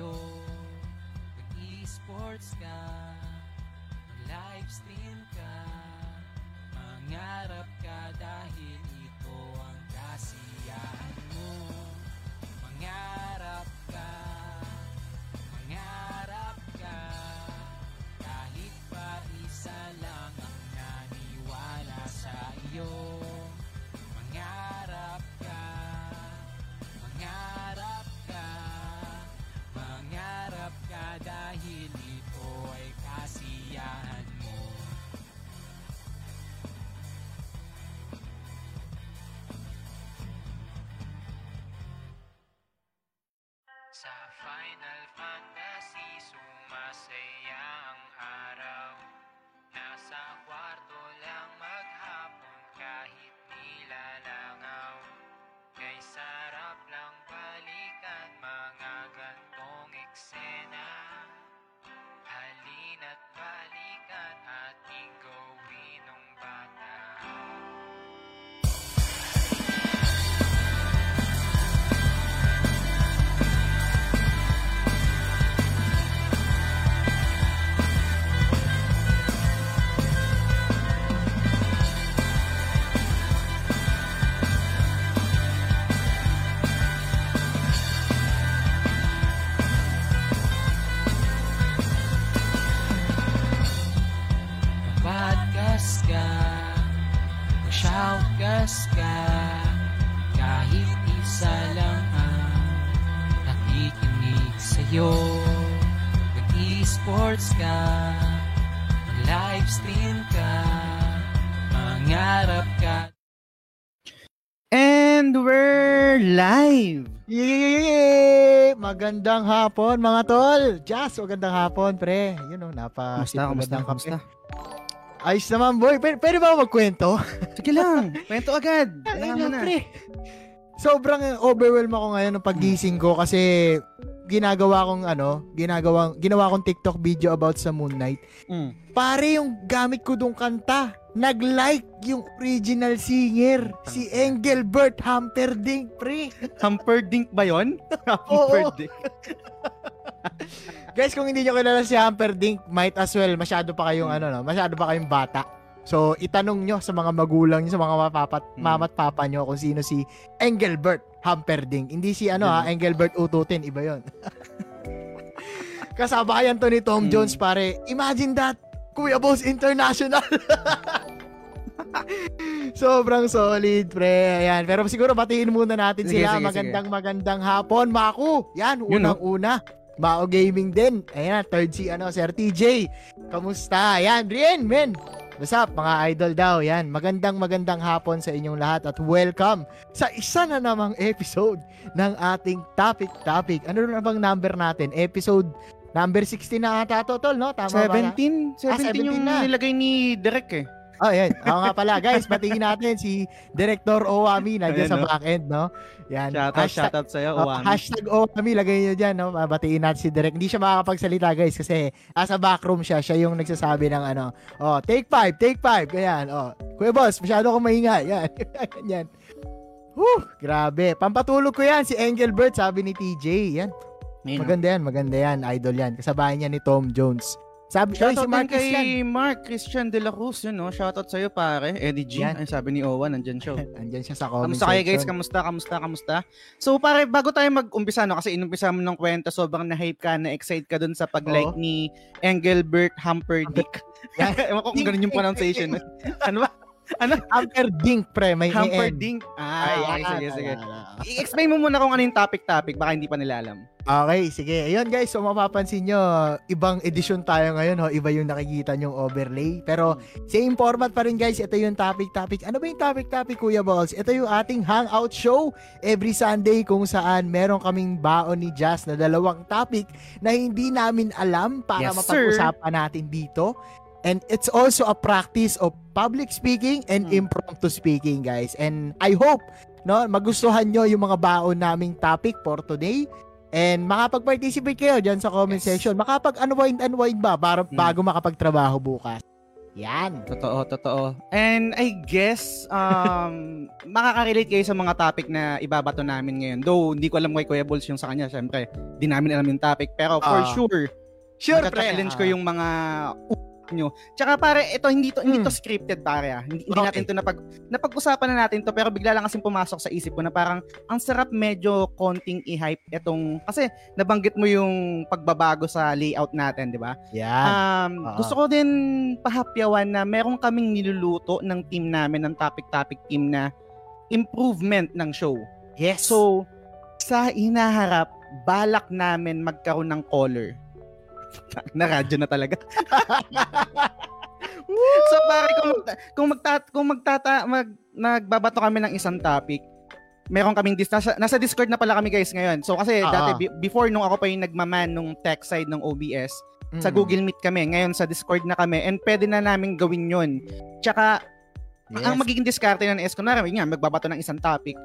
sa'yo. Mag-esports ka Mag-livestream ka Mangarap ka dahil ito ang kasiyahan mo. Mangarap Magandang hapon mga tol. Jazz, magandang hapon pre. Yun oh, napa Kamusta, kamusta, kamusta? Ayos naman boy. Pwede, pwede ba magkwento? Sige lang, kwento agad. Ay, na. pre. Sobrang overwhelmed ako ngayon ng pagising ko kasi ginagawa kong ano, ginagawa ginawa kong TikTok video about sa Moon Knight. Mm. Pare yung gamit ko dong kanta, nag-like yung original singer, si Engelbert Humperdinck, pre. Humperdinck ba yun? Oo. Humperdinck. Guys, kung hindi nyo kilala si Humperdinck, might as well, masyado pa kayong ano, no? masyado pa kayong bata. So, itanong nyo sa mga magulang nyo, sa mga mapapat, Hmm. mama't papa nyo kung sino si Engelbert Humperdinck. Hindi si ano ha, Engelbert Ututin, iba yon. Kasabayan to ni Tom Hmm. Jones, pare. Imagine that, Kuya Boss International. Sobrang solid, pre. Ayan. Pero siguro batiin muna natin Sige, sila. sige, magandang magandang hapon, Maku. Yan, unang-una. Mao Gaming din. Ayan, third si ano, Sir TJ. Kamusta? Ayan, Rien, men. What's up, mga idol daw? Yan, magandang magandang hapon sa inyong lahat at welcome sa isa na namang episode ng ating topic-topic. Ano na bang number natin? Episode number 16 na ata to, tol, no? Tama ba? na? 17? 17 yung 17 na. nilagay ni Derek eh. Oh, yan. Oo nga pala. Guys, batingin natin si Director Owami nandiyan Ayan, sa no? backend, no? Yan. Shoutout, Hashtag- shoutout sa'yo, Oh, Uwami. hashtag Owami, lagay nyo dyan, no? Batiin natin si Direk. Hindi siya makakapagsalita, guys, kasi asa backroom siya. Siya yung nagsasabi ng ano, oh, take five, take five. Ganyan, oh. Kuya boss, masyado akong maingay. Yan. Ganyan. Whew, grabe. Pampatulog ko yan, si Engelbert, sabi ni TJ. Yan. No? Maganda yan, maganda yan. Idol yan. Kasabayan niya ni Tom Jones. Sabi, ay, Shoutout si Marcus kay yan. Mark Christian De La Cruz, yun no? Shoutout sa'yo pare, Eddie G. Yan. Ay, sabi ni Owa, nandyan siya. Andyan siya sa comment Kamusta kayo guys? Kamusta? Kamusta? Kamusta? So pare, bago tayo mag-umpisa no kasi inumpisa mo ng kwento, sobrang na-hype ka, na-excite ka dun sa pag-like Oo. ni Engelbert Humperdinck. Yan. Ewan ko kung ganun yung pronunciation. ano ba? Humperdinck, pre. May may N. Humperdinck. Ay, Ah, okay, sige, sige. I-explain mo muna kung ano yung topic-topic, baka hindi pa nila alam. Okay, sige. Ayun guys, so mapapansin nyo, ibang edisyon tayo ngayon, ho. iba yung nakikita nyong overlay. Pero same format pa rin guys, ito yung topic-topic. Ano ba yung topic-topic, Kuya Balls? Ito yung ating hangout show every Sunday kung saan meron kaming baon ni Jazz na dalawang topic na hindi namin alam para Yes, sir. mapag-usapan natin dito. And it's also a practice of public speaking and Hmm. impromptu speaking, guys. And I hope no, magustuhan nyo yung mga baon naming topic for today. And makapag-participate kayo dyan sa comment Yes. section. Makapag-unwind-unwind ba para, Hmm. bago makapagtrabaho bukas. Yan. Totoo, totoo. And I guess, um, makaka-relate kayo sa mga topic na ibabato namin ngayon. Though, hindi ko alam kay Kuya Bulls yung sa kanya. Siyempre, di namin alam yung topic. Pero for Ah. sure, Sure, challenge pre. ko yung mga nyo. Tsaka pare, ito hindi to, hindi to Hmm. scripted pare ah. Hindi, hindi Okay. natin to napag napag-usapan na natin to pero bigla lang kasi pumasok sa isip ko na parang ang sarap medyo konting i-hype itong kasi nabanggit mo yung pagbabago sa layout natin, di ba? Yan. Um, Oo. gusto ko din pahapyawan na meron kaming niluluto ng team namin, ng topic-topic team na improvement ng show. yes. So, sa hinaharap, balak namin magkaroon ng color. Na radyo na talaga. so, pare, kung, magta- kung, magta, kung magtata, mag, magbabato kami ng isang topic, meron kaming dis- nasa, nasa Discord na pala kami guys ngayon. So kasi Ah. dati be- before nung ako pa yung nagmaman nung tech side ng OBS, sa Mm. Google Meet kami. Ngayon sa Discord na kami and pwede na namin gawin 'yon. Tsaka Yes. ang magiging diskarte ng S kunwari nga magbabato ng isang topic.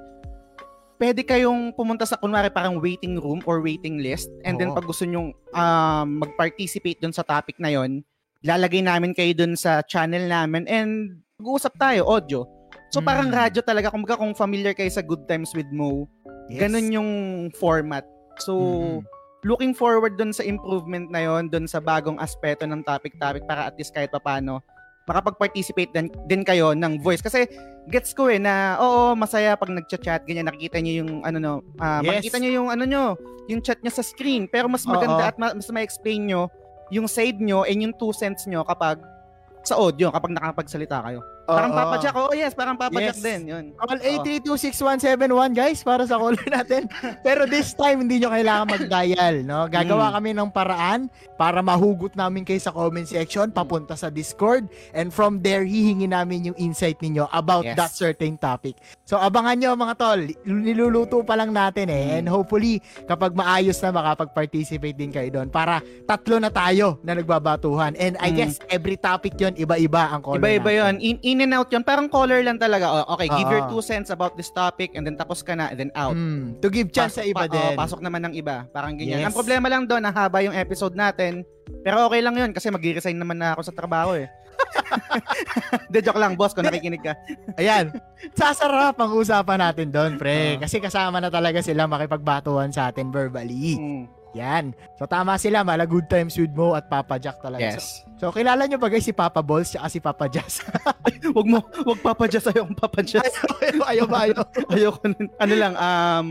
Pwede kayong pumunta sa kunwari parang waiting room or waiting list and then Oo. pag gusto nyong um, mag-participate dun sa topic na yon, lalagay namin kayo dun sa channel namin and mag-uusap tayo audio. So parang Mm. radyo talaga kung kung familiar kayo sa Good Times with Mo, Yes. ganun yung format. So Mhm. looking forward dun sa improvement na yon, dun sa bagong aspeto ng topic-topic para at least kahit papano makapag-participate din, din kayo ng voice. Kasi gets ko eh na oo, masaya pag nagchat-chat, ganyan, nakikita niyo yung ano no, ah, Yes. makikita niyo yung ano nyo, yung chat niya sa screen. Pero mas Oo. maganda at ma- mas ma-explain nyo yung side nyo and yung two cents nyo kapag sa audio, kapag nakapagsalita kayo. Parang Oo. Papa Jack, oh yes, parang Papa Yes. Jack din, yun. Call Oo. 8326171 guys para sa caller natin. Pero this time hindi nyo kailangan mag-dial, no? Gagawa Mm. kami ng paraan para mahugot namin kayo sa comment section papunta sa Discord and from there hihingi namin yung insight ninyo about Yes. that certain topic. So abangan nyo mga tol, niluluto pa lang natin eh Mm. and hopefully kapag maayos na makapag-participate din kayo doon para tatlo na tayo na nagbabatuhan and I Mm. guess every topic yon iba-iba ang caller Iba-iba natin. yun. In, in and out yun. Parang color lang talaga. Oh, okay, give your Oo. two cents about this topic and then tapos ka na and then out. Mm, to give chance sa Pasok- iba pa- din. oh, pasok naman ng iba. Parang ganyan. Yes. Ang problema lang doon, haba yung episode natin. Pero okay lang yun kasi mag-resign naman na ako sa trabaho eh. De joke lang, boss, kung nakikinig ka. Ayan. Sasarap ang usapan natin doon, pre. Oo. Kasi kasama na talaga sila makipagbatuhan sa atin verbally. Mm, Yan. So tama sila, mala good times with Mo at Papa Jack talaga. So, yes. so, kilala nyo ba guys si Papa Balls at si Papa Jazz? wag mo, wag papadjust ayaw kong papadjust. ayaw, ayaw ba ayaw? Ayoko nun. Ano lang, um,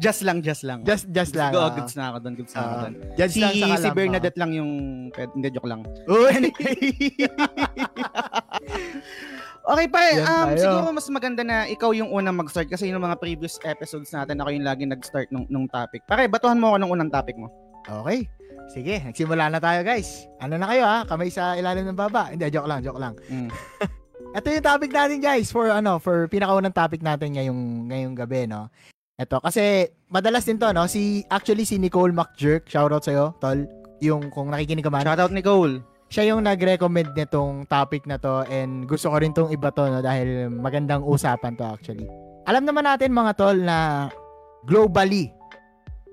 just lang, just lang. Just, just lang. Go, ah. goods na ako doon, goods na ako Ah. doon. Just Si, lang sa si kalam, Bernadette lang yung, hindi, joke lang. ah. Uy! okay pa, um, tayo. siguro mas maganda na ikaw yung unang mag-start kasi yung mga previous episodes natin, ako yung lagi nag-start nung, nung topic. Pare, batuhan mo ako ng unang topic mo. okay. Sige, nagsimula na tayo guys. Ano na kayo ha? Kamay sa ilalim ng baba. Hindi, joke lang, joke lang. Mm. Ito yung topic natin guys for ano, for pinakaunang topic natin ngayong ngayong gabi, no. Ito kasi madalas din to, no. Si actually si Nicole McJerk, shoutout sa iyo, tol. Yung kung nakikinig ka man, Shoutout Nicole. Siya yung nag-recommend nitong topic na to and gusto ko rin tong iba to, no, dahil magandang usapan to actually. Alam naman natin mga tol na globally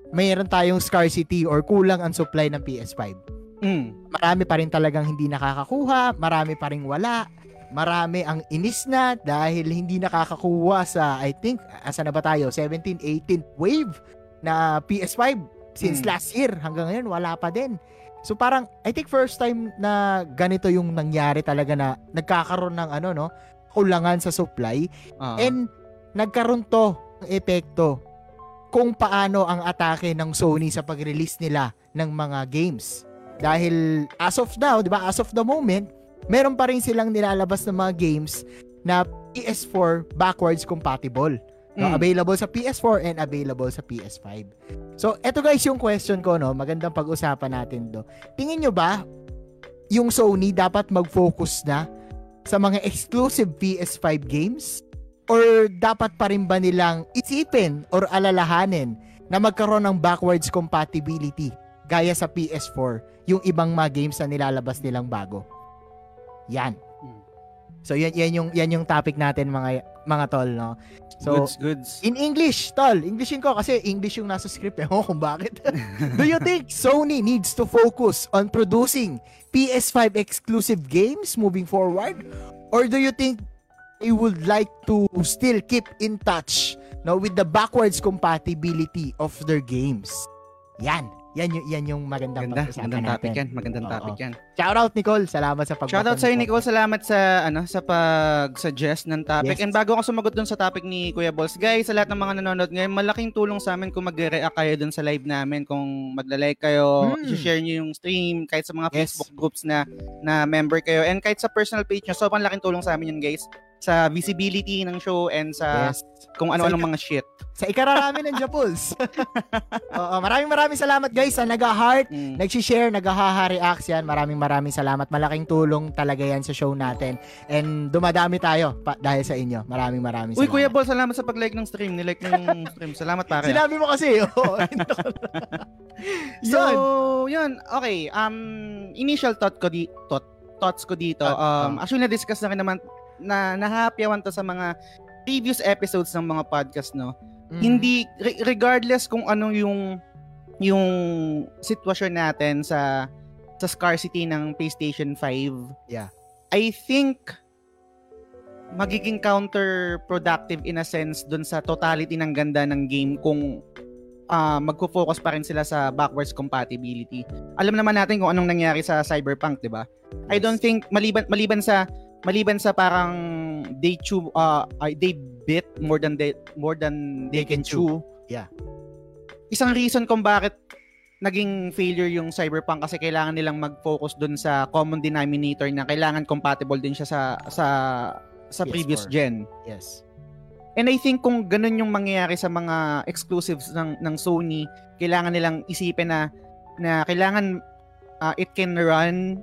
mayroon tayong scarcity or kulang ang supply ng PS5 Mm. marami pa rin talagang hindi nakakakuha, marami pa rin wala, marami ang inis na dahil hindi nakakakuha sa, I think, asa na ba tayo? 17, 18 wave na PS5 since Hmm. last year. Hanggang ngayon, wala pa din. So parang, I think first time na ganito yung nangyari talaga na nagkakaroon ng ano, no, kulangan sa supply Ah. and nagkaroon to ng epekto kung paano ang atake ng Sony sa pag-release nila ng mga games. Dahil as of now, 'di ba, as of the moment, meron pa rin silang nilalabas ng mga games na PS4 backwards compatible. Mm. available sa PS4 and available sa PS5. So, eto guys yung question ko, no? Magandang pag-usapan natin to. Tingin nyo ba yung Sony dapat mag-focus na sa mga exclusive PS5 games? Or dapat pa rin ba nilang isipin or alalahanin na magkaroon ng backwards compatibility gaya sa PS4 yung ibang mga games na nilalabas nilang bago? Yan. So yan yan yung yan yung topic natin mga mga tol, no. So goods, goods. in English, tol, Englishin ko kasi English yung nasa script eh. Oh, kung bakit. Do you think Sony needs to focus on producing PS5 exclusive games moving forward or do you think they would like to still keep in touch no with the backwards compatibility of their games? Yan. Yan yung, yan yung magandang Ganda, pag-usapan magandang topic natin. yan, magandang Oo. topic yan. Shout out Nicole, salamat sa pag Shoutout sa'yo, Nicole. Salamat sa ano sa pag-suggest ng topic. Yes. And bago ako sumagot dun sa topic ni Kuya Balls, guys, sa lahat ng mga nanonood ngayon, malaking tulong sa amin kung magre-react kayo dun sa live namin, kung magla-like kayo, Hmm. i-share nyo yung stream, kahit sa mga Yes. Facebook groups na na member kayo, and kahit sa personal page nyo. Sobrang laking tulong sa amin yun, guys. Sa visibility ng show and sa Yes. kung ano-anong mga shit. Sa ikararami ng Japuls. Oo, maraming maraming salamat guys sa nag-heart, Mm. nag-share, nag-reacts yan. Maraming maraming salamat. Malaking tulong talaga yan sa show natin. And dumadami tayo pa, dahil sa inyo. Maraming maraming Uy, salamat. Kuya Balls, salamat sa pag-like ng stream. Nilike yung stream. Salamat, pare. Sinabi mo kasi. Oo. So, Yun. Okay. Um, initial thought ko di thought, thoughts ko dito. Thought, Um, actually na-discuss na rin naman na nahapyawan to sa mga previous episodes ng mga podcast, no. Mhm. Hindi re- regardless kung ano yung yung sitwasyon natin sa sa scarcity ng PlayStation 5. Yeah. I think magiging counterproductive in a sense dun sa totality ng ganda ng game kung ah magfo-focus pa rin sila sa backwards compatibility. Alam naman natin kung anong nangyari sa Cyberpunk, 'di ba? I don't think maliban maliban sa maliban sa parang they chew uh, they bit more than they more than they, They can can chew. Yeah. Isang reason kung bakit naging failure yung Cyberpunk kasi kailangan nilang mag-focus dun sa common denominator na kailangan compatible din siya sa sa sa PS4. previous gen. Yes. And I think kung ganun yung mangyayari sa mga exclusives ng ng Sony, kailangan nilang isipin na na kailangan uh, it can run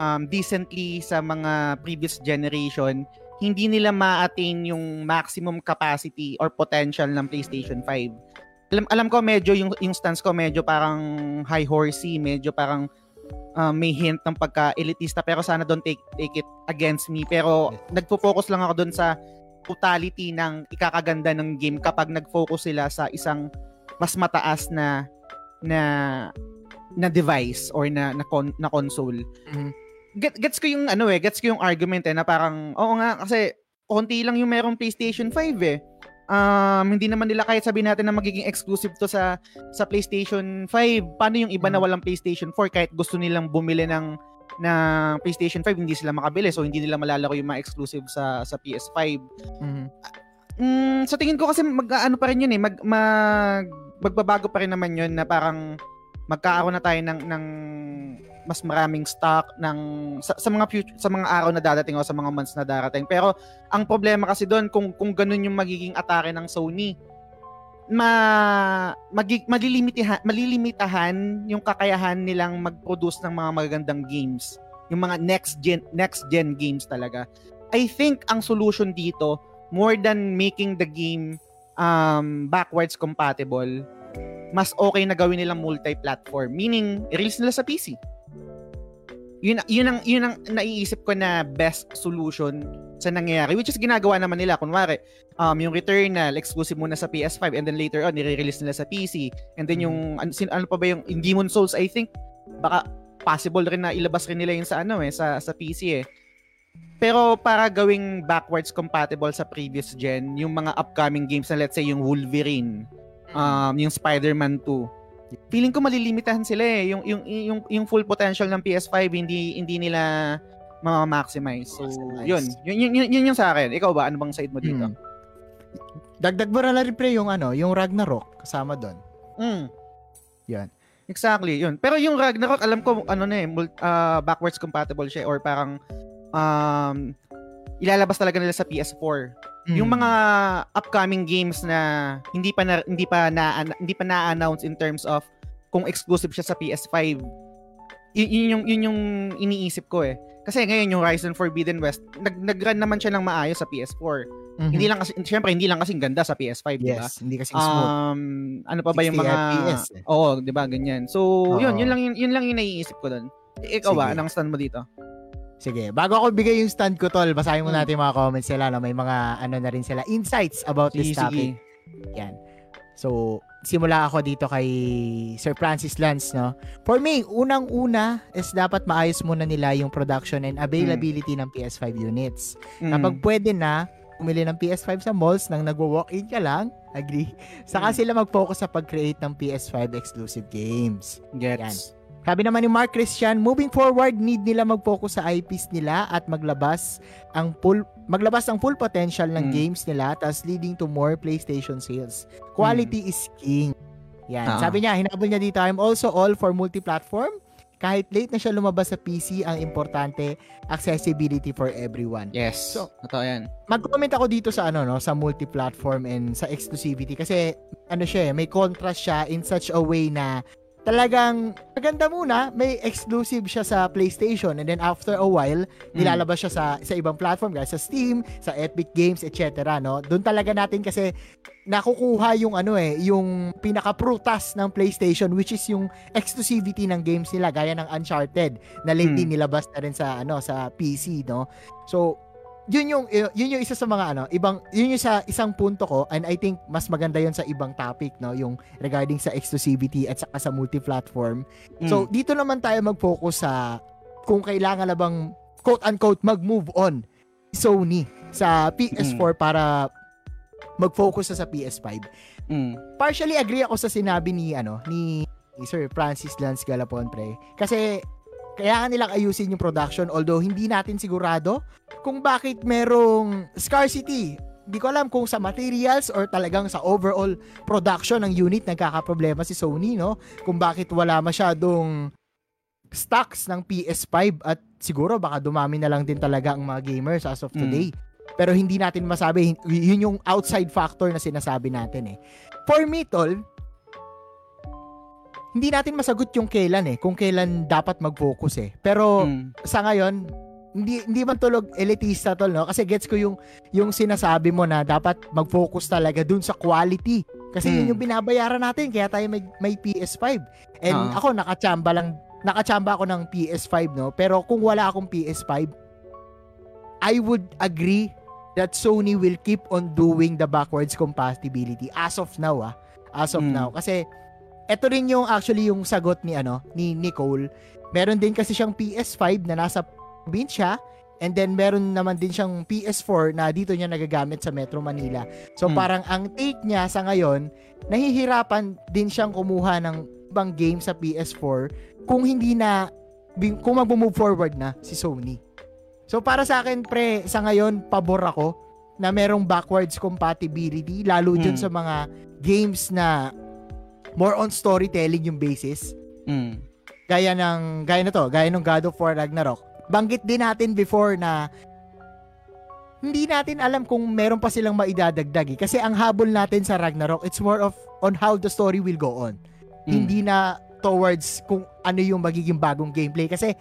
um, decently sa mga previous generation. Hindi nila ma-attain yung maximum capacity or potential ng PlayStation 5. Alam alam ko medyo yung yung stance ko medyo parang high horsey, medyo parang uh, may hint ng pagka-elitista pero sana don't take take it against me pero nagfo-focus lang ako doon sa totality ng ikakaganda ng game kapag nag-focus sila sa isang mas mataas na na na device or na na, con- na console. Mhm. Get, gets ko yung ano eh, gets ko yung argument eh na parang oo nga kasi konti lang yung merong PlayStation 5 eh. Um, hindi naman nila kahit sabihin natin na magiging exclusive to sa sa PlayStation 5. Paano yung iba na Mhm. walang PlayStation 4 kahit gusto nilang bumili ng na PlayStation 5 hindi sila makabili so hindi nila malalaro yung mga exclusive sa sa PS5. Mhm. Mm, sa tingin ko kasi mag ano pa rin yun eh, mag, mag magbabago pa rin naman yun na parang magkakaroon na tayo ng ng mas maraming stock ng sa, sa mga future, sa mga araw na dadating o sa mga months na darating. Pero ang problema kasi doon kung kung ganun yung magiging atake ng Sony, ma magi, malilimitahan malilimitahan yung kakayahan nilang mag-produce ng mga magagandang games, yung mga next gen next gen games talaga. I think ang solution dito more than making the game um, backwards compatible, mas okay na gawin nilang multi-platform. Meaning, i-release nila sa PC. Yun, yun, ang, yun ang naiisip ko na best solution sa nangyayari. Which is ginagawa naman nila. Kunwari, um, yung Returnal, exclusive muna sa PS5 and then later on, nire-release nila sa PC. And then yung, ano, sin- ano pa ba yung, yung Demon Souls, I think, baka possible rin na ilabas rin nila yun sa ano eh, sa, sa PC eh. Pero para gawing backwards compatible sa previous gen, yung mga upcoming games na let's say yung Wolverine, um, yung Spider-Man 2, feeling ko malilimitahan sila eh. Yung, yung, yung, yung full potential ng PS5, hindi, hindi nila ma-maximize. So, Maximize. yun. Yun, yun, yun, yun yung sa akin. Ikaw ba? Ano bang side mo dito? Hmm. Dagdag mo na rin pre yung ano, yung Ragnarok kasama doon. Mm. Yan. Exactly, yun. Pero yung Ragnarok, alam ko, ano na eh, ah, backwards compatible siya or parang um, ilalabas talaga nila sa PS4. Yung Mm. mga upcoming games na hindi pa na, hindi pa na hindi pa na-announce in terms of kung exclusive siya sa PS5. Y- yun yung yun yung iniisip ko eh. Kasi ngayon yung Horizon Forbidden West, nag nag-run naman siya ng maayos sa PS4. Mhm. Hindi lang kasi syempre hindi lang kasi ganda sa PS5, di ba? Yes, hindi kasi smooth. Um, ano pa ba yung 60 mga FPS eh. Oo, 'di ba? Ganyan. So, Oo. yun, yun lang yun, yun lang yung naiisip ko doon. Ikaw ba, Sige. anong stand mo dito? Sige, bago ako bigay yung stand ko, tol, basahin mo Hmm. natin yung mga comments nila. No? May mga, ano na rin sila, insights about Sige, this topic. Yan. So, simula ako dito kay Sir Francis Lance, no? For me, unang-una is dapat maayos muna nila yung production and availability ng PS5 units. Mm. Kapag pwede na, umili ng PS5 sa malls nang nagwo-walk-in ka lang, agree? Saka Mm. sila mag-focus sa pag-create ng PS5 exclusive games. Gets. Sabi naman ni Mark Christian, moving forward, need nila mag-focus sa IPs nila at maglabas ang full maglabas ang full potential ng Mm. games nila thus leading to more PlayStation sales. Quality is king. Yan. Ah. Sabi niya, hinabol niya dito, I'm also all for multi-platform. Kahit late na siya lumabas sa PC, ang importante, accessibility for everyone. Yes. So- Totoo yan. Mag-comment ako dito sa ano no, sa multi-platform and sa exclusivity kasi ano siya, eh, may contrast siya in such a way na talagang maganda muna, may exclusive siya sa PlayStation and then after a while, nilalabas siya sa sa ibang platform guys, sa Steam, sa Epic Games, etc. no. Doon talaga natin kasi nakukuha yung ano eh, yung pinaka-prutas ng PlayStation which is yung exclusivity ng games nila gaya ng Uncharted na lately Hmm. nilabas na rin sa ano sa PC, no. So, yun yung yun yung isa sa mga ano ibang yun yung sa isang punto ko and I think mas maganda yun sa ibang topic no? Yung regarding sa exclusivity at saka sa multi-platform. Mm. so dito naman tayo mag-focus sa kung kailangan na bang quote unquote mag-move on Sony sa PS4 para mag-focus na sa PS5 Mm. partially agree ako sa sinabi ni ano ni, ni Sir Francis Lance Galapon pre. Kasi kaya nilang ayusin yung production although hindi natin sigurado kung bakit merong scarcity. Di ko alam kung sa materials or talagang sa overall production ng unit nagkakaproblema si Sony no? Kung bakit wala masyadong stocks ng PS5 at siguro baka dumami na lang din talaga ang mga gamers as of Mm. today. Pero hindi natin masabi yun yung outside factor na sinasabi natin eh. For me tol hindi natin masagot yung kailan eh kung kailan dapat mag-focus eh pero Mm. sa ngayon hindi hindi man tulog elitista tol no kasi gets ko yung yung sinasabi mo na dapat mag-focus talaga dun sa quality kasi yun Mm. yung binabayaran natin kaya tayo may, may PS5 and Ah. ako nakachamba lang nakachamba ako ng PS5 no pero kung wala akong PS5 I would agree that Sony will keep on doing the backwards compatibility as of now ah as of Mm. now kasi eto rin yung actually yung sagot ni ano ni Nicole meron din kasi siyang PS5 na nasa probinsya and then meron naman din siyang PS4 na dito niya nagagamit sa Metro Manila. So Mm. parang ang take niya sa ngayon, nahihirapan din siyang kumuha ng ibang game sa PS4 kung hindi na kung mag-move forward na si Sony. So para sa akin pre, sa ngayon pabor ako na merong backwards compatibility lalo dun Mm. sa mga games na more on storytelling yung basis Mm. gaya ng gaya na to, gaya ng God of War Ragnarok. Banggit din natin before na hindi natin alam kung meron pa silang maidadagdag eh. Kasi ang habol natin sa Ragnarok, it's more of on how the story will go on. Mm. Hindi na towards kung ano yung magiging bagong gameplay. Kasi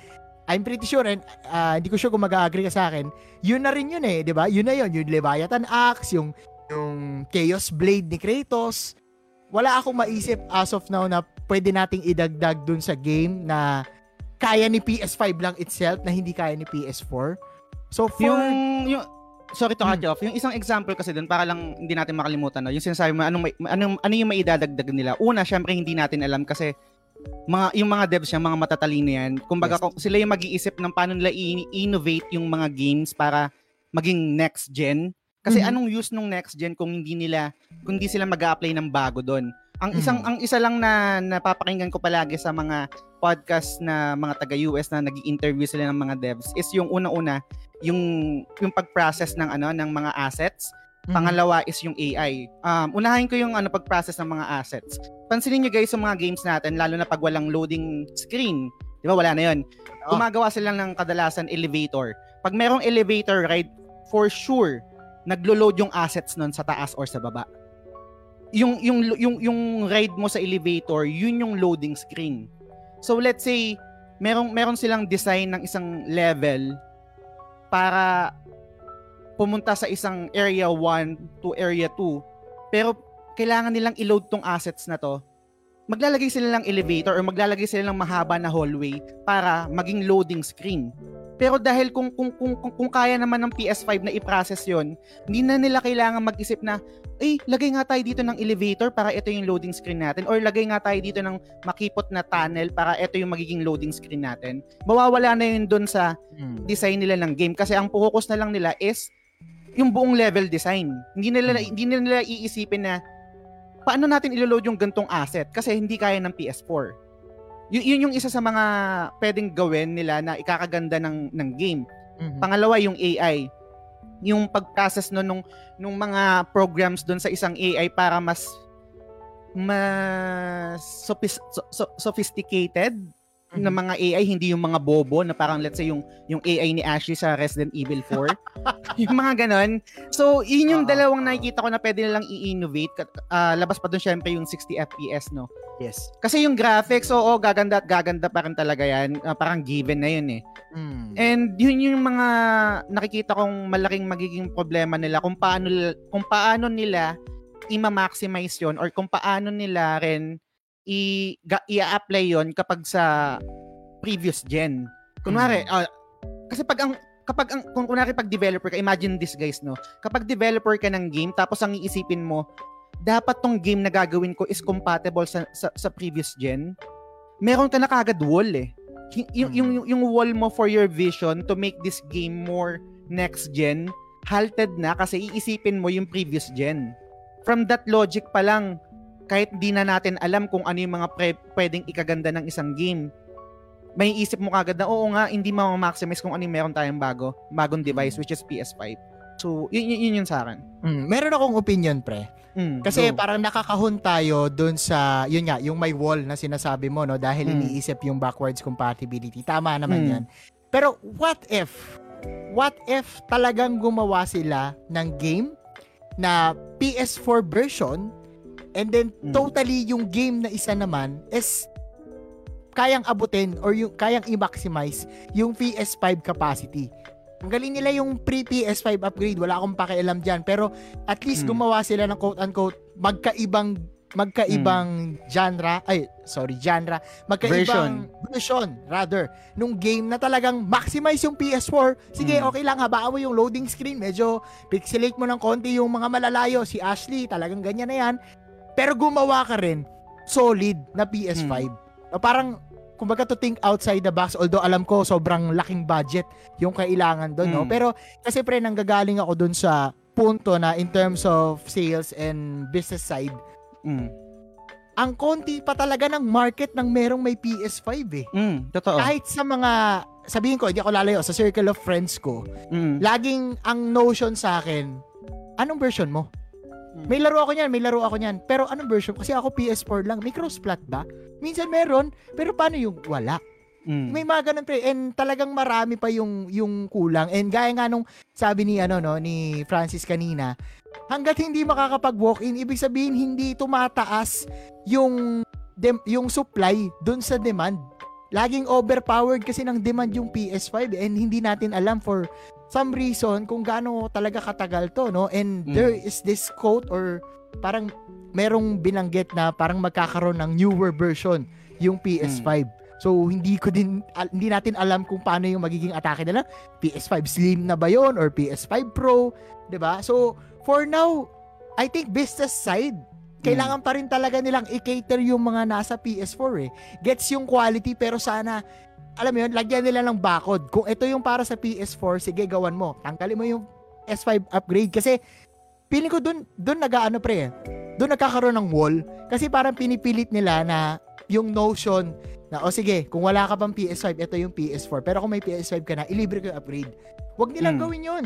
I'm pretty sure, and ah, hindi ko sure kung mag-agree ka sa akin, yun na rin yun eh, di ba? Yun na yun, yung Leviathan Axe, yung, yung Chaos Blade ni Kratos. Wala akong maisip as of now na pwede nating idagdag dun sa game na kaya ni PS5 lang itself na hindi kaya ni PS4. So for Yung, yung, sorry to cut Mm. you off. Yung isang example kasi doon, para lang hindi natin makalimutan, no? yung sinasabi mo, anong, anong, ano yung maidadagdag nila? Una, syempre hindi natin alam kasi mga yung mga devs yan, mga matatalino yan. Kumbaga Yes. sila yung mag-iisip ng paano nila i-innovate yung mga games para maging next gen. Kasi Mhm. anong use nung next gen kung hindi nila kung hindi sila mag-apply ng bago doon? Ang Mhm. isang ang isa lang na napapakinggan ko palagi sa mga podcast na mga taga US na nag-interview sila ng mga devs is yung una-una yung yung pag-process ng ano ng mga assets. Mhm. Pangalawa is yung AI. Um, unahin ko yung ano pag-process ng mga assets. Pansinin nyo guys sa mga games natin lalo na pag walang loading screen. 'Di ba wala na 'yon. Gumagawa sila ng kadalasan elevator. Pag merong elevator ride, for sure naglo-load yung assets nun sa taas or sa baba. Yung yung yung yung ride mo sa elevator, yun yung loading screen. So let's say merong meron silang design ng isang level para pumunta sa isang area 1 to area 2. Pero kailangan nilang i-load tong assets na to. Maglalagay sila ng elevator or maglalagay sila ng mahaba na hallway para maging loading screen. Pero dahil kung kung kung, kung, kung kaya naman ng PS5 na i-process 'yon, hindi na nila kailangan mag-isip na, "Eh, lagay nga tayo dito ng elevator para ito yung loading screen natin or lagay nga tayo dito ng makipot na tunnel para ito yung magiging loading screen natin." Mawawala na yun doon sa Mm. design nila ng game kasi ang focus na lang nila is yung buong level design. Hindi nila Mm. hindi nila iisipin na paano natin ilo-load yung gantong asset kasi hindi kaya ng PS4. Y- yun yung isa sa mga pwedeng gawin nila na ikakaganda ng ng game. Mhm. Pangalawa yung AI. Yung pag-process no nung nung mga programs doon sa isang AI para mas mas sophis- so- so- sophisticated na Mhm. mga AI, hindi yung mga bobo na parang let's say yung yung AI ni Ashley sa Resident Evil 4. yung mga ganon. So, yun yung Oo, dalawang nakikita ko na pwede nilang i-innovate. Ah, labas pa doon syempre yung 60 FPS, no? Yes. Kasi yung graphics, oo, gaganda at gaganda pa rin talaga yan. Ah, parang given na yun eh. Mm. And yun yung mga nakikita kong malaking magiging problema nila kung paano kung paano nila i-maximize yon or kung paano nila rin i i-apply yon kapag sa previous gen. Kunwari, Mm. ah, kasi pag ang kapag ang kung kunwari pag developer ka, imagine this guys no. Kapag developer ka ng game tapos ang iisipin mo, dapat tong game na gagawin ko is compatible sa sa, sa previous gen. Meron ka na kagad wall eh. Y- yung, Mm. yung, yung, yung wall mo for your vision to make this game more next gen, halted na kasi iisipin mo yung previous gen. From that logic pa lang, kahit di na natin alam kung ano yung mga pre- pwedeng ikaganda ng isang game, may isip mo kagad na, oo nga, hindi ma-maximize kung ano yung meron tayong bago, bagong device, which is PS5. So, yun, yun, yun yun sa akin. Mm. Meron akong opinion, pre. Mm, Kasi go. parang nakakahon tayo dun sa, yun nga, yung may wall na sinasabi mo, no? Dahil Mm. iniisip yung backwards compatibility. Tama naman Mm. yan. Pero what if, what if talagang gumawa sila ng game na PS4 version and then Mm. totally yung game na isa naman is kayang abutin or yung kayang i-maximize yung PS5 capacity. Ang galing nila yung pre-PS5 upgrade, wala akong pakialam diyan, pero at least Mm. gumawa sila ng quote-unquote magkaibang magkaibang genre, ay, sorry, genre, magkaibang version. rather, nung game na talagang maximize yung PS4. Sige, Mm. okay lang, habaan mo yung loading screen, medyo pixelate mo ng konti yung mga malalayo. Si Ashley, talagang ganyan na yan. Pero gumawa ka rin solid na PS5. O parang, kumbaga to think outside the box, although alam ko sobrang laking budget yung kailangan doon, no? Mm. Pero kasi pre, nanggagaling ako doon sa punto na in terms of sales and business side, Mm. ang konti pa talaga ng market ng merong may PS5 eh. Mm, totoo. Kahit sa mga, sabihin ko, hindi ako lalayo, sa circle of friends ko, Mm. laging ang notion sa akin, anong version mo? Mm. May laro ako niyan, may laro ako niyan. Pero anong version? Kasi ako PS4 lang. May cross-plat ba? Minsan meron, pero paano yung wala? Mm. May mga ganun pre. And talagang marami pa yung yung kulang. And gaya nga nung sabi ni ano no ni Francis kanina, hangga't hindi makakapag walk-in, ibig sabihin hindi tumataas yung dem- yung supply dun sa demand. Laging overpowered kasi ng demand yung PS5 and hindi natin alam for some reason kung gaano talaga katagal to, no? And Mm. there is this quote or parang merong binanggit na parang magkakaroon ng newer version yung PS5. So hindi ko din al- hindi natin alam kung paano yung magiging atake nila. PS5 Slim na ba 'yon or PS5 Pro, 'di ba? So for now, I think business side kailangan pa rin talaga nilang i-cater yung mga nasa PS4 eh. Gets yung quality pero sana alam mo yun, lagyan nila ng bakod. Kung ito yung para sa PS4, sige gawan mo. Tanggalin mo yung S5 upgrade kasi feeling ko dun dun nag-aano pre. eh. Doon nagkakaroon ng wall kasi parang pinipilit nila na yung notion na o sige, kung wala ka pang PS5, ito yung PS4. Pero kung may PS5 ka na, ilibre ko yung upgrade. Huwag nilang Mm. gawin yun.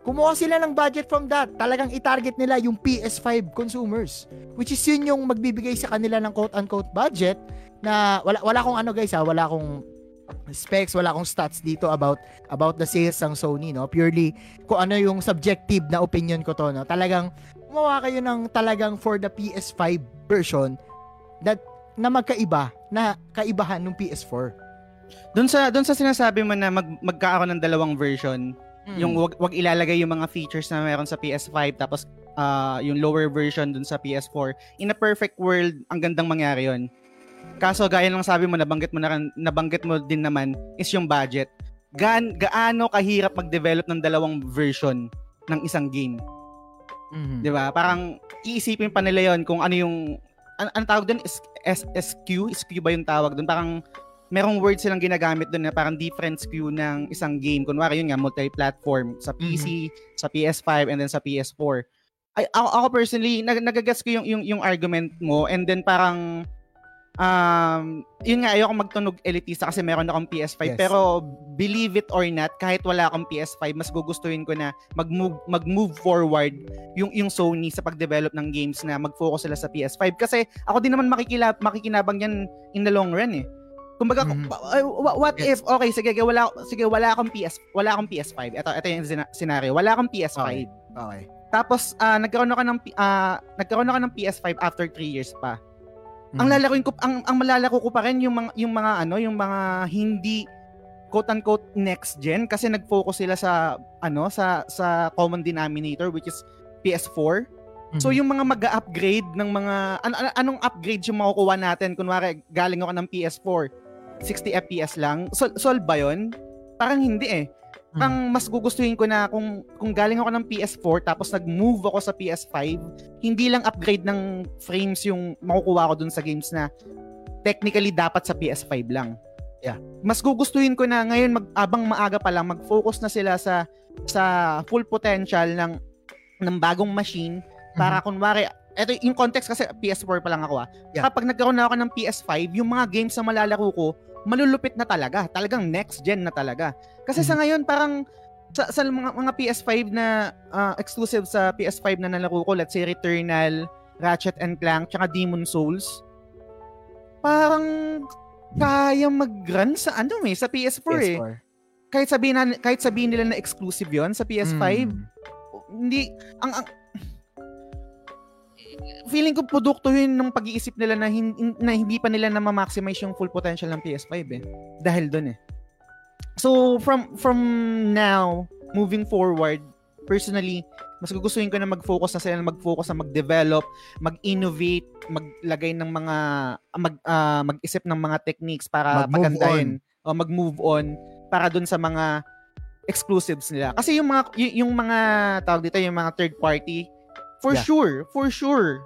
Kumuha sila ng budget from that. Talagang i-target nila yung PS5 consumers. Which is yun yung magbibigay sa kanila ng quote-unquote budget na wala wala akong ano guys ha, wala akong specs, wala akong stats dito about about the sales ng Sony, no? Purely kung ano yung subjective na opinion ko to, no? Talagang gumawa kayo ng talagang for the PS5 version that na magkaiba, na kaibahan ng PS4. Doon sa doon sa sinasabi mo na mag, magkakaroon ng dalawang version, Hmm. yung wag, wag ilalagay yung mga features na meron sa PS5 tapos ah, yung lower version dun sa PS4. In a perfect world, ang gandang mangyari yon. Kaso gaya ng sabi mo nabanggit mo na nabanggit mo din naman is yung budget. gaan, gaano kahirap mag-develop ng dalawang version ng isang game. Mhm. 'Di ba? Parang iisipin pa nila 'yon kung ano yung an ano tawag doon SQ, SQ ba yung tawag doon? Parang merong word silang ginagamit doon na parang different SKU ng isang game. Kunwari yun nga multi-platform sa PC, sa PS5 and then sa PS4. Ay ako, ako personally nag nagagets ko yung, yung yung argument mo and then parang um, yun nga, ayoko magtunog elitista kasi meron akong PS5. Yes. Pero believe it or not, kahit wala akong PS5, mas gugustuhin ko na mag-move, mag-move forward yung, yung Sony sa pag-develop ng games na mag-focus sila sa PS5. Kasi ako din naman makikila, makikinabang yan in the long run eh. Kumbaga, Mhm. uh, wha- what Yes. if, okay, sige, wala, sige, wala akong PS, wala akong PS5. Ito, ito yung scenario. Wala akong PS5. Okay. Okay. Tapos, ah, nagkaroon ako ng, ah, nagkaroon ako ng PS5 after 3 years pa ang Mhm. lalakuin ko ang ang malalako ko pa rin yung mga yung mga ano yung mga hindi quote unquote next gen kasi nag-focus sila sa ano sa sa common denominator which is PS4. So Mhm. yung mga mag-upgrade ng mga an- an- anong upgrade yung makukuha natin kunwari galing ako ng PS4 60 FPS lang. Sol- solve ba 'yon? Parang hindi eh. Hmm. Ang mas gugustuhin ko na kung kung galing ako ng PS4 tapos nag-move ako sa PS5, hindi lang upgrade ng frames yung makukuha ko dun sa games na technically dapat sa PS5 lang. Yeah. Mas gugustuhin ko na ngayon mag abang maaga pa lang mag-focus na sila sa sa full potential ng ng bagong machine para kunwari eto yung context kasi PS4 pa lang ako ah. Yeah. Kapag nagkaroon na ako ng PS5, yung mga games na malalaro ko, malulupit na talaga. Talagang next gen na talaga. Kasi sa ngayon parang sa, sa mga, mga PS5 na ah, exclusive sa PS5 na nalaro ko, let's say Returnal, Ratchet and Clank, tsaka Demon Souls, parang kaya mag-run sa ano eh, sa PS4, eh. PS4. Kahit sabihin, na, kahit sabihin nila na exclusive yon sa PS5, Mm. hindi, ang, ang, feeling ko produkto yun ng pag-iisip nila na, hin, na hindi pa nila na ma-maximize yung full potential ng PS5 eh. Dahil doon eh. So, from from now, moving forward, personally, mas gugustuhin ko na mag-focus na sila na mag-focus na mag-develop, mag-innovate, maglagay ng mga, mag, ah, mag-isip ng mga techniques para pagandahin o mag-move on para dun sa mga exclusives nila. Kasi yung mga y- yung mga tawag dito yung mga third party for Yeah. sure, for sure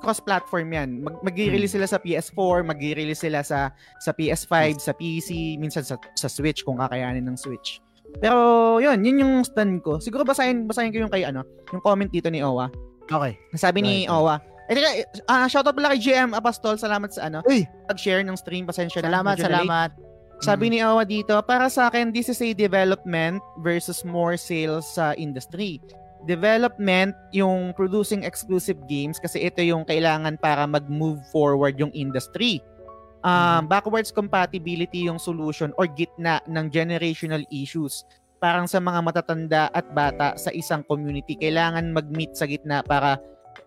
cross-platform 'yan. Mag mag-release sila sa PS4, mag-release sila sa sa PS5, sa PC, minsan sa sa Switch kung kakayanin ng Switch. Pero 'yun, yun yung stand ko. Siguro basahin basahin ko yung kay ano, yung comment dito ni Owa. Okay. Sabi ni Right. Owa, eh, teka, ah, shoutout pala kay GM Apostol. Salamat sa ano, Uy, pag-share ng stream. Pasensya na. salamat, na late. salamat. Sabi ni Awa dito, para sa akin, this is a development versus more sales sa industry. Development, yung producing exclusive games kasi ito yung kailangan para mag-move forward yung industry. Um, Backwards compatibility yung solution or gitna ng generational issues. Parang sa mga matatanda at bata sa isang community, kailangan mag-meet sa gitna para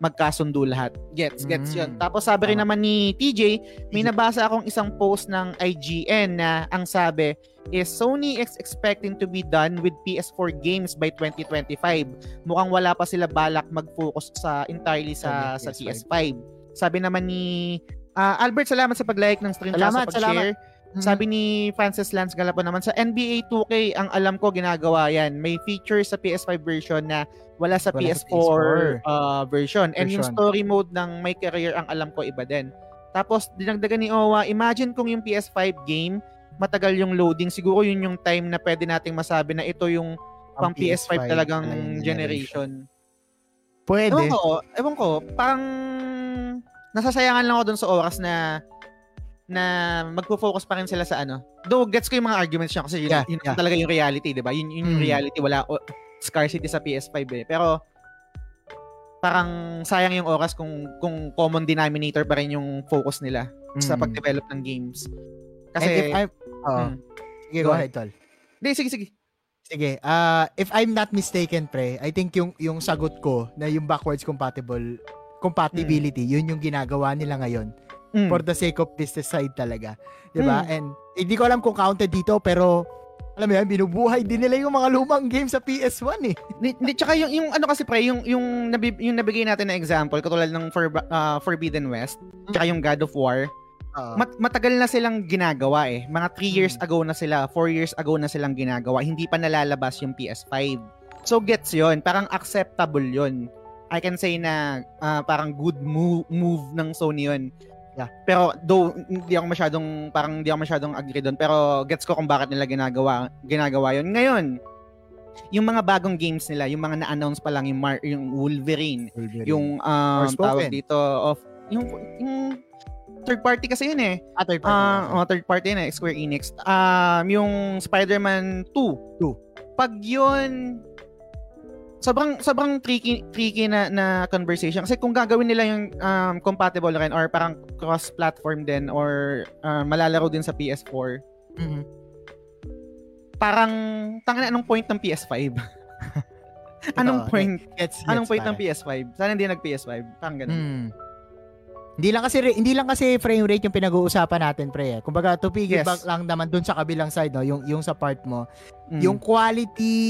magkasundo lahat. Gets, gets Mm. yun. Tapos sabi rin naman ni TJ, may nabasa akong isang post ng IGN na ang sabi is Sony is expecting to be done with PS4 games by 2025. Mukhang wala pa sila balak mag-focus sa entirely sa sa Sa PS5. Sabi naman ni ah, Albert, salamat sa pag-like ng stream Salamat, sa pag-share. Sabi ni Francis Lance Galapo naman, sa NBA 2K, ang alam ko ginagawa yan. May features sa PS5 version na wala sa Wala sa PS4, uh, version. And yung Version. story mode ng My Career, ang alam ko iba din. Tapos, dinagdagan ni Owa, imagine kung yung PS5 game, matagal yung loading. Siguro yun yung time na pwede nating masabi na ito yung pang PS5, talagang talagang generation. Pwede. Ewan ko, ewan ko, parang nasasayangan lang ako dun sa oras na na magpo-focus pa rin sila sa ano. Though gets ko yung mga arguments niya kasi yun, Yeah, yun yeah. talaga yung reality, 'di ba? Yun, yun yung Mm. reality, wala o, scarcity sa PS5 eh. Pero parang sayang yung oras kung kung common denominator pa rin yung focus nila sa Mm. pag-develop ng games. And Kasi if I'm, oh, Mm. sige, Go go ahead. tol. Hindi, sige, sige. Sige, ah if I'm not mistaken, pre, I think yung yung sagot ko na yung backwards compatible compatibility, yun yung ginagawa nila ngayon Mm. for the sake of business side talaga. 'Di ba? Mm. And hindi ko alam kung counted dito pero alam mo yan, binubuhay din nila yung mga lumang games sa PS1 eh. Hindi, tsaka yung, yung ano kasi pre, yung, yung, nabi, yung nabigay natin na example, katulad ng For, ah, Forbidden West, tsaka yung God of War, Oo. mat- matagal na silang ginagawa eh. Mga 3 years Hmm. ago na sila, 4 years ago na silang ginagawa. Hindi pa nalalabas yung PS5. So gets yon Parang acceptable yon I can say na ah, parang good move, move ng Sony yon Yeah. Pero though hindi ako masyadong parang hindi ako masyadong agree doon pero gets ko kung bakit nila ginagawa ginagawa yon. Ngayon, yung mga bagong games nila, yung mga na-announce pa lang yung Mar- yung Wolverine, yung um, tawag dito of yung yung third party kasi yun eh. Ah, third party. Ah, oh, third party na Square Enix. Um yung Spider-Man 2. Two. Pag yun sobrang sobrang tricky tricky na na conversation kasi kung gagawin nila yung um, compatible rin or parang cross platform din or uh, malalaro din sa PS4 Mhm. parang tanga anong point ng PS5 anong Oo, point Gets, anong gets, point ng pare. PS5 sana hindi nag PS5 parang ganun Mm. Hindi lang kasi hindi lang kasi frame rate yung pinag-uusapan natin pre. eh. Kumbaga to piggyback Yes. lang naman dun sa kabilang side no, yung yung sa part mo, Mm. yung quality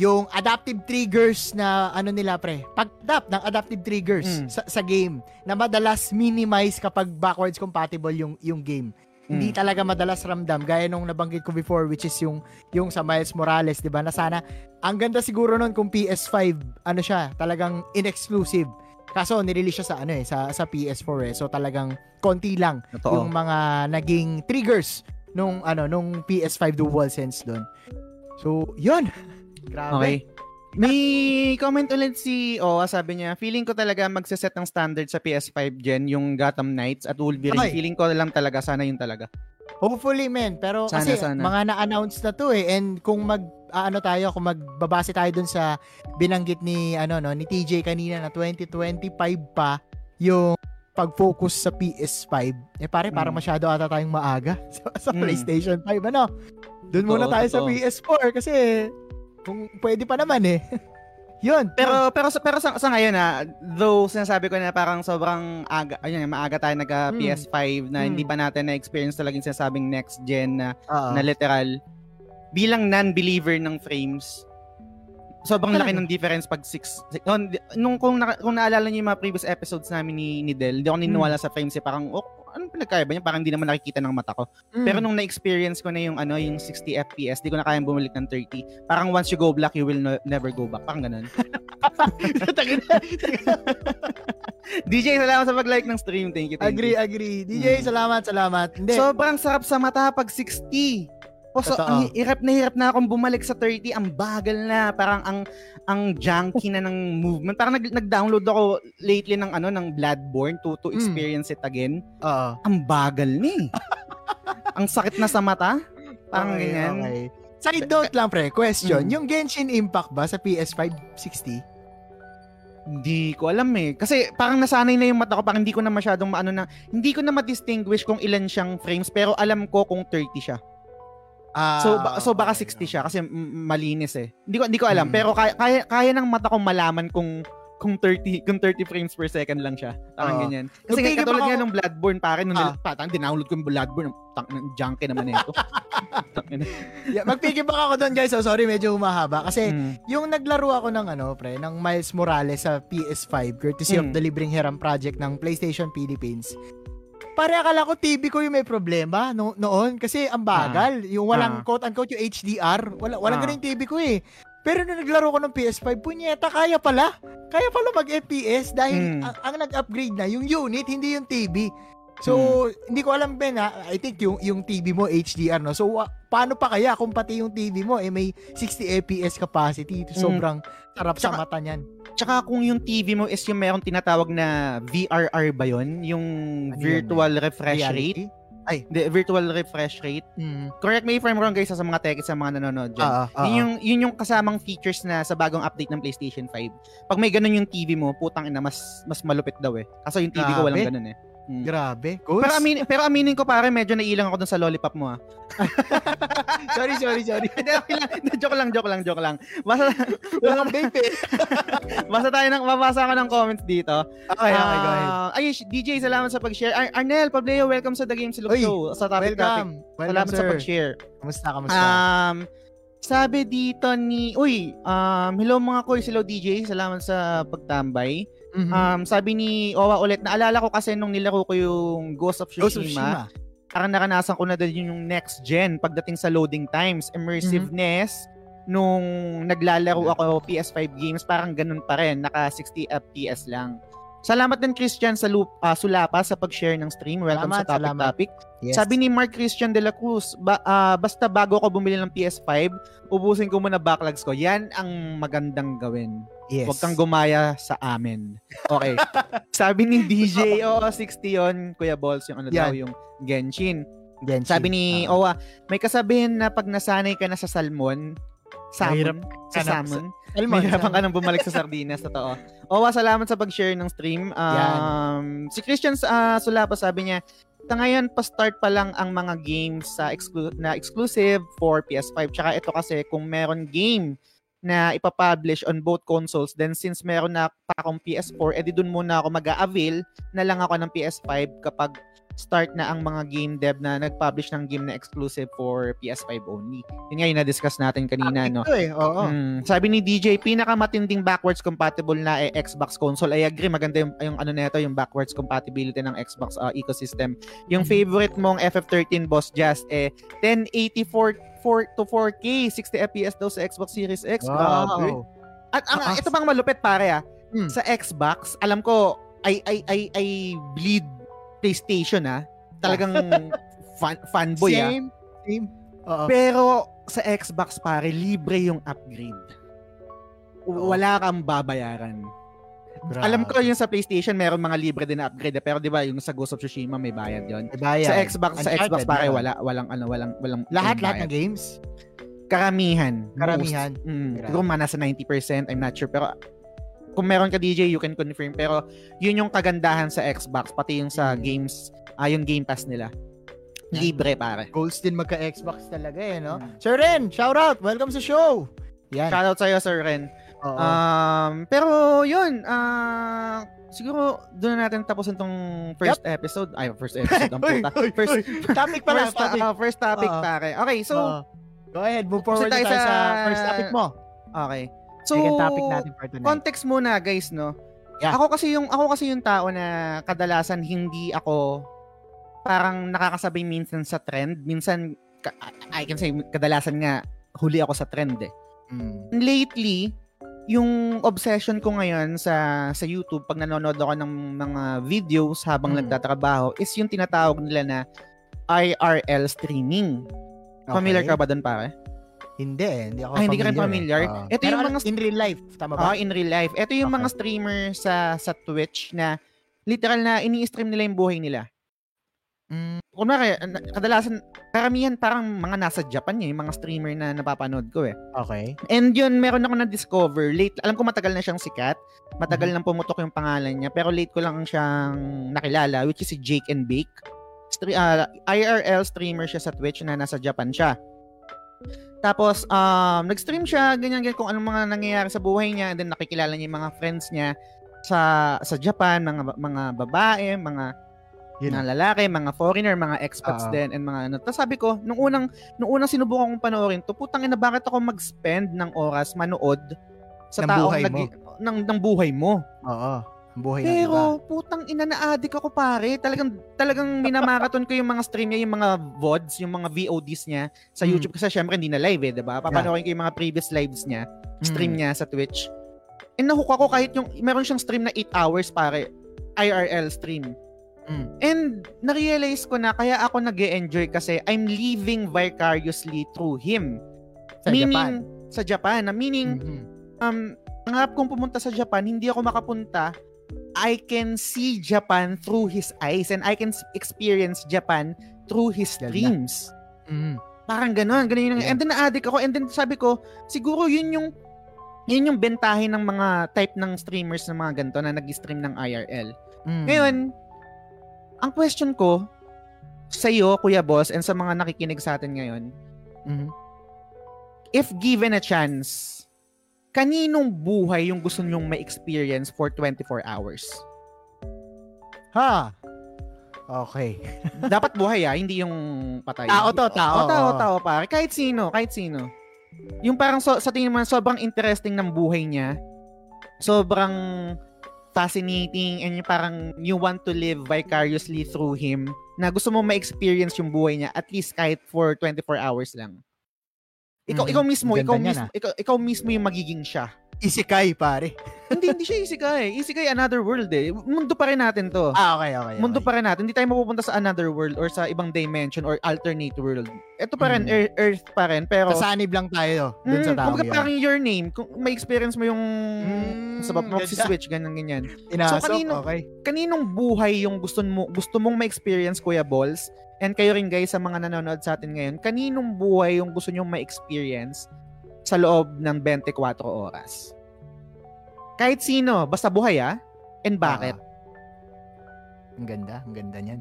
yung adaptive triggers na ano nila pre. Pag-adapt ng adaptive triggers Mm. sa, sa game na madalas minimize kapag backwards compatible yung yung game. Hindi Mm. talaga madalas ramdam gaya nung nabanggit ko before which is yung yung sa Miles Morales, 'di ba? Na sana ang ganda siguro nun kung PS5 ano siya, talagang inexclusive. Kaso nirelease siya sa ano eh, sa sa PS4 eh. So talagang konti lang Totoo. yung mga naging triggers nung ano nung PS5 DualSense doon. So, 'yun. Grabe. Okay. May comment ulit si Owa, sabi niya, feeling ko talaga magsiset ng standard sa PS5 gen yung Gotham Knights at Wolverine. Okay. Feeling ko lang talaga, sana yun talaga. Hopefully, men. Pero Sana, kasi sana. mga na-announce na to eh and kung mag ano tayo, kung magbabase tayo dun sa binanggit ni ano no, ni TJ kanina na 2025 pa yung pag-focus sa PS5. Eh pare, parang Mm. masyado ata tayong maaga sa, sa Mm. PlayStation 5 ano. Doon muna Totoo, tayo sa totoo. PS4 kasi kung pwede pa naman eh. Yun. Pero pero pero sa, sa ngayon na though sinasabi ko na parang sobrang aga ayun maaga tayo nagka Hmm. PS5 na hindi Hmm. pa natin na experience talagang sinasabing next gen na, na literal bilang non-believer ng frames sobrang laki Talaga? ng difference pag 6 nung kung, na, kung naalala niyo yung mga previous episodes namin ni, ni Del hindi ako niniwala sa frames eh parang oh, anong pinagkaiba niya parang hindi naman nakikita ng mata ko Mm. pero nung na-experience ko na yung ano yung 60 FPS di ko na kayang bumalik ng 30 parang once you go black you will no- never go back parang ganun. DJ, salamat sa pag-like ng stream. Thank you, thank agree, you. agree. DJ, Mm. salamat, salamat. Hindi. Sobrang sarap sa mata pag 60. O, so, Totoo. ang hi- hirap na hirap na akong bumalik sa 30. Ang bagal na. Parang ang ang junky na ng movement. Parang nag, nag-download ako lately ng ano ng Bloodborne to to Mm. experience it again. Oo. Ang bagal ni. ang sakit na sa mata. Parang Okay, ganyan. okay. Side note lang, pre. Question. Mm. Yung Genshin Impact ba sa PS5 60? Hindi ko alam eh. Kasi parang nasanay na yung mata ko. Parang hindi ko na masyadong maano na, hindi ko na ma-distinguish kung ilan siyang frames. Pero alam ko kung 30 siya. Ah, So ba- so baka okay. 60 siya kasi m- malinis eh. Hindi ko hindi ko alam Mm. pero kaya, kaya kaya ng mata ko malaman kung kung 30 kung 30 frames per second lang siya. Parang Oo. ganyan. Kasi Nagtigil katulad pa nga ako- nung Bloodborne pare nung Ah. patang dinownload ko yung Bloodborne tang ng junkie naman ito. Tangina. Yeah, magpigibak ako doon, guys. So, sorry, medyo humahaba. Kasi, Mm. yung naglaro ako ng ano, pre, ng Miles Morales sa PS5, courtesy of Mm. the Libreng Hiram Project ng PlayStation Philippines. Pare, akala ko TV ko yung may problema no, noon kasi ang bagal. yung walang Ah. quote-unquote yung HDR. Wala, walang Ah. ganun yung TV ko eh. Pero nung naglaro ko ng PS5, punyeta, kaya pala. Kaya pala mag-FPS dahil Mm. ang, ang nag-upgrade na yung unit, hindi yung TV. So, hindi ko alam Ben ha. I think yung yung TV mo HDR no. So, wa- paano pa kaya kung pati yung TV mo eh may 60 FPS capacity. Sobrang sarap sa Tsaka- mata niyan. Tsaka kung yung TV mo is yung meron tinatawag na VRR ba yun? Yung Ano yun, virtual refresh rate? Reality? The virtual refresh rate. Mm. Correct me if I'm wrong guys sa mga techies sa mga nanonood dyan. Ah, ah, yun, ah. yung, yun yung kasamang features na sa bagong update ng PlayStation 5. Pag may ganun yung TV mo, putang ina, mas mas malupit daw eh. Kaso yung TV ko walang Grabe. ganun eh. Mm. Grabe. Goals? Pero, amin, pero aminin ko pare, medyo nailang ako dun sa lollipop mo ah. sorry, sorry, sorry. Hindi, okay lang. joke lang, joke lang, joke lang. Basta, Walang vape eh. basta tayo ng, mabasa ko ng comments dito. Okay, okay, go ahead. Ah, ay, DJ, salamat sa pag-share. Ar- Arnel, Pableo, welcome sa The Game Silog Uy, Show. Sa topic topic. Welcome. Welcome, Salamat sa sir. pag-share. Kamusta, kamusta? Um, sabi dito ni, uy, um, hello mga koy, hello DJ, salamat sa pagtambay. Mhm. Um, sabi ni Owa ulit, naalala ko kasi nung nilaro ko yung Ghost of Tsushima, Ghost of Tsushima. parang naranasan ko na din yung next gen pagdating sa loading times, immersiveness, nung naglalaro ako PS5 games, parang ganun pa rin, naka 60 FPS lang. Salamat din Christian sa loop, ah, Sulapa sa pag-share ng stream. Welcome Salamat, sa Topic salamat. Topic. Yes. Sabi ni Mark Christian de la Cruz, ba, ah, basta bago ako bumili ng PS5, ubusin ko muna backlogs ko. Yan ang magandang gawin. Yes. Huwag kang gumaya sa amin. Okay. Sabi ni DJ, oo, 60 yon Kuya Balls, yung ano Yan. daw, yung Genshin. Genshin. Sabi ni Ah. Owa, may kasabihin na pag nasanay ka na sa salmon, salmon, sa ka na- salmon, mahirapan ka nang bumalik sa sardinas, totoo. Owa, salamat sa pag-share ng stream. Um, si Christian uh, Sulapa sabi niya, sa ngayon, pa-start pa lang ang mga games sa exclu- na exclusive for PS5. Tsaka ito kasi, kung meron game na ipapublish on both consoles, then since meron na pa akong PS4, edi dun muna ako mag-avail na lang ako ng PS5 kapag start na ang mga game dev na nag-publish ng game na exclusive for PS5 only. Yun nga yung na-discuss natin kanina, no? Ito eh, oo. Mm, sabi ni DJ, pinakamatinding backwards compatible na eh, Xbox console. I agree, maganda yung, yung ano nito, yung backwards compatibility ng Xbox uh, ecosystem. Yung Mhm. favorite mong FF13 Boss Just, eh, 1084 4 to 4K, 60 FPS daw sa Xbox Series X. Grabe. Wow. At ang, ito pang malupit pare ah, Hmm. sa Xbox, alam ko, I, I, I, I bleed PlayStation ah. Talagang fan, fanboy ah. Same. Same. Oo. Pero sa Xbox pare, libre yung upgrade. Oo. Wala kang babayaran. Grabe. Alam ko yung sa PlayStation meron mga libre din na upgrade eh, pero 'di ba yung sa Ghost of Tsushima may bayad 'yon. May bayad. Sa Xbox sa Uncharted, Xbox pare wala walang ano walang walang Lahat lahat ng games. karamihan. Karamihan. Most. Mm, siguro mga nasa 90%, I'm not sure pero kung meron ka DJ, you can confirm. Pero yun yung kagandahan sa Xbox, pati yung sa Mm. games, ah, yung Game Pass nila. Libre, pare. Goals din magka-Xbox talaga eh, no? Mm. Sir Ren, shout out! Welcome sa show! Yan. Shoutout sa'yo, Sir Ren. Oo. Um, pero yun, ah siguro doon na natin tapusin tong first episode. Ay, first episode. ang puta. First, topic pala, first, topic. ah, first topic, Oo. pare. Okay, so, Oo. Go ahead, move forward tayo, tayo sa... sa- first topic mo. okay. So, Second topic natin for tonight. context muna, guys, no? Yeah. Ako kasi yung ako kasi yung tao na kadalasan hindi ako parang nakakasabay minsan sa trend. Minsan I can say kadalasan nga huli ako sa trend eh. Mm. lately, yung obsession ko ngayon sa sa YouTube pag nanonood ako ng mga videos habang Mm. nagtatrabaho is yung tinatawag nila na IRL streaming. Familiar Okay. ka ba doon pare? Hindi eh. Hindi ako Ah, hindi ka rin familiar. familiar? eh. Ito Pero yung mga- in real life, tama ba? Ah, in real life. Ito yung Okay. mga streamer sa sa Twitch na literal na ini-stream nila yung buhay nila. Mm, Kunwari, kadalasan, karamihan parang mga nasa Japan eh, yung mga streamer na napapanood ko eh. okay. And yun, meron ako na-discover. Late, alam ko matagal na siyang sikat. Matagal Mhm. nang pumutok yung pangalan niya. Pero late ko lang siyang nakilala, which is si Jake and Bake. Stre- ah, IRL streamer siya sa Twitch na nasa Japan siya. Tapos, um, nag-stream siya, ganyan, ganyan, kung anong mga nangyayari sa buhay niya. And then, nakikilala niya yung mga friends niya sa sa Japan, mga mga babae, mga Yun. mga lalaki, mga foreigner, mga expats Oo. din, and mga ano. Tapos sabi ko, nung unang, nung unang sinubukan kong panoorin to, putang ina, bakit ako mag-spend ng oras manood sa Ng taong buhay nag, mo. ng, ng buhay mo? Oo. Buhay ng iba. Pero, putang ina, na-addict ako pare. Talagang, talagang minamarathon ko yung mga stream niya, yung mga VODs, yung mga VODs niya sa Mm. YouTube. Kasi syempre, hindi na live eh, diba? Papanoorin ko yung mga previous lives niya, stream Mm. niya sa Twitch. And nahook ako kahit yung, meron siyang stream na 8 hours pare, IRL stream. Mm. And na-realize ko na kaya ako nag enjoy kasi I'm living vicariously through him. Sa meaning, Japan. sa Japan. Na meaning, Mhm. um, pangarap kong pumunta sa Japan, hindi ako makapunta. I can see Japan through his eyes and I can experience Japan through his Ganda. streams. Mhm. Parang ganun, ganun yung, Yeah. and then na-addict ako and then sabi ko, siguro yun yung yun yung bentahin ng mga type ng streamers na mga ganito na nag-stream ng IRL. Mm. Ngayon, ang question ko sa iyo, Kuya Boss, and sa mga nakikinig sa atin ngayon, Mhm. if given a chance, kaninong buhay yung gusto nyong ma-experience for 24 hours? Ha? Okay. Dapat buhay ah, hindi yung patay. Tao to, tao. O, tao, tao pare. Kahit sino, kahit sino. Yung parang so, sa tingin mo sobrang interesting ng buhay niya. Sobrang fascinating and yung parang you want to live vicariously through him na gusto mo ma-experience yung buhay niya at least kahit for 24 hours lang. Ikaw Mhm. ikaw mismo, ikaw mismo, ikaw, ikaw mismo yung magiging siya. Isekai, pare. hindi hindi siya isekai. Isekai another world eh. Mundo pa rin natin to. Ah, okay, okay. okay. Mundo pa rin natin. Hindi tayo mapupunta sa another world or sa ibang dimension or alternate world. Ito pa rin, Mm. Ear- Earth pa rin. Pero, Kasanib lang tayo dun sa mm, tao yun. parang your name, kung may experience mo yung Mm, sa baba mo si switch ganyan ganyan. Inasok, kanino- okay. Kaninong buhay yung gusto mo gusto mong ma-experience Kuya Balls? And kayo rin guys sa mga nanonood sa atin ngayon, kaninong buhay yung gusto nyong ma-experience sa loob ng 24 oras? Kahit sino, basta buhay ah. And bakit? Ah. ang ganda, ang ganda niyan.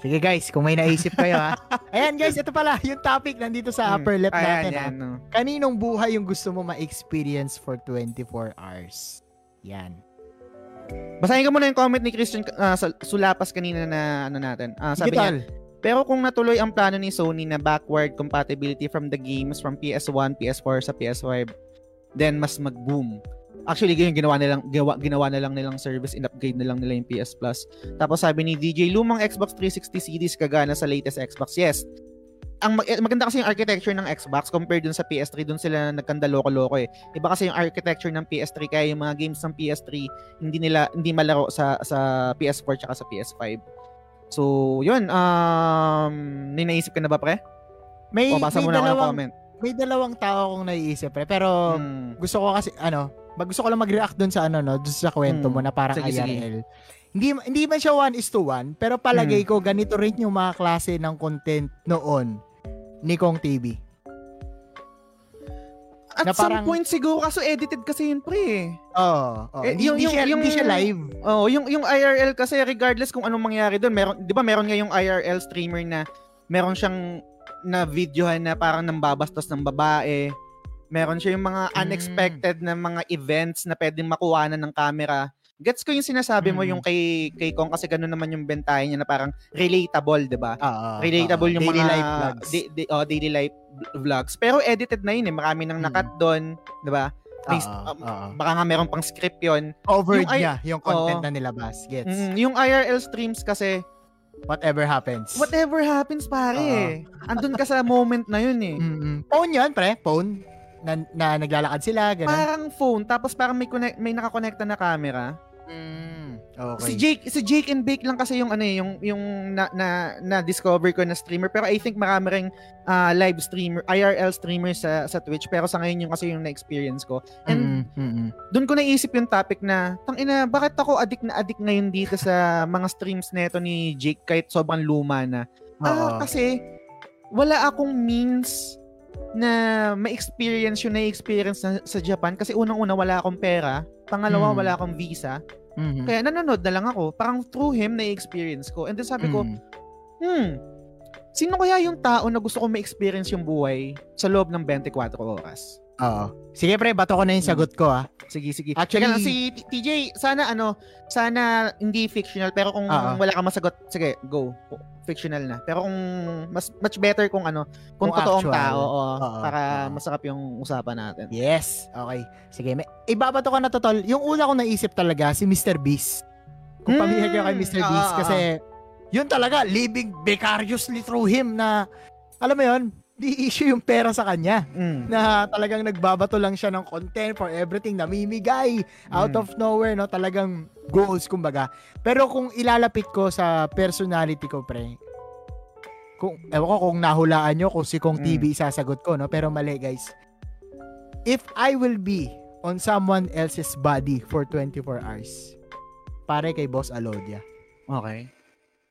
Sige guys, kung may naisip kayo ha. Ayan guys, ito pala yung topic nandito sa Hmm. upper left Ayan, natin. ha. yan, no. Kaninong buhay yung gusto mo ma-experience for 24 hours? Yan. Basahin ko muna yung comment ni Christian ah, sa- Sulapas kanina na ano natin. Ah, sabi Sige niya. Pero kung natuloy ang plano ni Sony na backward compatibility from the games from PS1, PS4 sa PS5, then mas mag-boom. Actually, ganyan ginawa nilang gawa, ginawa na lang nilang service, in-upgrade na lang nila yung PS Plus. Tapos sabi ni DJ, lumang Xbox 360 series kagana sa latest Xbox. Yes. Ang mag- eh, maganda kasi yung architecture ng Xbox compared dun sa PS3, dun sila nagkanda loko-loko eh. Iba kasi yung architecture ng PS3 kaya yung mga games ng PS3 hindi nila hindi malaro sa sa PS4 tsaka sa PS5. So, yun. Um, ninaisip ka na ba, pre? May, O, basa may dalawang, comment. may dalawang tao akong naiisip pre, pero Hmm. gusto ko kasi ano, gusto ko lang mag-react dun sa ano no, dun sa kwento Hmm. mo na parang Sige, sige. IRL. Hindi hindi man siya one is to one, pero Hmm. palagay ko ganito rin yung mga klase ng content noon ni Kong TV. At na some parang- point siguro, kaso edited kasi yun, pre. Oo. Oh, Eh, hindi, yung- hindi yung- siya, yung- hindi siya live. Oh, yung yung IRL kasi regardless kung anong mangyari doon, meron 'di ba meron nga yung IRL streamer na meron siyang na videohan na parang nambabastos ng babae. Meron siya yung mga Mm. unexpected na mga events na pwedeng makuha ng camera. Gets ko yung sinasabi mo Mm. yung kay kay Kong kasi gano'n naman yung bentahe niya na parang relatable, 'di ba? Oo. relatable oo. yung daily mga life vlogs. di- di- oh, daily life vlogs. Pero edited na yun eh. Marami nang Mm. nakat doon, 'di ba? May- Oo, um, oo. Baka nga meron pang script 'yon. Covered yung niya yung content Oo. na nilabas. Gets? Mm, yung IRL streams kasi Whatever happens. whatever happens pare. Andun ka sa moment na yun eh. Mm-mm. Phone yan, pre. Phone. Na, na naglalakad sila, ganun. Parang phone tapos parang may connect, may nakakonekta na camera. Mm, okay. Si Jake si Jake and Bake lang kasi yung ano eh, yung yung na, na, na discover ko na streamer pero I think marami ring ah, live streamer IRL streamer sa sa Twitch pero sa ngayon yung kasi yung na-experience ko. And Mm, mm, mm. doon ko naisip yung topic na tang ina bakit ako addict na addict ngayon dito sa mga streams neto ni Jake kahit sobrang luma na. Ah, kasi wala akong means na ma-experience yung na-experience na, sa Japan kasi unang-una wala akong pera, pangalawa Mm. wala akong visa, Mhm. kaya nanonood na lang ako. Parang through him na-experience ko. And then sabi ko, Mm. hmm, sino kaya yung tao na gusto ko ma-experience yung buhay sa loob ng 24 oras? Oo. Sige, pre, bato ko na yung sagot ko, ah. Sige, sige. Actually- lang, si TJ, sana ano, sana hindi fictional, pero kung Oo. wala kang masagot, sige, go. Fictional na. Pero kung mas much better kung ano, kung, Kung totoong actual. tao, oo, para oo. masarap yung usapan natin. Yes. Okay. Sige, may, ibabato ko na to, tol. Yung una kong naisip talaga, si Mr. Beast. Kung Mm, pamilya kayo kay Mr. oo, Beast, oo. kasi yun talaga, living vicariously through him na, alam mo yun, di issue yung pera sa kanya. Mm. na talagang nagbabato lang siya ng content for everything namimigay out Mm. of nowhere no talagang goals kumbaga pero kung ilalapit ko sa personality ko pre kung ewan ko kung nahulaan nyo kung si Kong Mm. TV isasagot ko no pero mali guys if I will be on someone else's body for 24 hours pare kay Boss Alodia Okay.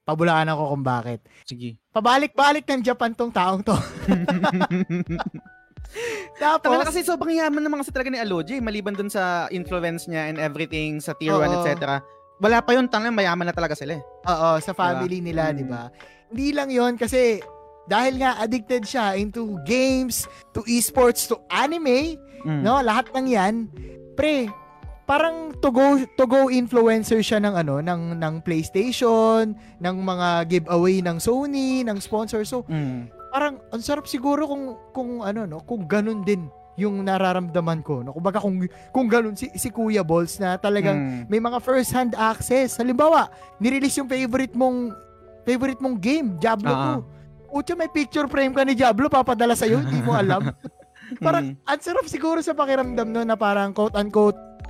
pabulaan ako kung bakit Sige. Pabalik-balik ng Japan tong taong to Tapos, tapos kasi sobrang yaman naman kasi talaga ni Aloji, maliban dun sa influence niya and everything, sa tier 1, Oo. etc. Wala pa yun, tangang mayaman na talaga sila eh. Oo, sa family nila, Mm. di ba? Hindi lang yon kasi dahil nga addicted siya into games, to esports, to anime, Mm. no? Lahat ng 'yan, pre, parang to go to go influencer siya ng ano, ng ng PlayStation, ng mga giveaway ng Sony, ng sponsor. So, Mm. parang ang sarap siguro kung kung ano no, kung ganun din yung nararamdaman ko. No? Kumbaga kung, kung ganun, si, si Kuya Balls na talagang Mm. may mga first-hand access. Halimbawa, nirelease yung favorite mong favorite mong game, Diablo Ah. 2. Utya, may picture frame ka ni Diablo, papadala sa'yo, hindi mo alam. Parang, Mm. ang sarap siguro sa pakiramdam no, na parang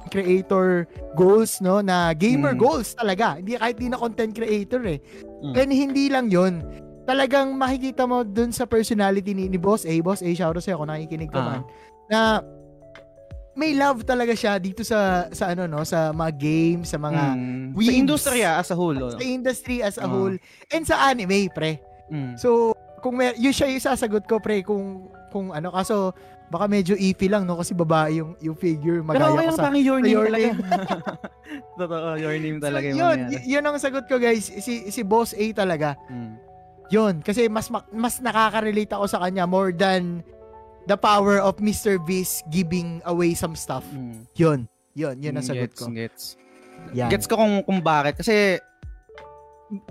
creator goals, no, na gamer Mm. goals talaga. Hindi kahit di na content creator eh. Mm. And hindi lang yon Talagang makikita mo dun sa personality ni, ni Boss A. Boss A, shoutout sa'yo kung nakikinig ka Ah. man. Na may love talaga siya dito sa sa ano no sa mga games sa mga Mm. Sa weebs. industriya as a whole. sa industry as a Ah. whole and sa anime pre Mm. So, kung may, yun siya yung sasagot ko, pre, kung, kung ano, kaso, baka medyo iffy lang, no? Kasi babae yung, yung figure, Pero magaya okay ko lang sa... parang your name your talaga. Totoo, your name talaga so, yung yun, mangyari. y- yun ang sagot ko, guys. Si, si Boss A talaga. Mm. Yun, kasi mas ma- mas nakaka-relate ako sa kanya more than the power of Mr. Beast giving away some stuff. Mm. Yun. Yun, yun ang Mm, sagot gets, ko. Gets. Yan. Gets ko kung, kung bakit. Kasi,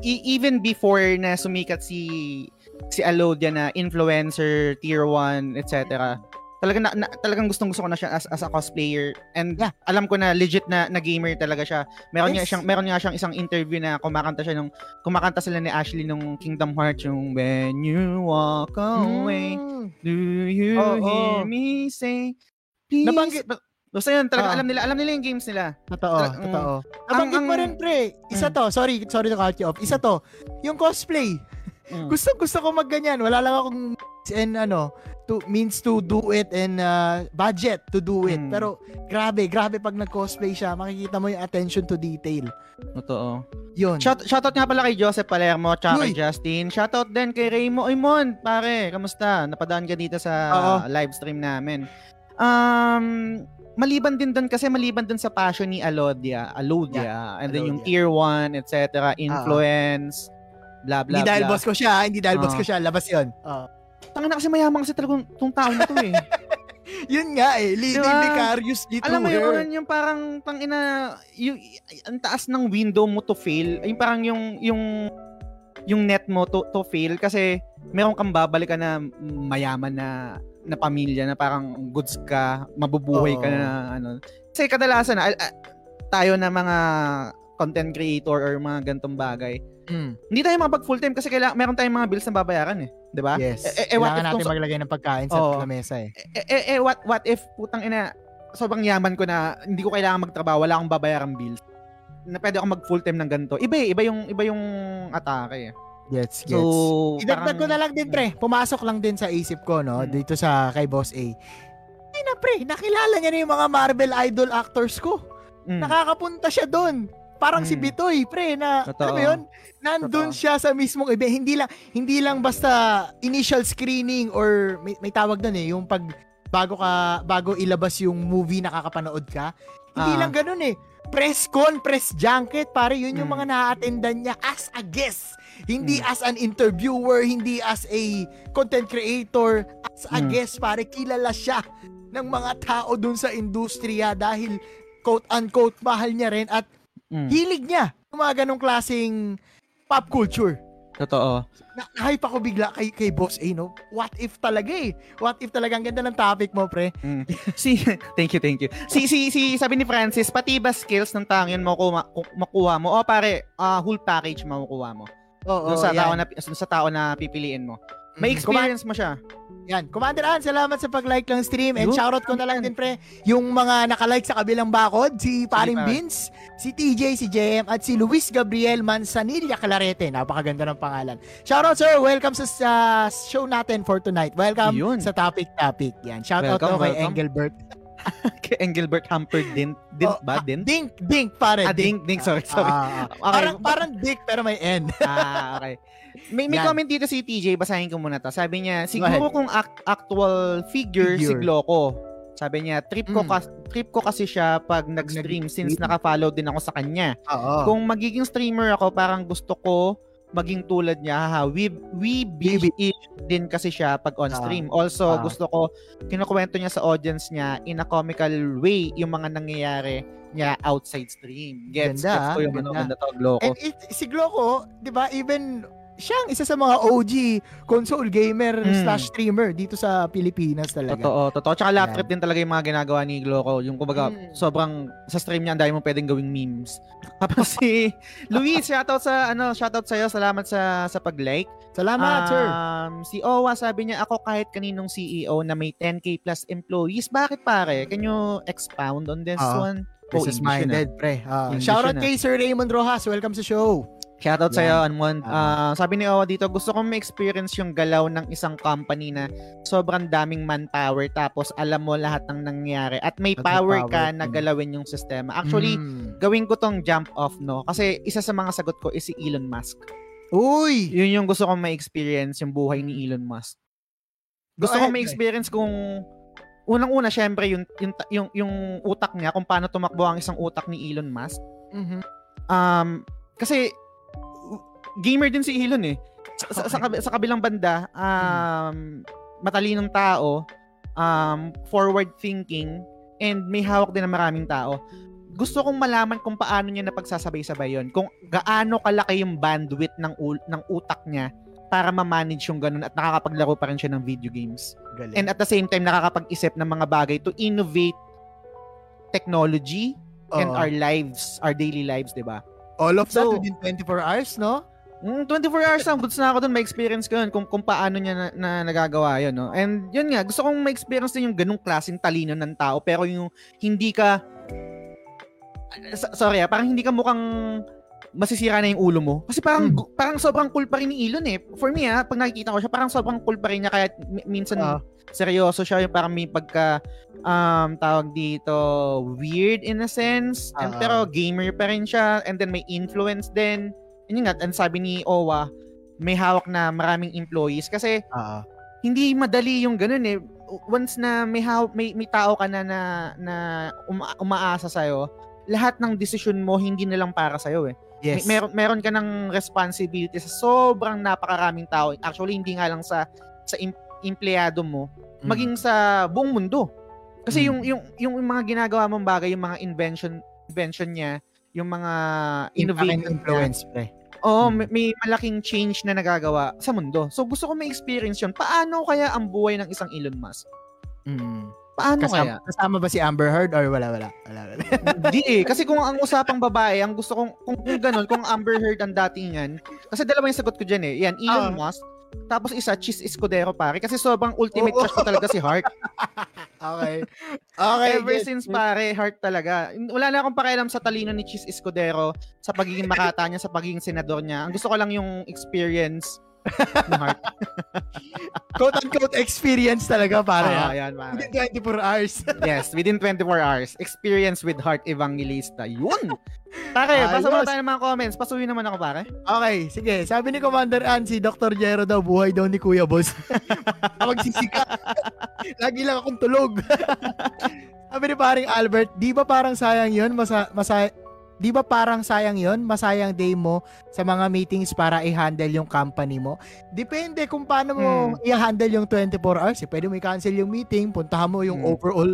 e- even before na sumikat si si Alodia na influencer, tier 1, etc. Talagang na, na- talagang gustong gusto ko na siya as, as a cosplayer and Yeah. alam ko na legit na, na gamer talaga siya. Meron niya Yes. siyang meron niya siyang isang interview na kumakanta siya nung kumakanta sila ni Ashley nung Kingdom Hearts yung When you walk away Mm. Do you Oo. hear me say please? Nabanggit- Basta yun, talaga Ah. alam nila, alam nila yung games nila. Totoo, mm. totoo. Nabanggit mo rin, pre. Isa to. Sorry, sorry to cut you off. Isa to. Yung cosplay. Mm. gusto gusto ko magganyan. Wala lang akong and ano to means to do it and uh, budget to do it. Mm. Pero grabe, grabe pag nag-cosplay siya, makikita mo yung attention to detail. Totoo. Yun. Shout, shoutout nga pala kay Joseph Palermo at kay. Justin. Shoutout din kay Raymo Oymon. Pare, kamusta? Napadaan ka dito sa Oo. live stream namin. Um, maliban din doon kasi maliban doon sa passion ni Alodia, Alodia, and then yung Alodia. tier 1, etc., influence, bla bla hindi dahil bla. boss ko siya, hindi dahil boss Oo. ko siya, labas 'yon. Oo. Tanga na kasi mayaman kasi talagang tong tao na to eh. Yun nga eh, leading Diba? vicariously Alam mo yun, yung parang tangina yung ang taas ng window mo to fail, yung parang yung yung yung net mo to, to fail kasi meron kang babalik ka na mayaman na na pamilya na parang goods ka, mabubuhay ka Oo. na ano. Kasi kadalasan al- a- tayo na mga content creator or mga gantong bagay. Mm, Hindi tayo makapag full time kasi kailangan meron tayong mga bills na babayaran eh, 'di ba? yes. Eh, eh, what Kailangan natin kung- maglagay ng pagkain sa Oo. lamesa eh. eh, eh, eh, what what if putang ina sobrang yaman ko na hindi ko kailangan magtrabaho, wala akong babayarang bills. Na pwede ako mag full time ng ganito. Iba eh, iba yung iba yung atake eh. Gets, gets. So, Idagdag ko na lang din, pre. Pumasok lang din sa isip ko, no? Hmm. Dito sa kay Boss A. Ay na, pre. Nakilala niya na yung mga Marvel idol actors ko. Mm. Nakakapunta siya doon. Parang si Mm. Bitoy, pre, na, Totoo. alam mo yun? Nandun Totoo. siya sa mismong event. Hindi lang, hindi lang basta initial screening or may, may tawag doon eh, yung pag bago ka, bago ilabas yung movie nakakapanood ka. Hindi Ah. lang ganun eh. Press con, press junket, pare, yun yung Mm. mga na-attendan niya as a guest. Hindi Mm. as an interviewer, hindi as a content creator, as a Mm. guest, pare, kilala siya ng mga tao dun sa industriya dahil quote-unquote mahal niya rin at Mm. hilig niya yung mga ganong klaseng pop culture. Totoo. Na hype ako bigla kay, kay Boss A, no? What if talaga eh? What if talaga? Ang ganda ng topic mo, pre. Mm. si thank you, thank you. Si si si sabi ni Francis, pati ba skills ng tao yun makuha, makuha mo? O pare, ah, whole package makukuha mo. Oo, Doon sa yan. tao na sa tao na pipiliin mo. May experience mo siya. Yan. Commander Ann, salamat sa pag-like ng stream. And shoutout ko na lang din, pre, yung mga nakalike sa kabilang bakod, si Paring. Vince, si TJ, si JM, at si Luis Gabriel Manzanilla Clarete. Napakaganda ng pangalan. Shoutout, sir. Welcome sa, sa show natin for tonight. Welcome Yun. sa Topic Topic. Yan. Shoutout Welcome, daw kay welcome. Engelbert. Kay Engelbert Humperdinck din, din Oh, ba ah, din? Dink, dink, pare. Ah, dink, dink, sorry, sorry. Ah, ah, ah. Okay. Parang, parang dick, pero may N. ah, okay. May, may Yan. comment dito si TJ, basahin ko muna to. Sabi niya, siguro kung ac- actual figure, si Figure. Gloco. Sabi niya, trip ko, Mm. kas- trip ko kasi siya pag nag-stream since Nag-stream. naka-follow din ako sa kanya. Oo. Kung magiging streamer ako, parang gusto ko maging tulad niya. Haha, we, we be din kasi siya pag on Ah. stream. Also, Ah. gusto ko, kinukwento niya sa audience niya in a comical way yung mga nangyayari niya outside stream. Gets, Ganda, gets ko yung ganda. ano, ganda to, Gloco. And it, si Gloco, di ba, even siya ang isa sa mga OG console gamer Mm. slash streamer dito sa Pilipinas talaga. Totoo, totoo. Tsaka Yan. trip din talaga yung mga ginagawa ni Gloco. Yung kumbaga, Mm. sobrang sa stream niya, ang dami mo pwedeng gawing memes. Tapos si Luis, shoutout sa, ano, shoutout sa'yo. Salamat sa, sa pag-like. Salamat, sir. Um, si Owa, sabi niya, ako kahit kaninong CEO na may 10k plus employees, bakit pare? Can you expound on this Oo. one? Oh, Business English yun, minded, pre. Ah, shoutout yun, ah. kay Sir Raymond Rojas. Welcome sa show. Shoutout Yan. sa'yo, Anmon. Ah. Ah, sabi ni Owa dito, gusto kong ma-experience yung galaw ng isang company na sobrang daming manpower tapos alam mo lahat ng nangyayari at may At power power ka na galawin yung sistema. Actually, Mm. gawin ko tong jump off, no? Kasi isa sa mga sagot ko is si Elon Musk. Uy! Yun yung gusto kong ma-experience, yung buhay ni Elon Musk. Gusto Go kong ma-experience kung unang-una syempre yung yung yung yung utak niya kung paano tumakbo ang isang utak ni Elon Musk. Mhm. Um kasi gamer din si Elon eh. Sa, sa, sa, sa kabilang banda, um matalinong tao, um forward thinking and may hawak din ng maraming tao. Gusto kong malaman kung paano niya napagsasabay-sabay yon. Kung gaano kalaki yung bandwidth ng ul- ng utak niya para ma-manage yung ganun at nakakapaglaro pa rin siya ng video games. Galing. And at the same time, nakakapag-isip ng mga bagay to innovate technology and Oo. our lives, our daily lives, di ba? All of that So- within 24 hours, no? Mm, 24 hours lang, goods na ako dun, may experience ko yun kung, kung paano niya na, na nagagawa yun, no? And yun nga, gusto kong ma-experience din yung ganung klaseng talino ng tao, pero yung hindi ka, sorry ah, parang hindi ka mukhang masisira na yung ulo mo. Kasi parang, Hmm. parang sobrang cool pa rin ni Elon eh. For me ah, pag nakikita ko siya, parang sobrang cool pa rin niya, kaya mi- minsan Ah. seryoso siya, yung parang may pagka, um, tawag dito, weird in a sense, and, Ah. pero gamer pa rin siya, and then may influence din. Yun nga, and sabi ni Owa, may hawak na maraming employees kasi Oo. hindi madali yung ganun eh. Once na may hawak, may, may tao ka na na, na uma, umaasa sa'yo, lahat ng desisyon mo hindi na lang para sa'yo eh. Yes. May- meron, meron ka ng responsibility sa sobrang napakaraming tao. Actually, hindi nga lang sa sa em- empleyado mo, Mm. maging sa buong mundo. Kasi Mm. yung yung yung mga ginagawa mong bagay, yung mga invention invention niya, yung mga innovative influence, pre. Mm. may, may malaking change na nagagawa sa mundo. So gusto ko may experience 'yon. Paano kaya ang buhay ng isang Elon Musk? Mm. Paano Kasama, kaya? kasama ba si Amber Heard or wala, wala? Wala, wala. Hindi eh. Kasi kung ang usapang babae, ang gusto kong, kung, kung ganun, kung Amber Heard ang datingan, kasi dalawa yung sagot ko dyan eh. Yan, Elon Ah. Musk, tapos isa, Cheese Escudero pare. Kasi sobrang ultimate crush ko talaga si Heart. okay. Okay. Ever get- since pare, Heart talaga. Wala na akong pakialam sa talino ni Cheese Escudero, sa pagiging makata niya, sa pagiging senador niya. Ang gusto ko lang yung experience ni Heart. Quote-unquote experience talaga, pare. Ah, ah. yan, pare. Within 24 hours. Yes, within 24 hours. Experience with Heart Evangelista. Yun! Pare, basa mo tayo ng mga comments. Pasuyin naman ako, pare. Okay, sige. Sabi ni Commander Ann, si Dr. Jero daw, buhay daw ni Kuya Boss. Magsisika. Lagi lang akong tulog. Sabi ni paring Albert, di ba parang sayang yun? Masa, masa, di ba parang sayang yun? Masayang day mo sa mga meetings para i-handle yung company mo? Depende kung paano mo Hmm. i-handle yung 24 hours. Eh. Pwede mo i-cancel yung meeting, puntahan mo yung Hmm. overall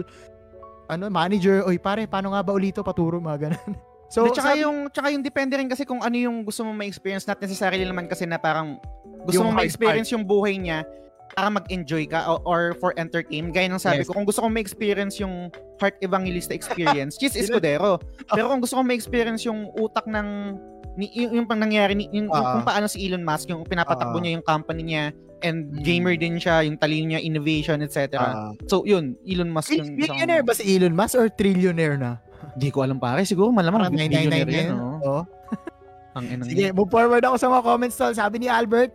ano manager, oy pare, paano nga ba ulito paturo mga ganun. So, So, tsaka sabi- yung tsaka yung depende rin kasi kung ano yung gusto mo ma-experience not necessarily naman kasi na parang gusto mo ma-experience yung buhay niya para mag-enjoy ka o- or for entertainment. Gaya ng sabi Yes. ko, kung gusto ko ma-experience yung Heart Evangelista experience, Cheese Escudero. Pero kung gusto ko ma-experience yung utak ng ni, yung, yung pang nangyari ni, yung, Ah. kung paano si Elon Musk yung pinapatakbo Ah. niya yung company niya and Mm. gamer din siya, yung talino niya, innovation, etc. Ah. so, yun, Elon Musk yung Bil- Billionaire ba si Elon Musk or trillionaire na? Hindi ko alam pare, siguro malamang billionaire 999 yan, oh. Ang Sige, move forward ako sa mga comments tol. Sabi ni Albert,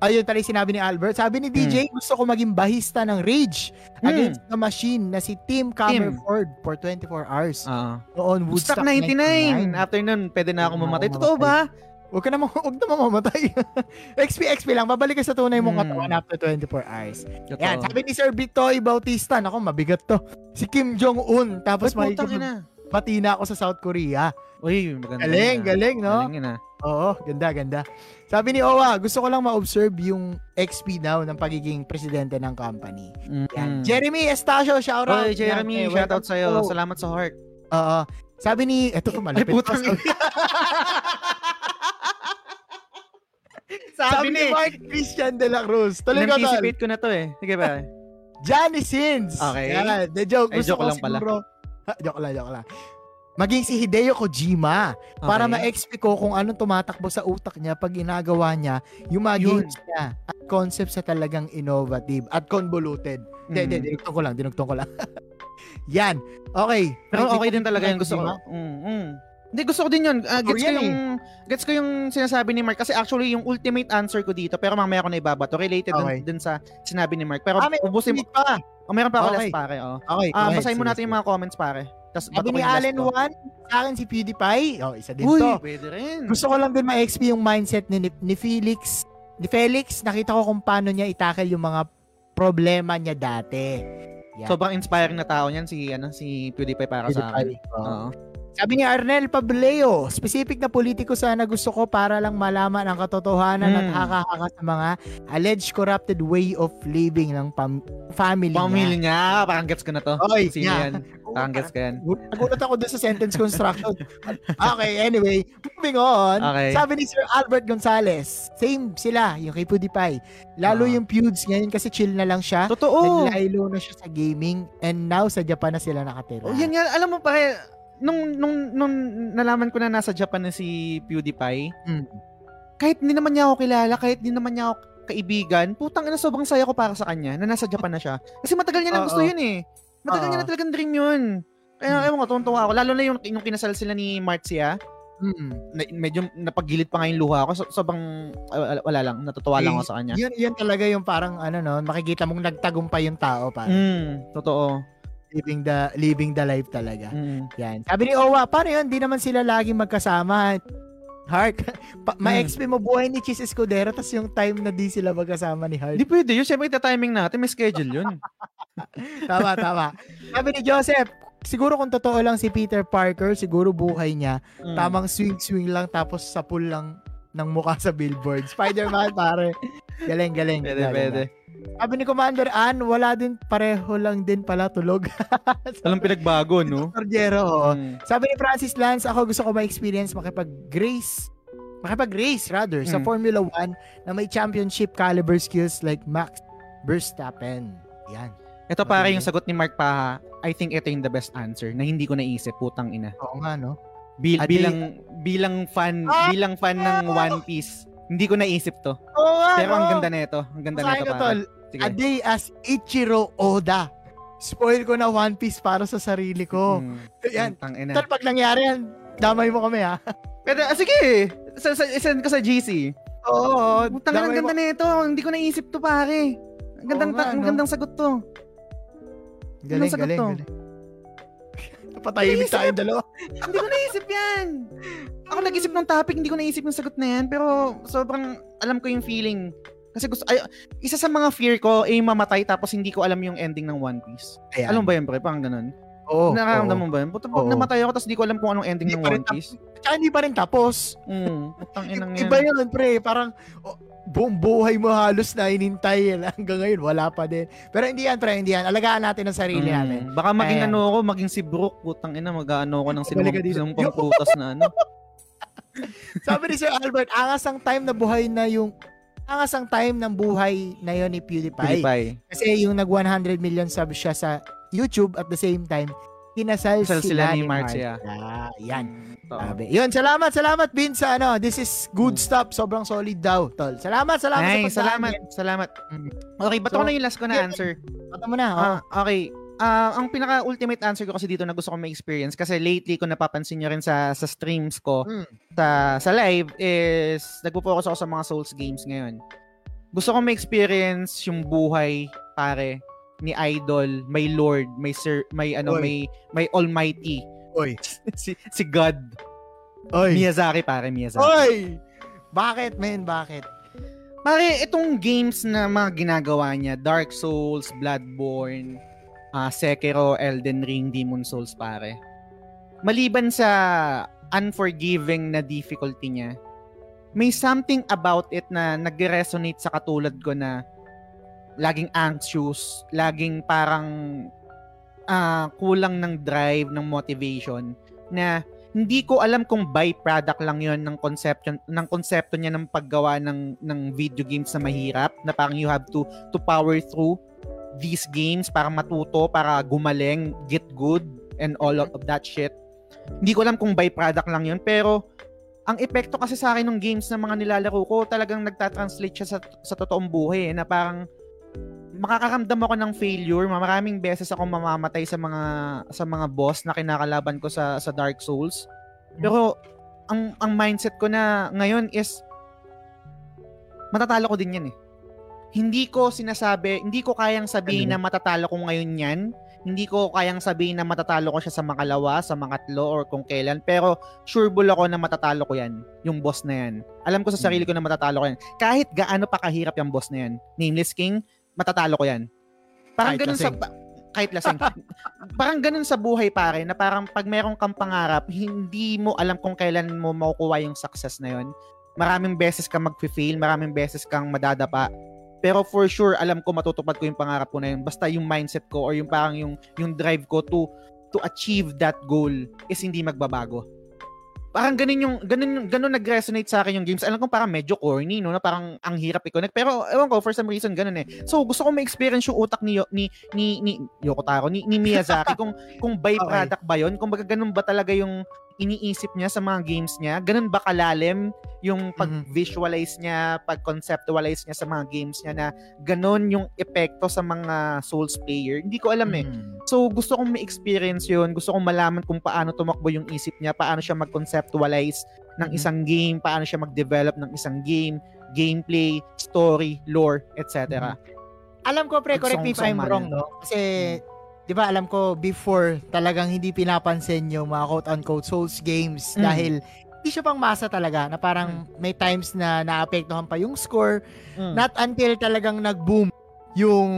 ayun pala yung sinabi ni Albert. Sabi ni DJ, gusto ko maging bahista ng Rage Hmm. against the machine na si Tim Camerford for 24 hours. Ah. Noon, Woodstock Woodstock 99. 99. After nun, pwede na ako na mamatay. Totoo ba? Huwag ka na, huwag na mamamatay. XP, XP lang. Babalik ka sa tunay mong Hmm. katawan after 24 hours. Totoo. Yan, sabi ni Sir Bitoy Bautista, nako mabigat to. Si Kim Jong-un. Tapos may putang ina? Bati na ako sa South Korea. Uy, maganda. Galing, ah. galing, no? Galing yun, ah. Oo, ganda, ganda. Sabi ni Owa, gusto ko lang ma-observe yung XP daw ng pagiging presidente ng company. Yan. Mm. Jeremy Estacio, shoutout. Oy, Jeremy, Yan, eh, shoutout welcome sa'yo. to- Salamat sa heart. Oo. Sabi ni, eto to, Ay, malapit. putang ina. Sabi Sabi ni Mark Christian de la Cruz. Tuloy ko, anticipate ko na to eh. Sige ba? Johnny Sins. Okay. Yan, the joke. Ay, Gusto joke ko lang pala. siguro, Ha, joke lang, joke lang. Maging si Hideo Kojima para Okay. ma-exp ko kung anong tumatakbo sa utak niya pag ginagawa niya yung mga Yun. games niya at concepts na talagang innovative at convoluted. Hindi, Mhm. dinugtong ko lang, dinugtong ko lang. Yan. Okay. Pero okay din talaga yun. Gusto ko. Kojima? Hindi, gusto ko din yun. Ah, gets, ko yung, gets ko yung sinasabi ni Mark. Kasi actually, yung ultimate answer ko dito, pero mamaya ko na ibabato. Related dun- Okay. dun, sa sinabi ni Mark. Pero Ah, may ubusin mo. Pa. Oh, meron pa ako Okay. last pare. Oh. Okay. Ahead. basahin mo natin yung mga comments pare. Tapos Sabi ni Allen Juan, sa akin si PewDiePie. Oh, isa din Uy, to. pwede rin. Gusto ko lang din ma-XP yung mindset ni, ni Felix. Ni Felix, nakita ko kung paano niya itackle yung mga problema niya dati. Yan. Sobrang inspiring na tao niyan si ano si PewDiePie para sa akin. PewDiePie. Oo. Sabi ni Arnel Pableo, specific na politiko sana gusto ko para lang malaman ang katotohanan at Hmm. haka-haka sa mga alleged corrupted way of living ng pam- family Pamilya niya. niya, parang gets ko na to. Oy, Sino yeah. yan? Parang gets ko yan. Nagulat ako doon sa sentence construction. okay, anyway, moving on. Okay. Sabi ni Sir Albert Gonzales, same sila, yung kay PewDiePie. Lalo Ah. yung Pewds ngayon kasi chill na lang siya. Totoo. Naglaylo na siya sa gaming and now sa Japan na sila nakatira. Oh, yan nga, alam mo pare, nung, nung, nung nalaman ko na nasa Japan na si PewDiePie, Mm. kahit hindi naman niya ako kilala, kahit hindi naman niya ako kaibigan, putang ina, sobrang saya ko para sa kanya na nasa Japan na siya. Kasi matagal niya na gusto yun eh. Matagal niya Oo. na talagang dream yun. Kaya Mm. ewan ko, tuwang-tuwa ako. Lalo na yung, yung kinasal sila ni Marcia, Mm. na, medyo napagilid pa nga yung luha ko. So, sobrang, ah, wala, lang, natutuwa lang Eh, ako sa kanya. Yun, yun talaga yung parang ano no, makikita mong nagtagumpay yung tao pa. Mm, totoo. Living the living the life talaga. Mm. Yan. Sabi ni Owa, paano yun? Di naman sila laging magkasama. Heart, pa, Hmm. ma-exp mo buhay ni Cheese Escudero tas yung time na di sila magkasama ni Heart. Hindi pwede yun. Siyempre, timing natin. May schedule yun. tama, tama. Sabi ni Joseph, siguro kung totoo lang si Peter Parker, siguro buhay niya, Mm. tamang swing-swing lang tapos sapul lang ng mukha sa billboard. Spider-Man, pare. Galing, galing. Pwede, Galing, pwede. Sabi ni Commander Ann, wala din, pareho lang din pala tulog. Walang pinagbago, no? Torjero, oo. Mm. Sabi ni Francis Lance, ako gusto ko ma-experience makipag-grace, makipag-race rather, sa Mm. Formula 1 na may championship caliber skills like Max Verstappen. Yan. Ito Okay. yung sagot ni Mark Paha. I think ito yung the best answer na hindi ko naisip, putang ina. Oo nga, no? Bil- A day- bilang bilang fan, Ah! bilang fan ng One Piece, hindi ko naisip to. Oo nga, Pero ang ganda nito. Ang ganda nito ko, pare. tol. Sige. A day as Ichiro Oda. Spoil ko na One Piece para sa sarili ko. Mm. Yan. Tol, pag nangyari yan, damay mo kami, ha? Pero ah, sige. Sa, sa, send ko sa GC. Oo. Putang ina, ang ganda nito. Hindi ko naisip to pare. Ang gandang Oo nga, ang gandang sagot to. Galing, Anong sagot galing, to? galing. Patahimik tayong dalawa. hindi ko naisip yan. Ako nag-isip ng topic, hindi ko naisip yung sagot na yan. Pero sobrang alam ko yung feeling. Kasi gusto, ay, isa sa mga fear ko ay mamatay tapos hindi ko alam yung ending ng One Piece. Ayan. Alam ba yun, pre? Parang ganun. Oo. Nakaramdam mo ba yun? Pag Oo. namatay ako tapos hindi ko alam kung anong ending ng One Piece. Tsaka hindi pa rin tapos. Mm, putang inang yan. Iba yun, pre. Parang oh, buong buhay mo halos na inintay. Hanggang ngayon, wala pa din. Pero hindi yan, pre. Hindi yan. Alagaan natin ang sarili Mm, natin. Baka maging Ayan. ano ako, maging si Brooke, putang ina, mag-ano ako ng sinumpang prutas na ano. Sabi ni Sir Albert, angas ang time na buhay na yung angas ang time ng buhay na yon ni PewDiePie. PewDiePie. Kasi yung nag 100 million subs siya sa YouTube at the same time, kinasal Kasal sila, sila ni Marcia. Marcia. Yan. Sabi. Yun, salamat, salamat Bin sa ano. This is good stuff. Sobrang solid daw, tol. Salamat, salamat Ay, sa salamat, pagdaan. salamat. Mm. Okay, ba't So, ako na yung last ko na answer? Pata mo na. Oh. Ah, okay. Ah, ang pinaka-ultimate answer ko kasi dito na gusto ko ma-experience kasi lately ko napapansin nyo rin sa sa streams ko Mm. sa sa live is nagpo-focus ako sa mga Souls games ngayon. Gusto ko ma-experience yung buhay pare ni Idol, may Lord, may Sir, may ano, Oy. may may Almighty, Oy. si si God, Oy. Miyazaki pare, Miyazaki. Oy! Bakit, men? Bakit? Pare, itong games na mga ginagawa niya, Dark Souls, Bloodborne, ah Sekiro, Elden Ring, Demon Souls, pare. Maliban sa unforgiving na difficulty niya, may something about it na nag-resonate sa katulad ko na laging anxious, laging parang ah, kulang ng drive, ng motivation, na hindi ko alam kung byproduct lang yon ng conception ng konsepto niya ng paggawa ng ng video games na mahirap na parang you have to to power through these games para matuto, para gumaling, get good and all of that shit. Hindi ko alam kung byproduct lang yon pero ang epekto kasi sa akin ng games na mga nilalaro ko talagang nagta-translate siya sa, sa totoong buhay eh, na parang makakaramdam ako ng failure. Maraming beses ako mamamatay sa mga sa mga boss na kinakalaban ko sa sa Dark Souls. Pero ang ang mindset ko na ngayon is matatalo ko din 'yan eh. Hindi ko sinasabi, hindi ko kayang sabihin na matatalo ko ngayon 'yan. Hindi ko kayang sabihin na matatalo ko siya sa makalawa, sa makatlo, or kung kailan. Pero sure bull ako na matatalo ko yan, yung boss na yan. Alam ko sa sarili ko na matatalo ko yan. Kahit gaano pa kahirap yung boss na yan. Nameless King, matatalo ko yan. Parang Kahit ganun sa... lasing. pa- kahit lasing. parang ganun sa buhay pare na parang pag meron kang pangarap, hindi mo alam kung kailan mo makukuha yung success na yon. Maraming beses kang mag-fail, maraming beses kang madadapa. Pero for sure, alam ko matutupad ko yung pangarap ko na yun. Basta yung mindset ko or yung parang yung yung drive ko to to achieve that goal is hindi magbabago. Parang ganun yung ganun yung ganun nag-resonate sa akin yung games. Alam ko parang medyo corny no, na parang ang hirap i-connect. Pero ewan ko for some reason ganun eh. So gusto ko ma-experience yung utak ni ni ni, ni Yoko Taro, ni, ni Miyazaki kung kung byproduct ba 'yon, kung baga ganun ba talaga yung iniisip niya sa mga games niya, ganun ba kalalim yung pag-visualize niya, pag-conceptualize niya sa mga games niya na ganun yung epekto sa mga Souls player. Hindi ko alam eh. Mhm. So, gusto kong ma-experience yun. Gusto kong malaman kung paano tumakbo yung isip niya, paano siya mag-conceptualize ng Mhm. isang game, paano siya mag-develop ng isang game, gameplay, story, lore, etc. Alam ko pre, correct me if I'm wrong, no? Kasi, di ba alam ko, before, talagang hindi pinapansin yung mga quote-unquote Souls games Mm. dahil hindi siya pang masa talaga na parang may times na naapektuhan pa yung score Mm. not until talagang nag-boom yung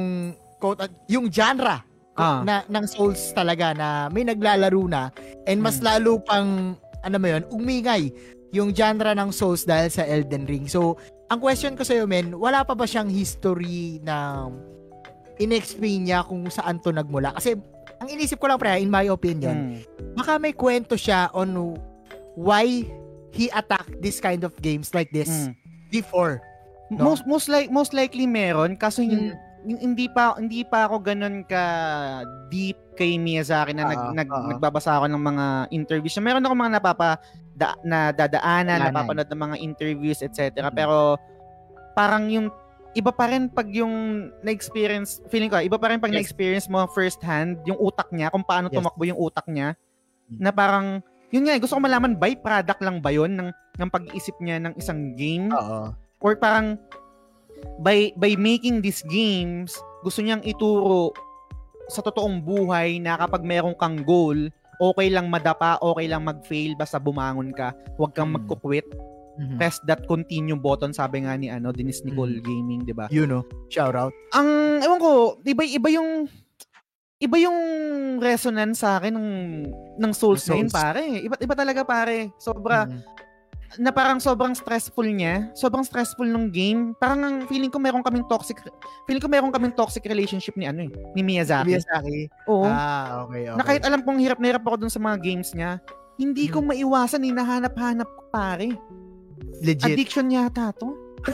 quote yung genre Ah. na ng Souls talaga na may naglalaro na and mas Mm. lalo pang ano mo yun, umingay yung genre ng Souls dahil sa Elden Ring. So, ang question ko sa iyo, men, wala pa ba siyang history na in-explain niya kung saan to nagmula? Kasi, ang inisip ko lang, pre, in my opinion, Mm. baka may kwento siya on why he attacked this kind of games like this Mm. before. No? Most most like most likely meron kaso hin- Mm. hindi pa hindi pa ako ganun ka deep kay Miyazaki na nag, Oo, nag oo. nagbabasa ako ng mga interviews. Meron ako mga napapa da, na dadaanan, Daanan. napapanood ng mga interviews, etc. Mhm. Pero parang yung iba pa rin pag yung na-experience, feeling ko, iba pa rin pag Yes. na-experience mo first hand, yung utak niya, kung paano Yes. tumakbo yung utak niya, Mm. na parang, yun nga, eh, gusto ko malaman, byproduct lang ba yun ng, ng pag-iisip niya ng isang game? Oo. or parang by by making these games gusto niyang ituro sa totoong buhay na kapag meron kang goal okay lang madapa okay lang mag-fail basta bumangon ka huwag kang Mm. Mhm. press that continue button sabi nga ni ano Dennis Nicole Gaming 'di ba You know, shout out. ang ewan ko iba iba yung iba yung resonance sa akin ng ng Souls Ng na yun, Souls. pare iba iba talaga pare sobra Mhm. na parang sobrang stressful niya, sobrang stressful ng game. Parang ang feeling ko meron kaming toxic feeling ko meron kaming toxic relationship ni ano eh, ni Miyazaki. Miyazaki. Oo. Ah, okay, okay. Na kahit alam kong hirap na hirap ako dun sa mga games niya, hindi ko Hmm. maiwasan, hinahanap-hanap ko pare. Legit. Addiction yata to.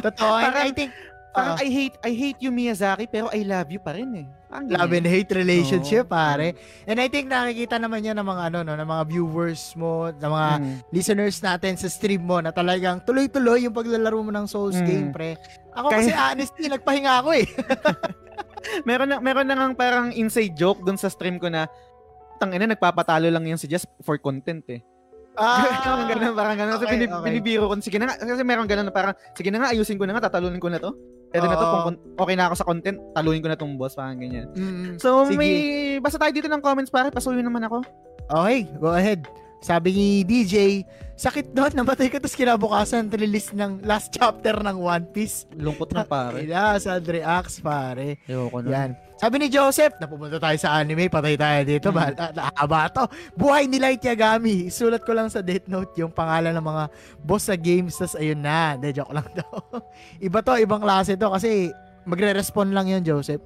Totoo. And Parang- I think, Parang Oo. I hate I hate you Miyazaki pero I love you pa rin eh. Parang love and hate relationship, Oo. pare. And I think nakikita naman yan ng mga ano no, ng mga viewers mo, ng mga Mm. listeners natin sa stream mo na talagang tuloy-tuloy yung paglalaro mo ng Souls Mm. game, pre. Ako Kaya- kasi honestly, nagpahinga ako eh. meron na meron na ngang parang inside joke dun sa stream ko na tangina nagpapatalo lang yan si Just for content eh. Parang ganun, parang ganun. Kasi Ah, Okay, binib- okay. binibiro ko, sige na nga, kasi meron ganun na parang, sige na nga, ayusin ko na nga, tatalunin ko na to. Pwede na to, kung okay na ako sa content, talunin ko na tong boss, parang ganyan. Mm, So, Sige. may, basta tayo dito ng comments, pare, pasuyo naman ako. Okay, go ahead. Sabi ni DJ, sakit doon, namatay ka tapos kinabukasan release ng last chapter ng One Piece. Lungkot na, pare. Ila, sad reacts, pare. Ayoko na. Yan. Sabi ni Joseph, napupunta tayo sa anime, patay tayo dito, Hmm. ba? Na, nakakaba to. Buhay ni Light Yagami. Sulat ko lang sa date note yung pangalan ng mga boss sa games, tas ayun na. De, joke lang daw. Iba to, ibang klase to kasi magre-respond lang yun, Joseph.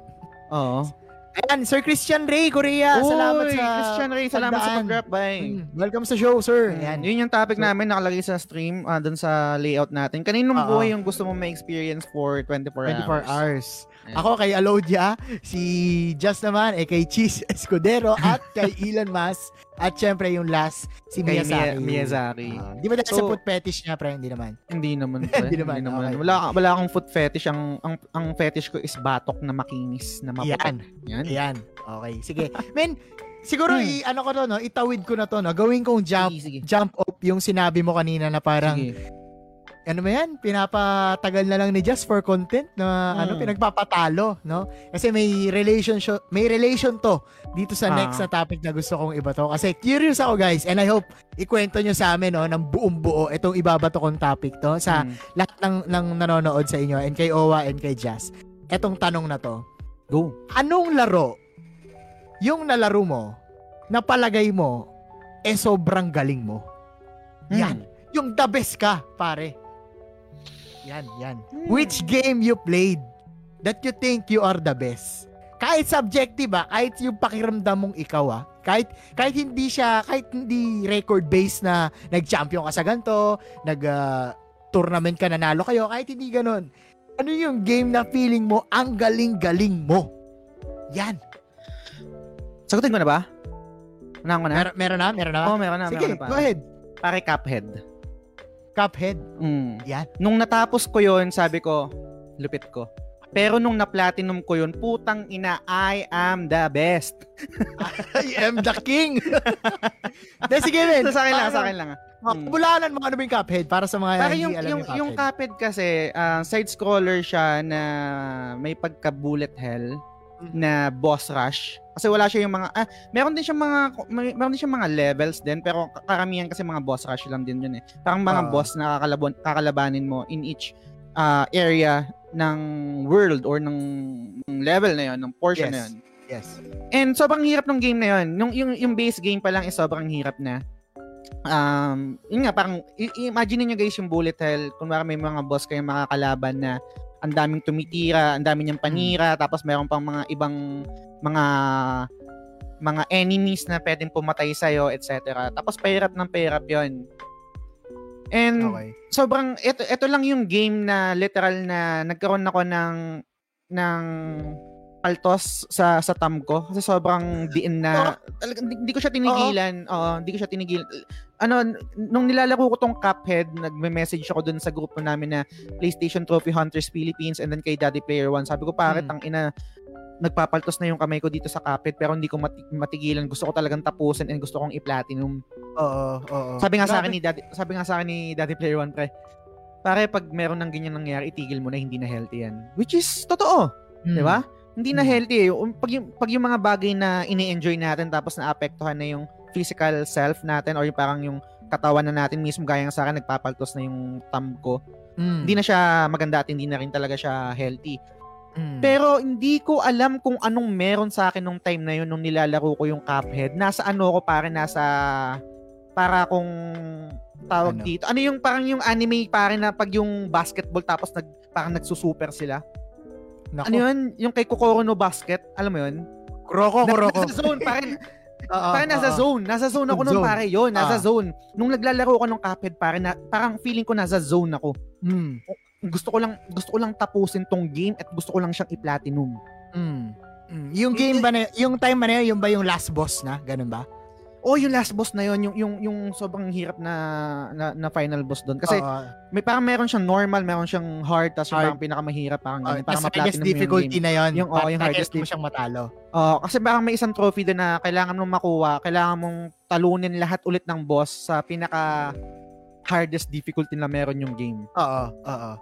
Oo. Ayan, Sir Christian Ray, Korea. salamat sa... Christian Ray, salamat sa pagdaan. pag-drop by. Mm, welcome sa show, sir. Ayan. Yun yung topic So- namin nakalagay sa stream uh, dun sa layout natin. Kaninong Oo. buhay yung gusto mo ma-experience for 24, 24 hours? hours. Ayan. Ako kay Alodia, si Just naman, eh, kay Cheese Escudero, at kay Elon Musk, at syempre yung last, si Kay Miyazaki. Mia- Miyazaki. Ah, di ba dahil sa So- foot fetish niya, pre? Hindi naman. Hindi naman. pre. Hindi naman, okay. Wala, wala akong foot fetish. Ang, ang, ang fetish ko is batok na makinis na maputi. Yan. Yan. Ayan. Okay, sige. Men, siguro, Hmm. i- ano ko to, no? itawid ko na to, no? gawin kong jump, Sige, sige. jump up yung sinabi mo kanina na parang, Sige. Ano ba yan, pinapatagal na lang ni Just for content na ano, Mm. pinagpapatalo, no? Kasi may relation may relation to dito sa Ah. next na topic na gusto kong ibato. Kasi curious ako guys and I hope ikwento nyo sa amin no, ng buong buo itong ibabato kong topic to sa Mm. lahat ng, ng nanonood sa inyo and kay Owa and kay Jazz. Etong tanong na to, Go. anong laro yung nalaro mo na palagay mo eh sobrang galing mo? Yan. Mm. Yung the best ka, pare. Yan, yan. Hmm. Which game you played that you think you are the best? Kahit subjective ah, kahit yung pakiramdam mong ikaw ah, kahit kahit hindi siya, kahit hindi record based na nag-champion ka sa ganito, nag ah, tournament ka nanalo kayo, kahit hindi ganun. Ano yung game na feeling mo ang galing-galing mo? Yan. Sagutin ko na ba? Unahan ko na? Mer- meron na? Meron na? Oo, meron na. Sige, meron na pa. go ahead. Pare Cuphead. Cuphead. Mm. Yan. Nung natapos ko yon sabi ko, lupit ko. Pero nung na-platinum ko yun, putang ina, I am the best. I am the king. De, sige, men. So, sa akin lang, sa akin lang. ah. Mm. Kabulanan mo ano ba yung Cuphead para sa mga Para hindi yung, alam yung, yung, yung Cuphead. Kasi, ah, side-scroller siya na may pagka-bullet hell Mhm. na boss rush. Kasi wala siya yung mga, ah, meron din siya mga, may, meron din siya mga levels din, pero karamihan kasi mga boss rush lang din yun eh. Parang mga Oo. boss na kakalabon, kakalabanin mo in each ah, area ng world or ng, ng level na yun, ng portion Yes. na yun. Yes. And sobrang hirap ng game na yun. Yung, yung, yung base game pa lang is sobrang hirap na. Um, yun nga, parang, i- imagine niyo guys yung bullet hell. Kung may mga boss kayong makakalaban na ang daming tumitira, ang daming niyang panira, tapos meron pang mga ibang mga mga enemies na pwedeng pumatay sa'yo, etc. Tapos pahirap ng pahirap yon And Okay. sobrang ito ito lang yung game na literal na nagkaroon ako ng ng paltos sa sa tam ko kasi sobrang diin na talagang hindi, hindi ko siya tinigilan. Oo, hindi ko siya tinigilan. Ano nung nilalaro ko tong Cuphead, nagme-message ako dun sa grupo namin na PlayStation Trophy Hunters Philippines and then kay Daddy Player One. Sabi ko, "Pare, Hmm. tang ina nagpapaltos na yung kamay ko dito sa Cuphead pero hindi ko mati- matigilan. Gusto ko talagang tapusin and gusto kong i-platinum." Oo, oo. Sabi nga sa akin ni Daddy, sabi nga sa akin ni Daddy Player One pre. Pare, pag meron ng ganyan nangyari, itigil mo na hindi na healthy yan. Which is totoo, Mm. 'di ba? Hindi na Mm. healthy eh. Um, Pag yung, pag yung mga bagay na ini-enjoy natin tapos naapektuhan na yung physical self natin or yung parang yung katawan na natin mismo gaya sa akin nagpapaltos na yung thumb ko. Mm. Hindi na siya maganda at hindi na rin talaga siya healthy. Mm. Pero hindi ko alam kung anong meron sa akin nung time na yun nung nilalaro ko yung Cuphead. Nasa ano ko pare nasa para kung tawag Ano? dito. Ano yung parang yung anime pare na pag yung basketball tapos nag parang nagsusuper sila. Nako. Ano yun? Yung kay Kokoro no Basket, alam mo yun? Kuroko, kuroko. Nasa zone pare. Oo, Parang nasa zone. Nasa zone ako nung pare. Yun, nasa Ah. zone. Nung naglalaro ko ng Cuphead pare, na, parang feeling ko nasa zone ako. Mm. Gusto ko lang gusto ko lang tapusin tong game at gusto ko lang siyang i-platinum. Mm. Mm. Yung game ba na, yung time ba na yun, yung ba yung last boss na? Ganun ba? Oh, yung last boss na yun, yung yung yung sobrang hirap na na, na final boss doon. Kasi Oo. may parang meron siyang normal, meron siyang hard, tapos Hard. parang pinakamahirap, parang Oh, ganyan, tas para highest ma-platinum mo yung difficulty game. na yun. Yung- Para yung hardest mo siyang matalo. Oh, kasi parang may isang trophy doon na kailangan mong makuha, kailangan mong talunin lahat ulit ng boss sa pinaka hardest difficulty na meron yung game. Oo, oo.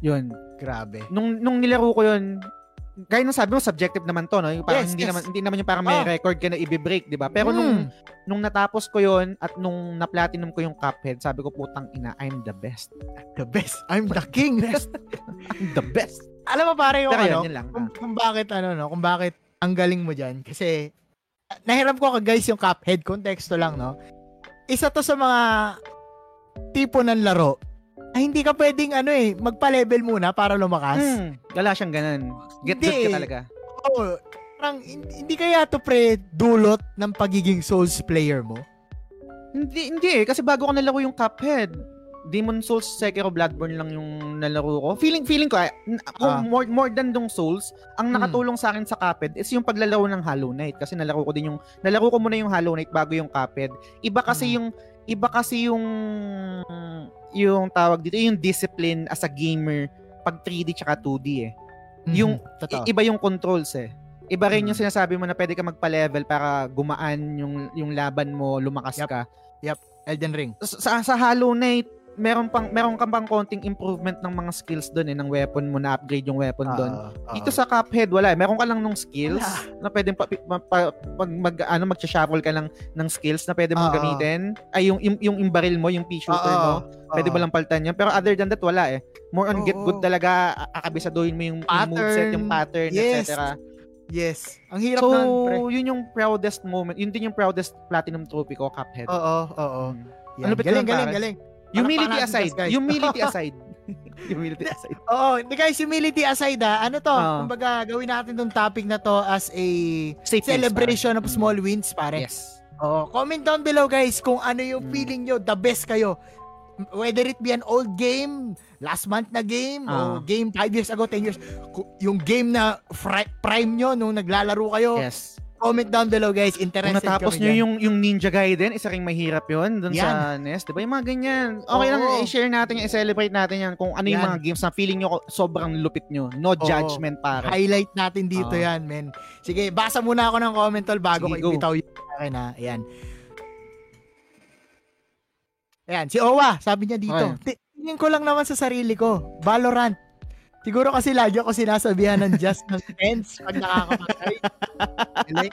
Yun. Grabe. Nung nung nilaro ko yun, gaya ng sabi mo, subjective naman to, no? Yung parang Yes, hindi yes. naman hindi naman yung parang may Oh. record ka na i-break, 'di ba? Pero nung Mm. nung natapos ko yun at nung na-platinum ko yung Cuphead, sabi ko putang ina, I'm the best. the best. I'm the king. I'm the best. Alam mo pare yung Pero ano, yun, yun lang. kung, kung bakit ano no, kung bakit ang galing mo diyan kasi ah, nahiram ko ka guys yung Cuphead konteksto lang no. Isa to sa mga tipo ng laro ay hindi ka pwedeng ano eh, magpa-level muna para lumakas. Mm, wala siyang ganun. Get Hindi good ka eh. talaga. Oo. parang hin- hindi kaya to pre dulot ng pagiging Souls player mo? Hindi, hindi eh. Kasi bago ko nalaro yung Cuphead, Demon Souls, Sekiro, Bloodborne lang yung nalaro ko. Feeling feeling ko, eh, Ah. more, more than dong Souls, ang Hmm. nakatulong sa akin sa Cuphead is yung paglalaro ng Hollow Knight. Kasi nalaro ko din yung, nalaro ko muna yung Hollow Knight bago yung Cuphead. Iba kasi Hmm. yung, iba kasi yung, yung tawag dito, yung discipline as a gamer pag 3D tsaka 2D eh. Yung- Mhm, totoo. I- iba yung controls eh. Iba rin yung Mm. sinasabi mo na pwede ka magpa-level para gumaan yung yung laban mo, lumakas Yup. ka. Elden Ring. Sa, sa Hollow Knight, meron pang meron kang pang konting improvement ng mga skills doon eh ng weapon mo na upgrade yung weapon doon. Oo, oo. Dito sa Cuphead wala, eh. meron ka lang nung skills Wala. na pwedeng pa, pa, pa- pag mag ano mag-shuffle ka lang ng skills na pwede mong Oo. gamitin. Ay yung yung, yung, yung baril mo, yung pea shooter Oo, mo, pwede oo. mo lang palitan yan. Pero other than that wala eh. More on get Oo. good talaga, akabisaduhin mo yung, yung moveset, yung pattern, Yes. etc. Yes. Ang hirap So, nun, pre. yun yung proudest moment. Yun din yung proudest platinum trophy ko, Cuphead. Oo, oo. Mm. Yan. Ano galing, galing, galing. Humility aside. guys. Humility aside. humility aside. Oo, hindi guys, humility aside ha. Ano to? Oo. Kumbaga, gawin natin tong topic na to as a Safe celebration of wins, small wins, pare. pare. Yes. Oo, comment down below guys kung ano yung Mm. feeling nyo, the best kayo. Whether it be an old game, last month na game, o Ah. game 5 years ago, 10 years, yung game na fri- prime nyo nung naglalaro kayo, Yes. Comment down below guys, Kung interested natapos kami nyo yung, yung Ninja Gaiden, isa ring mahirap yun dun sa NES. Diba yung mga ganyan? Okay lang, Oo. i-share natin yan, i-celebrate natin yan kung ano yung Yan. mga games na feeling nyo sobrang lupit nyo. No judgment, pare. Highlight natin dito Oo. yan, men. Sige, basa muna ako ng comment tol bago Sige, ko ibitaw yung akin ha. Ayan. Ayan, si Owa, sabi niya dito. Okay. "Ti- Tingin ko lang naman sa sarili ko. Valorant. Siguro kasi lagi ako sinasabihan ng just ng tense pag. Eh,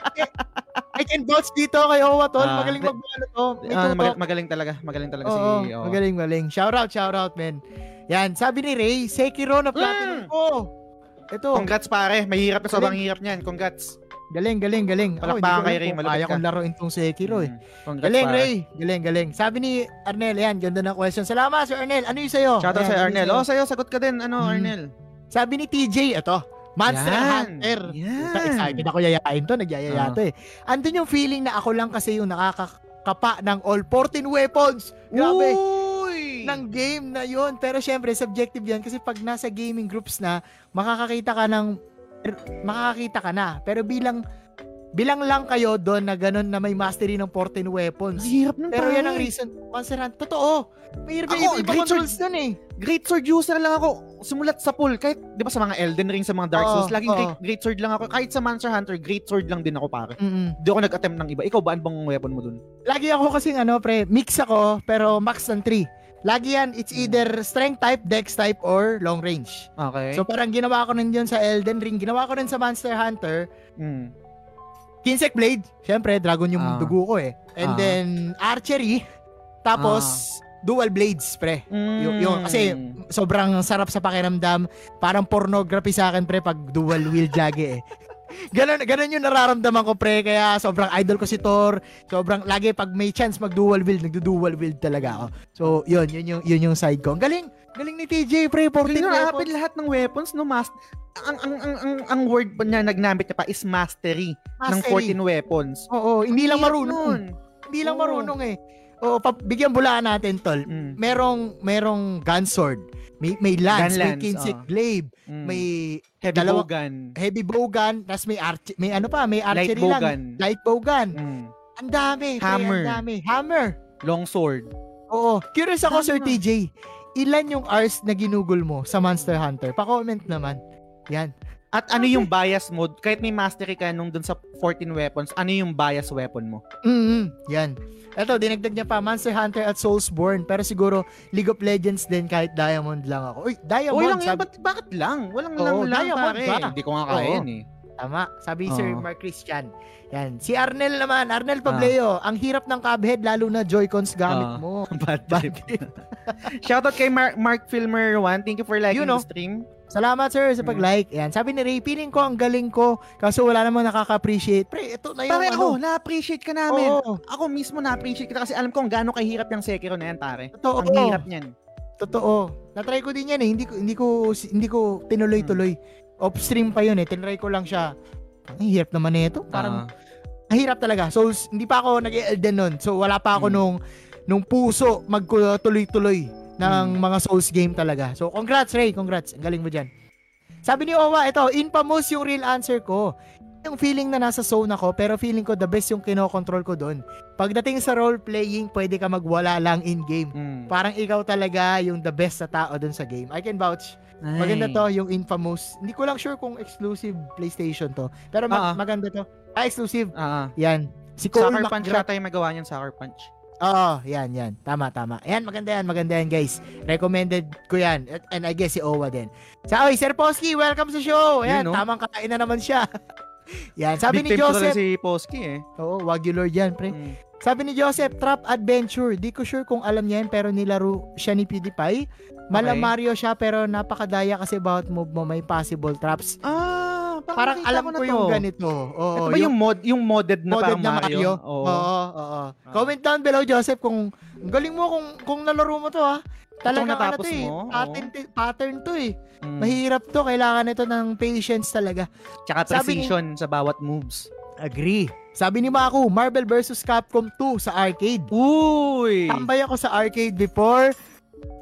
I can vouch dito kay Owa, tol. Ah, Magaling mag-ano to. Ah, tutok. magal- magaling talaga. Magaling talaga Oo, si... oo. magaling, magaling. Shout out, shout out, men. Yan, sabi ni Ray, Sekiro na platinum Mm. ko. Ito, Congrats, pare. Mahirap na sobrang hirap niyan. Congrats. Galing, galing, galing. Palakpakan ko kay Ray, kung malupit Kaya ka. kong laruin tong Sekiro eh. Mm. Galing. Ray. Galing, galing. Sabi ni Arnel, yan, ganda ng question. Salamat, Sir Arnel. Ano yung sa'yo? Shoutout Ayan, sa ano Arnel. sa'yo? Oh, sa'yo, sagot ka din. Ano, Mm. Arnel? Sabi ni TJ, ito, Monster Yan. Hunter. Yan. Puta, Excited ako yayain to, nagyayaya Oo. to eh. Andun yung feeling na ako lang kasi yung nakakakapa ng all 14 weapons. Grabe. Uy! ng game na yon Pero syempre, subjective yan kasi pag nasa gaming groups na, makakakita ka ng, makakakita ka na. Pero bilang, bilang lang kayo doon na ganun na may mastery ng 14 weapons. Hirap nun, Pero yan ang reason. Monster Hunter, totoo. May iba, Ako, iba, controls doon eh. Great Sword user lang ako. Sumulat sa pool. Kahit, di ba sa mga Elden Ring, sa mga Dark Souls, laging oo. great, great Sword lang ako. Kahit sa Monster Hunter, Great Sword lang din ako, pare. Mm-mm. Hindi ako nag-attempt ng iba. Ikaw ba, ano bang weapon mo dun? Lagi ako kasing ano, pre, mix ako, pero max ng 3. Lagi yan, it's either strength type, dex type, or long range. Okay. So parang ginawa ko rin yun sa Elden Ring, ginawa ko rin sa Monster Hunter, mm. Kinsek Blade, syempre, dragon yung Ah. dugo ko eh. And Ah. then, archery, tapos, dual blades, pre. Yung, yung, kasi, sobrang sarap sa pakiramdam. Parang pornography sa akin, pre, pag dual wield lagi eh. Ganon, ganon yung nararamdaman ko, pre. Kaya sobrang idol ko si Thor. Sobrang, lagi pag may chance mag-dual wield, nagdo-dual wield talaga ako. So, yun, yun yung, yun yung side ko. Ang Galing! Galing ni TJ, pre. 14 Hindi na weapons. lahat ng weapons, no? Mas, ang, ang, ang, ang, ang word pa niya nagnamit niya pa is mastery, ng Mastery. 14 weapons. Oo, hindi lang marunong. nun. Hindi lang marunong eh. O, pa, bigyan bulaan natin, tol. Mm. merong merong gun sword, may may lance, Gun may kinsik oh. blade, Mm. may heavy dalawa- bowgun, heavy bow gun, tas may arch may ano pa, may light archery lang, bowgun, light bow gun. mm. Ang dami, Hammer. ang dami. Hammer. long sword. Oo. Curious ako, Sir. TJ. Ilan yung hours na ginugol mo sa Monster Hunter? Pa-comment naman. Yan. At ano yung bias mode? Kahit may mastery ka nung dun sa 14 weapons, ano yung bias weapon mo? mm Yan. Ito, dinagdag niya pa, Monster Hunter at Soulsborne. Pero siguro, League of Legends din kahit Diamond lang ako. Uy, Diamond. Uy lang yan, sabi- ba't, bakit lang? Walang Oo, lang lang, diamond pare. ba? Hindi ko nga kaya Oo. yan eh. Tama. Sabi Sir Oo. Mark Christian. Yan. Si Arnel naman. Arnel Pableo. Ang hirap ng Cuphead lalo na Joy-Cons gamit Ah. mo. Bad trip. Shoutout kay Mark, Mark Filmer 1. Thank you for liking You know. the stream. Salamat sir Mm. sa pag-like. Yan. Sabi ni Ray, feeling ko ang galing ko kaso wala namang nakaka-appreciate. Pre, ito na yung Pare ano. ako, na-appreciate ka namin. Oo. Ako mismo na-appreciate kita kasi alam ko kung gaano kahirap yung Sekiro na yan, pare. Totoo. Ang hirap niyan. Totoo. Na-try ko din yan eh. Hindi ko hindi ko hindi ko tinuloy-tuloy. Hmm. Off stream pa yun eh. Tinry ko lang siya. Ang hirap naman nito. Parang ang hirap talaga. So hindi pa ako nag-Elden nun. So wala pa ako Hmm. nung nung puso magtuloy-tuloy ng Hmm. mga Souls game talaga. So congrats Ray, congrats. Ang galing mo diyan. Sabi ni Owa, ito, infamous yung real answer ko. Yung feeling na nasa zone ako, pero feeling ko the best yung kinokontrol ko doon. Pagdating sa role-playing, pwede ka magwala lang in-game. Mm. Parang ikaw talaga yung the best sa tao doon sa game. I can vouch. Maganda to, yung infamous. Hindi ko lang sure kung exclusive PlayStation to. Pero ma- Ah. maganda to. Ah, exclusive. Ah. Yan. Si Cole Sucker Punch McGrath. yata yung magawa niyan, Sucker Punch. Oo, yan, yan. Tama, tama. Ayan, maganda yan, maganda yan, guys. Recommended ko yan. At- And I guess si Owa din. Sa, oy, Sir Posky, welcome sa show. Ayan, Yun, no? tamang kain na naman siya. yan, sabi ni ko talaga Joseph. si Posky eh. Oo, Wagyu Lord yan, pre. Mm. Sabi ni Joseph, Trap Adventure. Di ko sure kung alam niya yan, pero nilaro siya ni PewDiePie. Mala Okay. Mario siya, pero napakadaya kasi bawat move mo may possible traps. Ah, Parang nakita alam ko ko yung ganito. Oo, Ito ba yung, mod, yung modded na modded parang na Mario? Mario. Oo. Oo, oo. Comment down below, Joseph, kung galing mo kung kung nalaro mo to ha. Talagang ano to eh. mo? Pattern, pattern to eh. Mm. Mahirap to. Kailangan nito ng patience talaga. Tsaka Sabi ni- precision sa bawat moves. Agree. Sabi ni Maku, Marvel vs. Capcom 2 sa arcade. Uy! Tambay ako sa arcade before.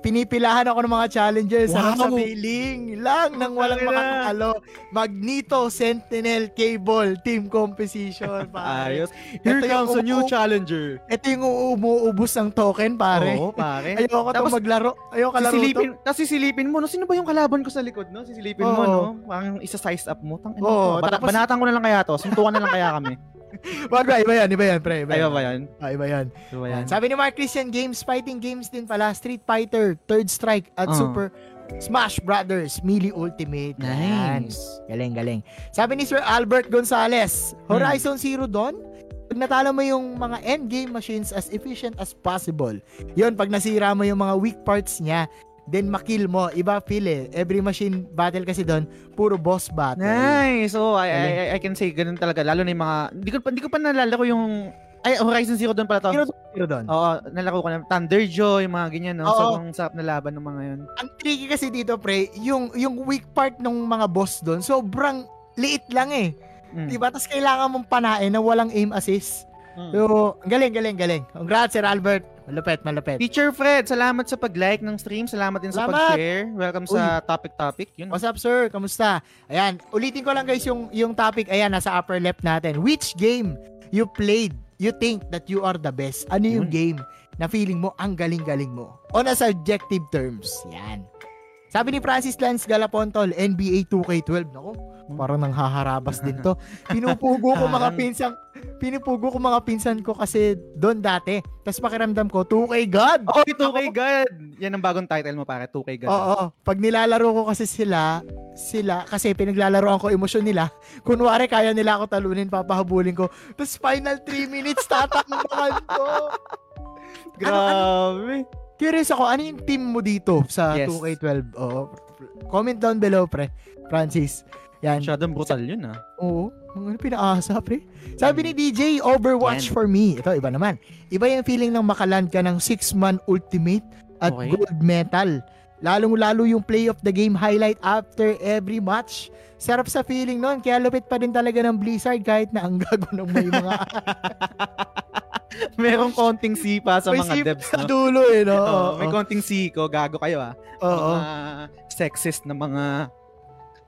Pinipilahan ako ng mga challenges. Sarap sa Wow! feeling lang nang walang makakalo. Magneto Sentinel Cable Team Composition. Pare. Ayos. Here Ito comes a new challenger. Ito yung umuubos ng token, pare. Oo, pare. Ayoko to Tapos, maglaro. Ayoko laro to. Sisilipin, tapos sisilipin mo, no? Sino ba yung kalaban ko sa likod, no? Sisilipin mo, Oo. no? Parang isa-size up mo. Tang, ano, Bata, tapos- banatan ko na lang kaya to. Suntukan na lang kaya kami. Wag ba, iba yan, iba yan, pre. Iba Ayaw yan. ba yan? Ah, iba yan. Ayaw ba yan? Sabi ni Mark Christian Games, fighting games din pala. Street Fighter, Third Strike, at Ah. Super Smash Brothers, Melee Ultimate. Yan. Nice. Galing, galing. Sabi ni Sir Albert Gonzalez, Horizon Zero Dawn, pag natalo mo yung mga endgame machines as efficient as possible. Yun, pag nasira mo yung mga weak parts niya, then makill mo. Iba feel eh. Every machine battle kasi doon, puro boss battle. Nice. Oh, I, I. I, I can say ganun talaga. Lalo na yung mga, hindi ko, pa- hindi ko pa nalala ko yung, ay, Horizon Zero doon pala to. Zero, Zero Dawn. Oo, nalako ko na. Thunderjoy, yung mga ganyan, no? Oo. Sobrang sarap na laban ng mga yun. Ang tricky kasi dito, pre, yung, yung weak part ng mga boss doon, sobrang liit lang eh. Mm. Diba? Tapos kailangan mong panain na walang aim assist. Mm. So, galing, galing, galing. Congrats, Sir Albert. Malupet, malupet. Teacher Fred, salamat sa pag-like ng stream. Salamat din sa Salamat. pag-share. Welcome sa Topic Topic. Yun. What's up, sir? Kamusta? Ayan, ulitin ko lang guys yung, yung topic. Ayan, nasa upper left natin. Which game you played, you think that you are the best? Ano yung Yun. game na feeling mo ang galing-galing mo? On a subjective terms. Yan. Sabi ni Francis Lance Galapontol, NBA 2K12. Nako, parang nanghaharabas din to. Pinupugo ko mga pinsan, pinupugo ko mga pinsan ko kasi doon dati. Tapos pakiramdam ko, 2K God! Oh, 2K God! Yan ang bagong title mo, pare. 2K God. Oo. Pag nilalaro ko kasi sila, sila, kasi pinaglalaroan ko emosyon nila, kunwari kaya nila ako talunin, papahabulin ko. Tapos final 3 minutes, tatakbakan ko. Grabe. Curious ako, ano yung team mo dito sa Yes. 2K12? Oo. Comment down below, pre. Francis. Yan. Masyadong brutal yun, ah. Oo. Mga ano pinaasa, pre. Sabi ni DJ, Overwatch Yan. for me. Ito, iba naman. Iba yung feeling ng makaland ka ng 6-man ultimate at Okay. gold medal. Lalong-lalo yung play of the game highlight after every match. Sarap sa feeling nun. Kaya lupit pa din talaga ng Blizzard kahit na ang gago ng may mga Merong konting sipa sa may mga devs, no? dulo eh, no? Oo, Oo. may konting siko. Gago kayo, ah. Oo. Mga sexist na mga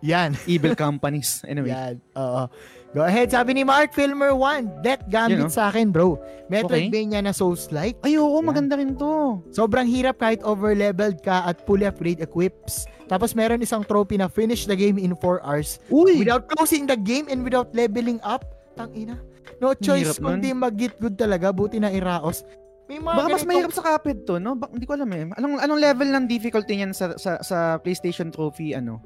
Yan. evil companies. Anyway. Yan. Oo. Go ahead. Sabi ni Mark Filmer 1, Death Gambit Yun, no? sa akin, bro. Metroidvania na Souls-like. Ay, oo, Yan. maganda rin to. Sobrang hirap kahit over-leveled ka at fully upgrade equips. Tapos meron isang trophy na finish the game in 4 hours Uy! without closing the game and without leveling up. Tangina. No choice Hirap kundi mag-get good talaga. Buti na iraos. May mga Baka mas mahirap sa Cuphead to, no? Ba- hindi ko alam eh. Anong, anong level ng difficulty niyan sa, sa, sa PlayStation Trophy, ano?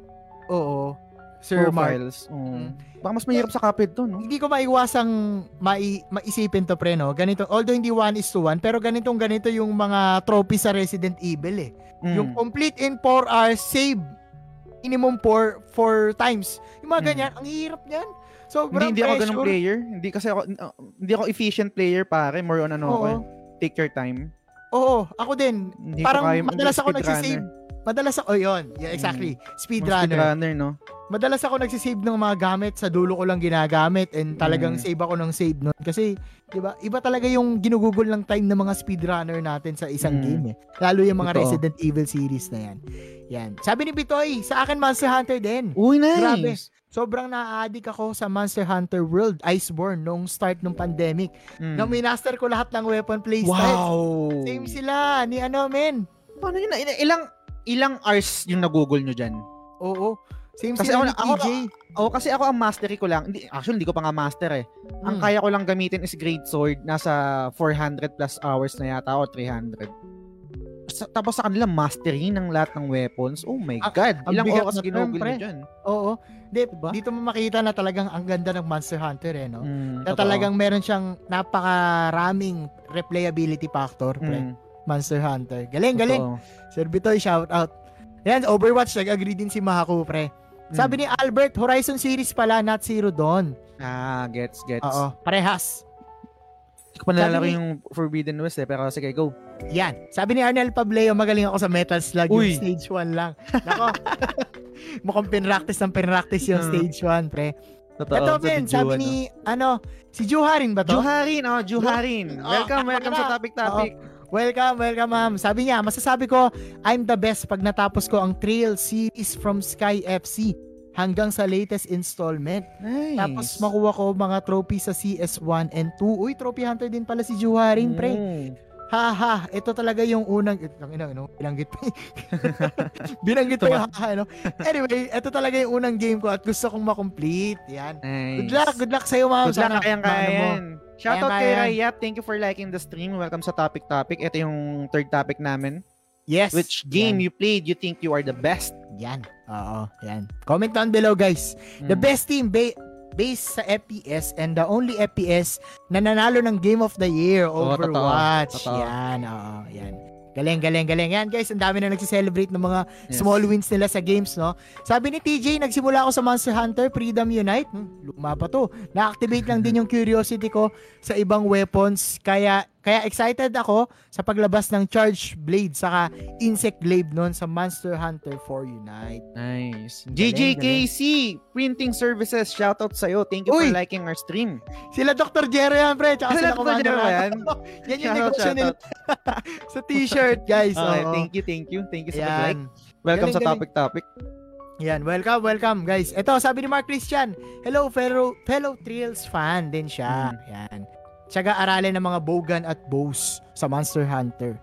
Oo. Sir Mark. profiles? Oo. Mm. Baka mas mahirap sa Cuphead to, no? Hindi ko maiwasang mai maisipin to pre no. Ganito, although hindi one is to one, pero ganitong ganito yung mga trophy sa Resident Evil eh. Mm. Yung complete in 4 hours, save minimum 4 4 times. Yung mga Mm. ganyan, ang hirap niyan. So, hindi, hindi ako ganung player. Hindi kasi ako, uh, hindi ako efficient player, pare. More on ano ako. Oo. eh. Take your time. Oo, ako din. Hindi Parang kaya madalas ako nagsisave. Madalas ako, oh, yun, yeah, exactly, Mga speedrunner. Speedrunner, no? Madalas ako nagsisave ng mga gamit, sa dulo ko lang ginagamit, and talagang Mm. save ako ng save nun. Kasi, di ba, iba talaga yung ginugugol ng time ng mga speedrunner natin sa isang Mm. game eh. Lalo yung mga Totoo. Resident Evil series na yan. Yan. Sabi ni Bitoy, sa akin Monster Hunter din. Uy, nice! Grabe. Sobrang na-addict ako sa Monster Hunter World Iceborne nung start ng pandemic. Mm. Na master ko lahat ng weapon playstyles. Wow! Same sila, ni ano, men. Paano yun? Ilang, ilang, hours yung nagugol nyo dyan? Oo. Same Kasi sila ako- ako-. Oo, kasi ako ang mastery ko lang. Hindi, actually, hindi ko pa nga master eh. Ang Mm. kaya ko lang gamitin is Great Sword. Nasa 400 plus hours na yata o 300. Sa, tapos sa kanila, mastery ng lahat ng weapons. Oh my Ang- God. ang Ilang oras ginugol pre. nyo dyan? Oo. Di, Diba? Dito mo makita na talagang ang ganda ng Monster Hunter eh, no? Mm, Na totoo. talagang meron siyang napakaraming replayability factor, pre. Mm, Monster Hunter. Galing, galing. totoo. Sir Bitoy, shout out. Yan, Overwatch, nag-agree din si Mahaku, pre. Sabi Mm. ni Albert, Horizon series pala, not Zero Dawn. Ah, gets, gets. Oo, parehas. Hindi ko pa ni- yung Forbidden West eh. Pero sige, go. Yan. Sabi ni Arnel Pableo, magaling ako sa Metal Slug Uy. yung stage 1 lang. Nako. Mukhang pinractice ng pinractice yung Mm. stage 1, pre. Totoo. Ito, men, sabi ni, ano, si Juharin ba to? Juharin, oh, Juharin. Oh, Welcome, welcome sa na. Welcome, welcome, ma'am. Sabi niya, masasabi ko, I'm the best pag natapos ko ang Trail series from Sky FC hanggang sa latest installment. Nice. Tapos makuha ko mga trophy sa CS1 and 2. Uy, trophy hunter din pala si Juharin, pre. Mm. Ha ha, ito talaga yung unang ang ina no, binanggit pa. binanggit pa yung ha, ha, no. Anyway, ito talaga yung unang game ko at gusto kong ma-complete. Yan. Nice. Good luck, good luck sa iyo, ma'am. Good luck, kayang maano kaya mo. yan. Shoutout kay. Rayap. Thank you for liking the stream. Welcome sa topic topic. Ito yung third topic namin. Yes. Which game Yan. you played you think you are the best? Yan. Oo, yan. Comment down below, guys. The Mm. best team ba- based sa FPS and the only FPS na nanalo ng Game of the Year, Oo, totoo. Overwatch. Totoo. Yan, oo, yan. Galing, galing, galing. Yan, guys, ang dami na nagsiselebrate ng mga Yes. small wins nila sa games, no? Sabi ni TJ, nagsimula ako sa Monster Hunter, Freedom Unite. Hmm, luma pa to. Na-activate lang din yung curiosity ko sa ibang weapons. Kaya, kaya excited ako sa paglabas ng Charge Blade saka Insect Glaive noon sa Monster Hunter 4 Unite. Nice. JJKC Printing Services. Shoutout sa'yo. Thank you Uy! for liking our stream. Sila Dr. Jero yan, pre. Tsaka sila Dr. Jero yan? yan yung Shoutout, negosyo nila sa t-shirt, guys. Okay, Oo. thank you, thank you. Thank you sa pag-like. Welcome Galing, sa galing. topic topic. Yan, welcome, welcome, guys. Ito, sabi ni Mark Christian, hello, fellow, fellow Trails fan din siya. Hmm. Yan. Tsaga aralin ng mga bowgun at bows sa Monster Hunter.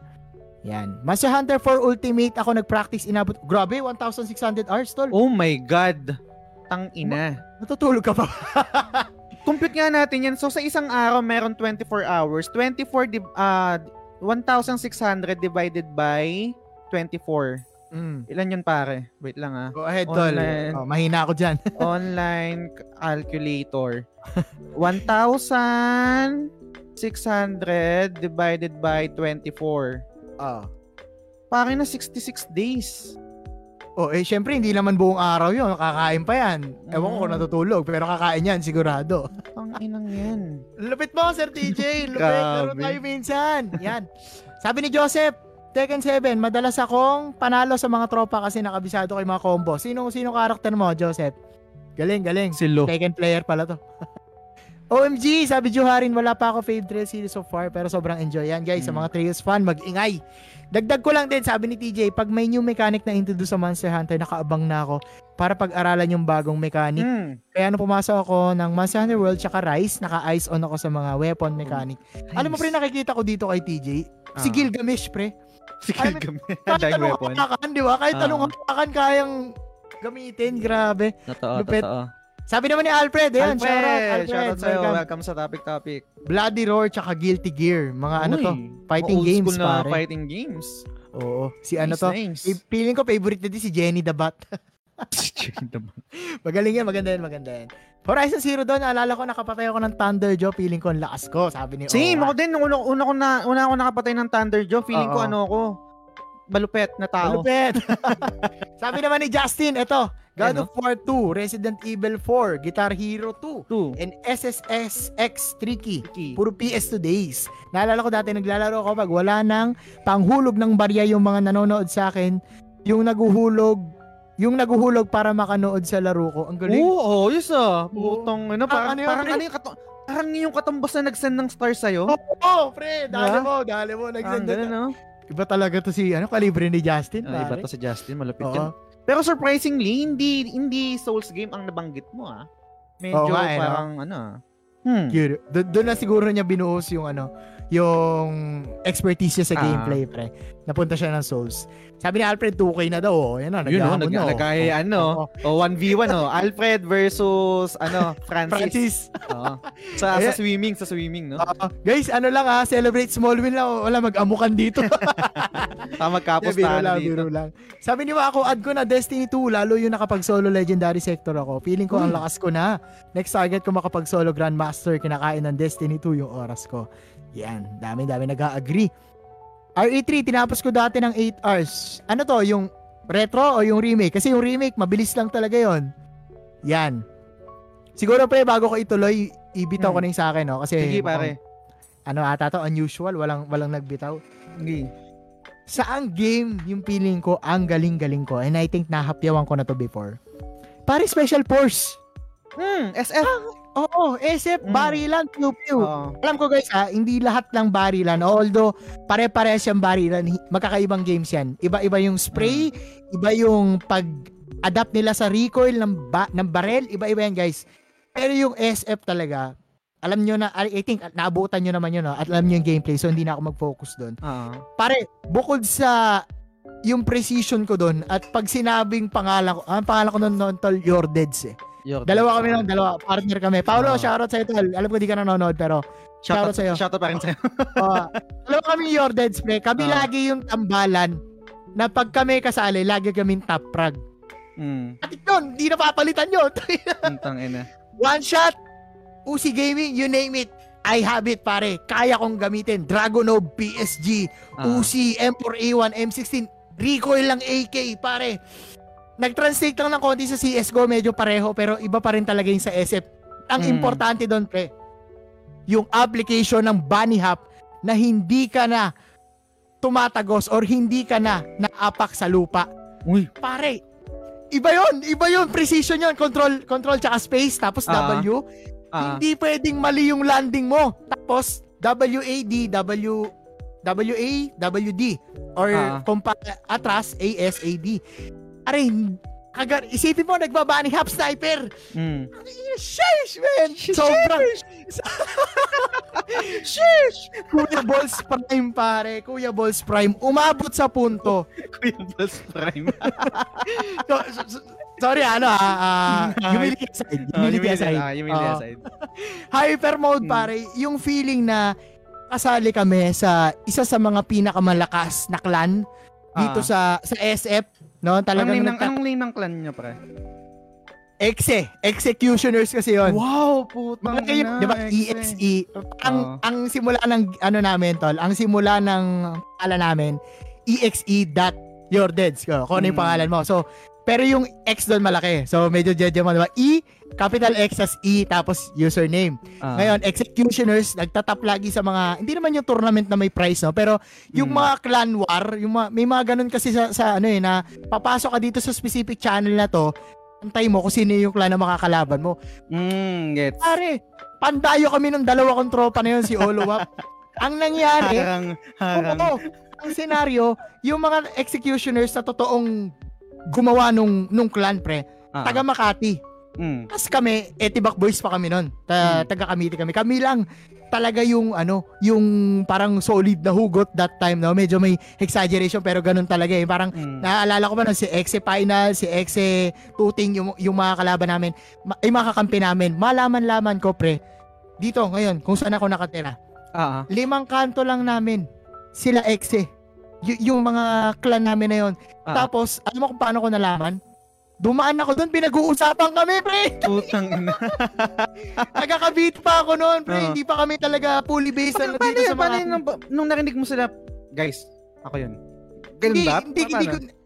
Yan. Monster Hunter 4 Ultimate, ako nag-practice, inabot, grabe, 1,600 hours, tol. Oh my God. Tang ina. Natutulog ka pa. Compute nga natin yan. So sa isang araw, meron 24 hours. 24, di, ah 1,600 divided by 24. Mm. Ilan yun pare? Wait lang ah. Go ahead, tol. Online. Oh, mahina ako dyan. Online calculator. 1,600 divided by 24. oh. Pare na 66 days. Oh, eh, syempre, hindi naman buong araw yun. Kakain pa yan. Ewan ko kung Mm. natutulog, pero kakain yan, sigurado. Ang inang yan. Lupit mo, Sir TJ. Lupit. Laro tayo minsan. Yan. Sabi ni Joseph, Tekken 7, madalas akong panalo sa mga tropa kasi nakabisado kay mga combo. Sino sino karakter mo, Joseph? Galing, galing. Silo. Tekken player pala to. OMG, sabi Juharin, wala pa ako fave trail series so far pero sobrang enjoy yan guys. Sa Mm. mga trails fan, mag-ingay. Dagdag ko lang din, sabi ni TJ, pag may new mechanic na introduce sa Monster Hunter, nakaabang na ako para pag-aralan yung bagong mechanic. Hmm. Kaya nung pumasok ako ng Monster Hunter World tsaka Rise, naka-eyes on ako sa mga weapon mechanic. Alam mo pre, nakikita ko dito kay TJ, si Ah. Gilgamesh pre. Si Gilgamesh. Kahit Dahil anong weapon. hapakan, di ba? Kahit Ah. anong hapakan kayang gamitin, grabe. Totoo, Lupit. totoo. Sabi naman ni Alfred, ayan, Alfred, shout out, Alfred. shoutout sa'yo. welcome. Welcome sa topic topic. Bloody Roar tsaka Guilty Gear. Mga ano Uy, to, fighting old games school na pare. fighting games. Oo. Si ano Nice, to, Nice. feeling ko favorite na din si Jenny the Bat. Magaling yan, maganda yan, maganda yan. Horizon Zero Dawn, naalala ko nakapatay ako ng Thunder Jaw, feeling ko ang lakas ko, sabi ni Same, Owa. ako din. Nung una, una, ko na, una ako nakapatay ng Thunder Joe. Feeling ko Oo. ano ako, balupet na tao. Malupit. sabi naman ni Justin, ito, God Ano? of War 2, Resident Evil 4, Guitar Hero 2, Two. and SSS X Tricky. Key. Puro PS2 days. Naalala ko dati naglalaro ako pag wala nang panghulog ng barya yung mga nanonood sa akin yung naguhulog, yung naguhulog para makanood sa laro ko. Ang galing. Oo, oh, yes ah. Putong, ano, parang, ano yun, parang ano yung kato, parang yung katumbas na nag-send ng stars sa'yo. Oo, oh, pre, dali Diba? mo, dali mo. Nagsend ganun, no? Iba talaga to si, ano, kalibre ni Justin. Ah, iba to si Justin, malupit Oo. yan. Pero surprisingly, hindi hindi Souls game ang nabanggit mo ah. Medyo Oo nga, eh, no? parang ano ah. Hmm. Cute. Do- doon na siguro niya binuhos yung ano, yung expertise niya sa Ah. gameplay, pre. Napunta siya ng Souls. Sabi ni Alfred, 2K na daw, oh. Yan na, Yun oh, naghahamon nag na, oh. nagkaya ano, o 1v1 oh, Alfred versus ano, Francis. Francis. Oo. Sa sa swimming, sa swimming, no? Oo. guys, ano lang ha, celebrate small win lang. oh. Wala, mag-amukan dito. Ah, magkapos Yeah, biro tayo lang, dito. biro lang. Sabi niyo ako, add ko na Destiny 2, lalo yung nakapag-solo legendary sector ako. Feeling ko ang Uy. lakas ko na. Next target ko makapag-solo Grandmaster, kinakain ng Destiny 2 yung oras ko. Yan, dami-dami nag-agree. RE3, tinapos ko dati ng 8 hours. Ano to, yung retro o yung remake? Kasi yung remake, mabilis lang talaga yon. Yan. Siguro pre, bago ko ituloy, ibitaw ko Hmm. na yung sa akin, no? Kasi, Sige, pare. ano ata to, unusual, walang, walang nagbitaw Sige. saang game yung feeling ko ang galing-galing ko and I think nahapyawan ko na to before. Pare Special Force. Hmm, SF. Oo, SF, Mm. barilan, pew pew. Oo. Alam ko guys ha, hindi lahat lang barilan. Although, pare-parehas yung barilan. Magkakaibang games yan. Iba-iba yung spray, iba yung pag-adapt nila sa recoil ng, ba- ng barrel. Iba-iba yan guys. Pero yung SF talaga, alam nyo na, I think naabutan nyo naman yun, no? at alam nyo yung gameplay, so hindi na ako mag-focus doon. Oo. Pare, bukod sa yung precision ko doon at pag sinabing pangalan ko, ang pangalan ko noon noon tol, Your Deads eh. Yo, Dalawa kami noon, dalawa, partner kami. Paolo, Ah. shoutout sa'yo tol. Alam ko di ka nanonood pero shoutout Shoutout sa'yo. Shoutout pa rin sa'yo. uh, dalawa kami Your Deads pre. Kami Ah. lagi yung tambalan na pag kami kasali, lagi kami top frag. Hmm. At yun, di na papalitan yun. Puntang ina. One shot, Uzi Gaming, you name it. I have it pare. Kaya kong gamitin. Dragonov, PSG, Ah. Uzi, M4A1, M16, recoil lang AK, pare. Nag-translate lang ng konti sa CSGO, medyo pareho, pero iba pa rin talaga yung sa SF. Ang Mm. importante doon, pre, yung application ng bunny hop na hindi ka na tumatagos or hindi ka na naapak sa lupa. Uy. Pare, iba yon iba yon precision yon control control tsaka space tapos Ah. W Ah. hindi pwedeng mali yung landing mo. Tapos, WAD, W, WA, WD. Or Ah. kumpa, atras, ASAD. Aray, kagar, isipin mo, nagbabani hap sniper. Hmm. Sheesh, man! Sobrang... Sheesh! Kuya Balls Prime, pare. Kuya Balls Prime. Umabot sa punto. Kuya Balls Prime. So, so- so- sorry, ano ah, ah, humility aside. Ah, Humility aside. Ah, humility Ah. aside. Hyper mode Hmm. pare, yung feeling na kasali kami sa isa sa mga pinakamalakas na clan dito sa sa SF, no? Anong Talagang name, ng, nagta- anong name ng clan niya, pre? Exe, executioners kasi yon. Wow, putang Mga kayo, 'di ba? exe. EXE. Ang Oo. ang simula ng ano namin tol, ang simula ng ala namin EXE dot your deads ko. Kung ano yung Mm. pangalan mo. So, pero yung X doon malaki. So, medyo jeje mo, 'di ba? E capital X as E tapos username. Ah. Ngayon, executioners, nagtatap lagi sa mga, hindi naman yung tournament na may prize, no? Pero yung Mm. mga clan war, yung mga, may mga ganun kasi sa, sa ano eh, na papasok ka dito sa specific channel na to, antay mo kung sino yung clan na makakalaban mo. Mm, gets. Pare, pandayo kami ng dalawa kong tropa na yun, si Oluwap. Ang nangyari, Harang, harang. oo, ang senaryo, yung mga executioners na totoong gumawa nung, nung clan, pre, Ah. taga Makati. Mm. Tapos kami, Etibak Boys pa kami nun. Ta- Hmm. Taga Cavite kami. Kami lang talaga yung ano, yung parang solid na hugot that time, no? Medyo may exaggeration pero ganun talaga eh. Parang Mm. naaalala ko ba no, si Exe Final, si Exe Tuting, yung, yung mga kalaban namin, ma- ay mga kakampi namin. Malaman-laman ko, pre. Dito, ngayon, kung saan ako nakatira. Ah. Limang kanto lang namin. Sila Exe. Y- yung mga clan namin na yon. Ah. Tapos, alam mo kung paano ko nalaman? Dumaan ako doon, pinag-uusapan kami, pre. Putang ina. Nagkakabit pa ako noon, pre. Hindi pa kami talaga fully based Paano, na paano dito yun? sa Paano mga... yun? Nung, nung narinig mo sila, guys, ako yun. Ganun Hindi, ba? hindi, hindi Paano? ko...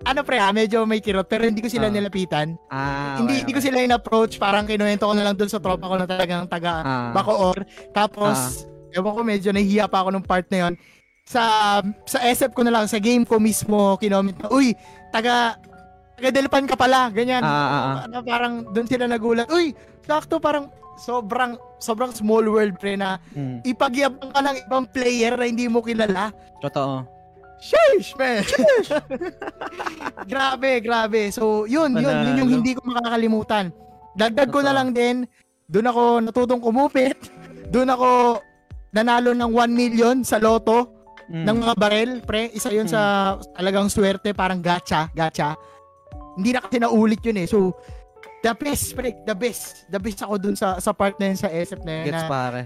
Ano pre ha, medyo may kirot pero hindi ko sila Ah. nilapitan. Ah, hindi okay, hindi ko sila in-approach, parang kinuwento ko na lang doon sa tropa ko na talagang taga Ah. Bacoor. Tapos, ewan ko medyo nahihiya pa ako nung part na yon. sa sa SF ko na lang, sa game ko mismo, kinoment na, uy, taga, taga Delpan ka pala, ganyan. Ah, ah, ah. Ano, parang doon sila nagulat, uy, sakto parang sobrang sobrang small world pre na Mm. ipagyabang ka ng ibang player na hindi mo kilala. Totoo. Sheesh, man. grabe, grabe. So, yun, yun, yun yung hindi ko makakalimutan. Dagdag ko na lang din, doon ako natutong kumupit. Doon ako nanalo ng 1 million sa loto Mm. ng mga barel, pre. Isa yun sa talagang swerte, parang gacha, gacha. Hindi na kasi naulit yun eh. So, the best, pre, the best. The best ako dun sa sa part na yun sa SF na yun. Gets na- pare.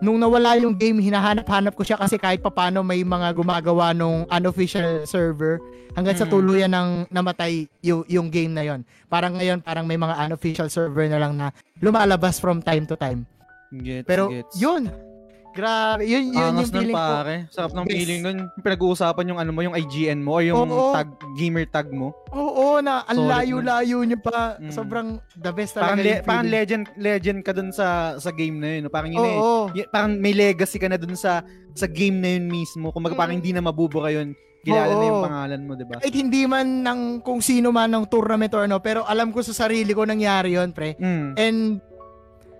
nung nawala yung game, hinahanap-hanap ko siya kasi kahit papano may mga gumagawa nung unofficial server hanggang sa Mm. tuluyan ng namatay yung, yung game na yon. Parang ngayon, parang may mga unofficial server na lang na lumalabas from time to time. Gets, Pero gets. yun, grabe, yun, yun Angas yung nun feeling ko. pare. Sarap ng Yes. feeling nun. Pinag-uusapan yung ano mo, yung IGN mo, o yung Oo. tag, gamer tag mo. Oo, na ang layo-layo niya pa. Mm. Sobrang the best talaga Parang, le- parang legend legend ka dun sa sa game na yun. Parang yun eh. Oo, y- parang may legacy ka na dun sa sa game na yun mismo. Kung parang Mm. hindi na mabubura yun. Kilala na yung Oo. pangalan mo, di ba? kahit hindi man ng kung sino man ng tournament or ano, pero alam ko sa sarili ko nangyari yon pre. Mm. And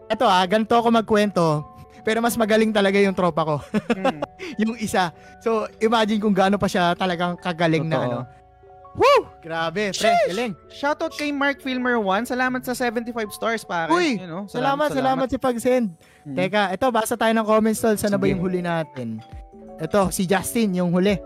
eto ah, ganito ako magkwento. Pero mas magaling talaga yung tropa ko. Mm. yung isa. So, imagine kung gaano pa siya talagang kagaling na Totoo. ano. Woo! Grabe, pre, galing. Shoutout kay Mark Filmer 1. Salamat sa 75 stars, pare. Uy, You know, Salamat, salamat, sa pag-send. Mm. Teka, ito, basa tayo ng comments tol. Sana ba yung huli natin? Ito, si Justin, yung huli.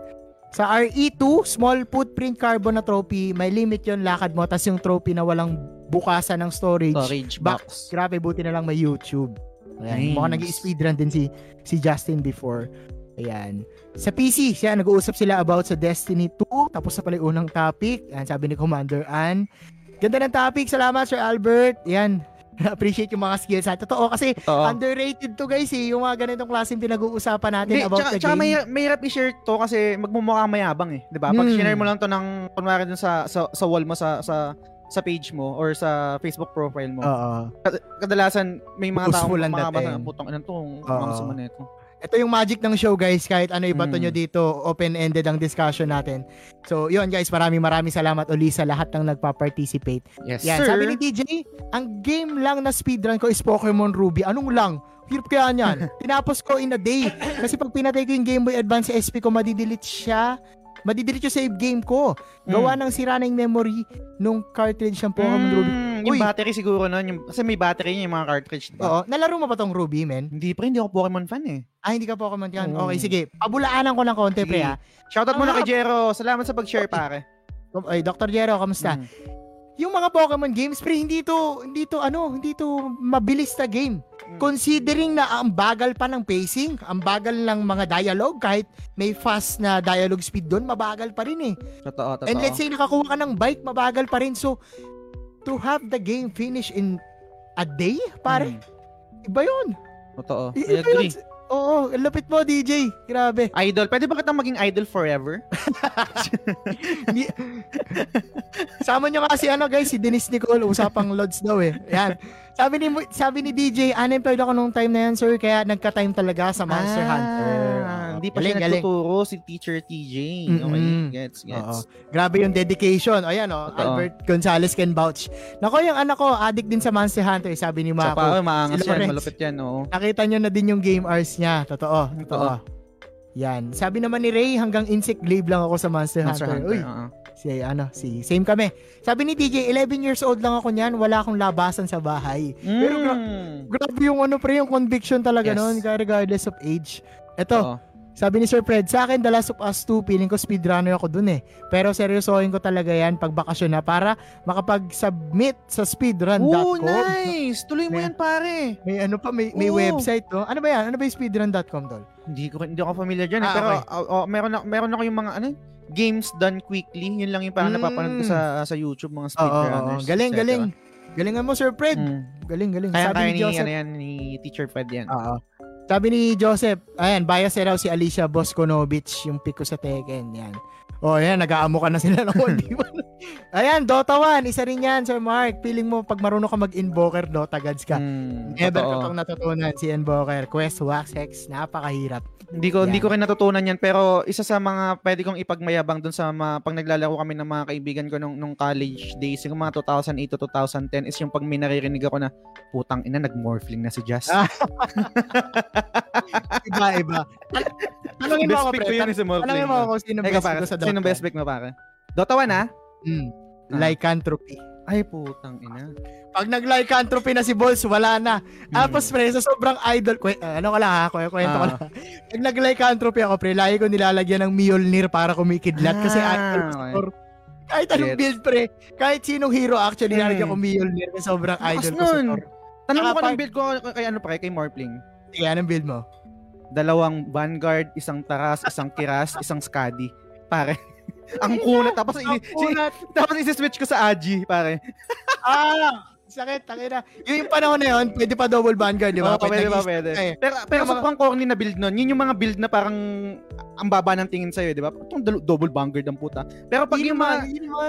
Sa RE2, small footprint carbon na trophy, may limit yon lakad mo, tas yung trophy na walang bukasan ng storage. Storage Back. box. Grabe, buti na lang may YouTube. Ayan, Nice. mukhang nag-speedrun din si, si Justin before. Ayan. Sa PC, siya, nag-uusap sila about sa Destiny 2. Tapos na pala yung unang topic. Ayan, sabi ni Commander Ann. Ganda ng topic. Salamat, Sir Albert. Ayan. Appreciate yung mga skills natin. Totoo kasi Oo. underrated to guys eh. Yung mga ganitong klaseng pinag-uusapan natin Hindi, about tsaka, the tsaka game. may, mahirap i-share to kasi magmumukha mayabang eh. Di ba? Pag Hmm. share mo lang to ng, kunwari dun sa, sa, sa wall mo, sa, sa, sa page mo, or sa Facebook profile mo. Oo. Kadalasan, may mga tao Useful ang mga basa putong inan to, Oo. mga nito. Ito yung magic ng show guys. Kahit ano ibato Mm. nyo dito, open-ended ang discussion natin. So yun guys, maraming maraming salamat uli sa lahat ng nagpa-participate. Yes, Yan, sir. sabi ni TJ, ang game lang na speedrun ko is Pokemon Ruby. Anong lang? Hirap kaya niyan. Tinapos ko in a day. Kasi pag pinatay ko yung Game Boy Advance SP ko, madidelete siya. Madidelete yung save game ko. Gawa ng sira na yung memory nung cartridge ng Pokemon Ruby. Mm, yung Uy. battery siguro nun. Yung, kasi may battery yun, yung mga cartridge. Diba? Oo. Nalaro mo ba tong Ruby, men? Hindi pa, hindi ako Pokemon fan eh. Ah, hindi ka Pokemon yan. Oo. Okay, sige. Pabulaanan ko ng konti, pre, ha? Shoutout muna Ah. kay Jero. Salamat sa pag-share, pare. Ay, Dr. Jero, kamusta? Mm. Yung mga Pokemon games, pre, hindi to, hindi to, ano, hindi to mabilis na game. Mm. Considering na ang bagal pa ng pacing, ang bagal ng mga dialogue, kahit may fast na dialogue speed doon, mabagal pa rin eh. Totoo, totoo. And let's say nakakuha ka ng bike, mabagal pa rin. So, to have the game finish in a day, pare, Mm. iba yun. Totoo. I- I agree. yun. Oo, ang lapit mo, DJ. Grabe. Idol. Pwede ba kitang maging idol forever? Sama nyo nga si ano guys, si Dennis Nicole, usapang lods daw eh. Yan. Sabi ni sabi ni DJ, unemployed ako nung time na yan, sir, kaya nagka-time talaga sa Monster Ah, Hunter. Hindi pa Galing, siya galing. nagtuturo si Teacher TJ. Okay, Mm-mm. gets, Oo. gets. Grabe yung dedication. O yan o. Albert Gonzalez can vouch. Nako, yung anak ko, addict din sa Monster Hunter, sabi ni Sa Mako. pa, maangas Si yan, malupit yan, oo. Nakita nyo na din yung game hours niya. Totoo. Totoo. Totoo. Yan. Sabi naman ni Ray, hanggang insect glaive lang ako sa Monster, Monster Hunter. Hunter, Uy, oo. si ano, si same kami. Sabi ni DJ, 11 years old lang ako niyan, wala akong labasan sa bahay. Pero gra- Mm. Grabe yung ano pre, yung conviction talaga Yes. noon, regardless of age. Ito, Oo. Sabi ni Sir Fred, sa akin The Last of Us 2, feeling ko speedrunner ako dun eh. Pero seryosohin ko talaga yan pag bakasyon na para makapag-submit sa speedrun.com. Ooh, nice! Tuloy mo May- yan, pare. May ano pa, may, may website to. Ano ba yan? Ano ba yung speedrun.com tol? Hindi ko hindi ako familiar diyan, eh, Ah, pero okay. oh, oh, meron na, meron ako yung mga ano, games done quickly. Yun lang yung parang Mm. napapanood ko sa sa YouTube mga Oo, oo, speedrunners. oo. Galing, galing. Galingan mo Sir Fred. Mm. Galing, galing. Kaya sabi kaya ni ni, Joseph. ano yan, ni Teacher Fred yan. Oo. Sabi ni Joseph, ayan, bias raw si Alicia Boskonovich, yung pick ko sa Tekken. Yan. Oh, yan, nag-aamo ka na sila ng 1v1. Ayan, Dota 1, isa rin yan, Sir Mark. Feeling mo, pag marunong ka mag-invoker, Dota gods ka. Hmm, Never totoo. ko pang natutunan si Invoker. Quest, Wax, Hex, napakahirap. Hindi ko hindi ko rin natutunan yan pero isa sa mga pwede kong ipagmayabang dun sa mga pag naglalaro kami ng mga kaibigan ko nung, nung college days, yung mga 2008 to 2010 is yung pag may naririnig ako na putang ina nag-morphling na si Jazz. Ah, Iba, iba. Tanungin mo ako, pick pre. yun morphling. Tanungin mo ako sino best pare, ko sa Dota. Sino best pick mo pare? Dota 1 ah? Mm. Ah. Lycanthropy. Ay putang ina. Pag nag-lycanthropy na si Balls, wala na. Hmm. Tapos pre, sa sobrang idol, kwe, ah, ano ko lang ha, kwe, kwento ko Ah. lang. Pag nag-lycanthropy ako pre, lagi ko nilalagyan ng Mjolnir para kumikidlat kasi Ah, idol ko okay. score. Kahit anong Gets. build pre, kahit sinong hero actually Hmm. nilalagyan ko Mjolnir kasi sobrang Lakas idol ko sa nun. score. Tanong mo ko ng build ko kay, ano pare, kay Morphling. Sige, anong build mo? Dalawang Vanguard, isang Taras, isang Kiras, isang Skadi. Pare. Ang kunat tapos Ang kunat. tapos isi-switch ko sa Agi, pare. ah! Sakit, takina. Yung, yung panahon na yun, pwede pa double vanguard, di ba? Oo, pwede ba, nag-i-stop pwede. eh. Pero, pero Yung mga- sobrang corny na build nun. Yun yung mga build na parang ang baba ng tingin sa'yo, di ba? Itong double vanguard ang puta. Pero pag yung mga,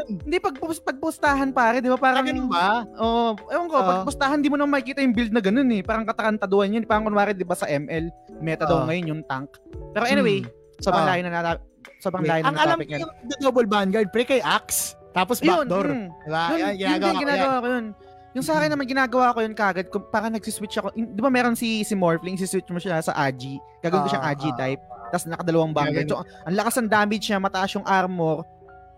hindi pag, pag postahan pare, di ba? Ah, Parang, ganun ba? Oo, ewan ko, pag Oo. postahan, di mo naman makikita yung build na ganun eh. Parang katakantaduan yun. Parang kunwari, di ba sa ML, meta daw Oo. ngayon yung tank. Pero anyway, sobrang Oo. layo na sobrang Wait, layo na ang alam ko yung the double vanguard, pre kay Axe. Tapos Ayun, backdoor. mm. Diba? Yun, yun ginagawa yan. ginagawa ko yun. Yung sa akin naman ginagawa ko yun kagad kung parang nagsiswitch ako. Di ba meron si si Morphling, si-switch mo siya sa Agi. Gagawin ko siyang Ah, Agi ah. type. Tapos nakadalawang vanguard. Gagawin- So, ang lakas ng damage niya, mataas yung armor,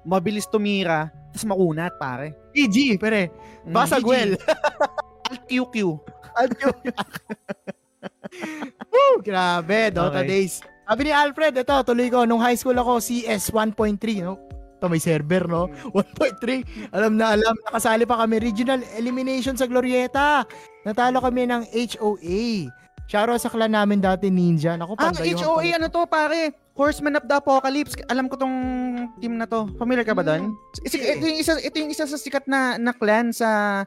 mabilis tumira, tapos makunat, pare. GG, pre. Mm, Basag GG. well. Alt QQ. At yung... Woo! Grabe, Dota Okay. days. Sabi ni Alfred, ito, tuloy ko, nung high school ako, CS 1.3, no? Ito may server, no? 1.3. Alam na alam, nakasali pa kami. Regional elimination sa Glorieta. Natalo kami ng HOA. Shoutout sa clan namin dati, Ninja. Naku, Ah, HOA, ano to, pare? Horseman of the Apocalypse. Alam ko tong team na to. Familiar ka ba doon? Hmm. Ito yung isa, ito yung isa sa sikat na, na clan sa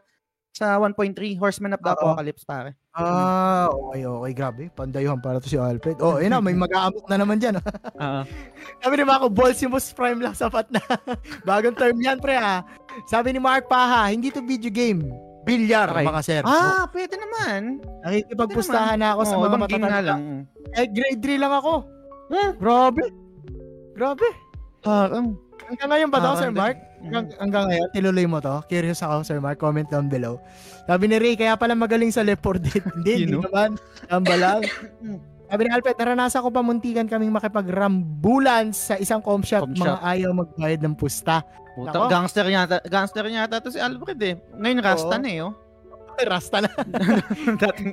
sa 1.3, Horseman of the Oo. Apocalypse, pare. Ah, okay, okay. Grabe. Pandayuhan para to si Alfred. Oh, ayun na, may mag-aamok na naman dyan. Oo. Sabi ni Marco, Bolsimus Prime lang sapat na. Bagong term yan, pre, ha. Sabi ni Mark Paha, hindi to video game. Bilyar, Okay. mga sir. Ah, pwede naman. Nakikipagpustahan na ako sa Oo, mga matatanda. lang. Eh, grade 3 lang ako. Hmm. Grabe. Grabe. Parang. Hanggang ngayon ba to, Ah, Sir. Mark? Hanggang, hanggang ngayon, tinuloy mo to? Curious ako, Sir Mark. Comment down below. Sabi ni Ray, kaya pala magaling sa Left 4 Dead. hindi, hindi naman. Tamba lang. Sabi ni Alfred, naranasan ko pa muntikan kaming makipagrambulan sa isang com shop. Com mga shop. ayaw magbayad ng pusta. Puta, Nako. gangster yata, gangster yata to si Alfred eh. Ngayon Rasta na eh, oh. Rasta na. dating,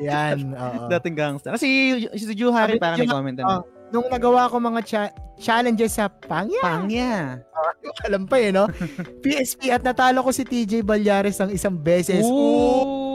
Yan, oo. dating gangster. Kasi si, si Ju Harry parang may Ju- comment ah, na. Nung nagawa ko mga cha- challenges sa Pangya, Pangya. alam pa eh, no? PSP at natalo ko si TJ Balyares ng isang beses. Ooh.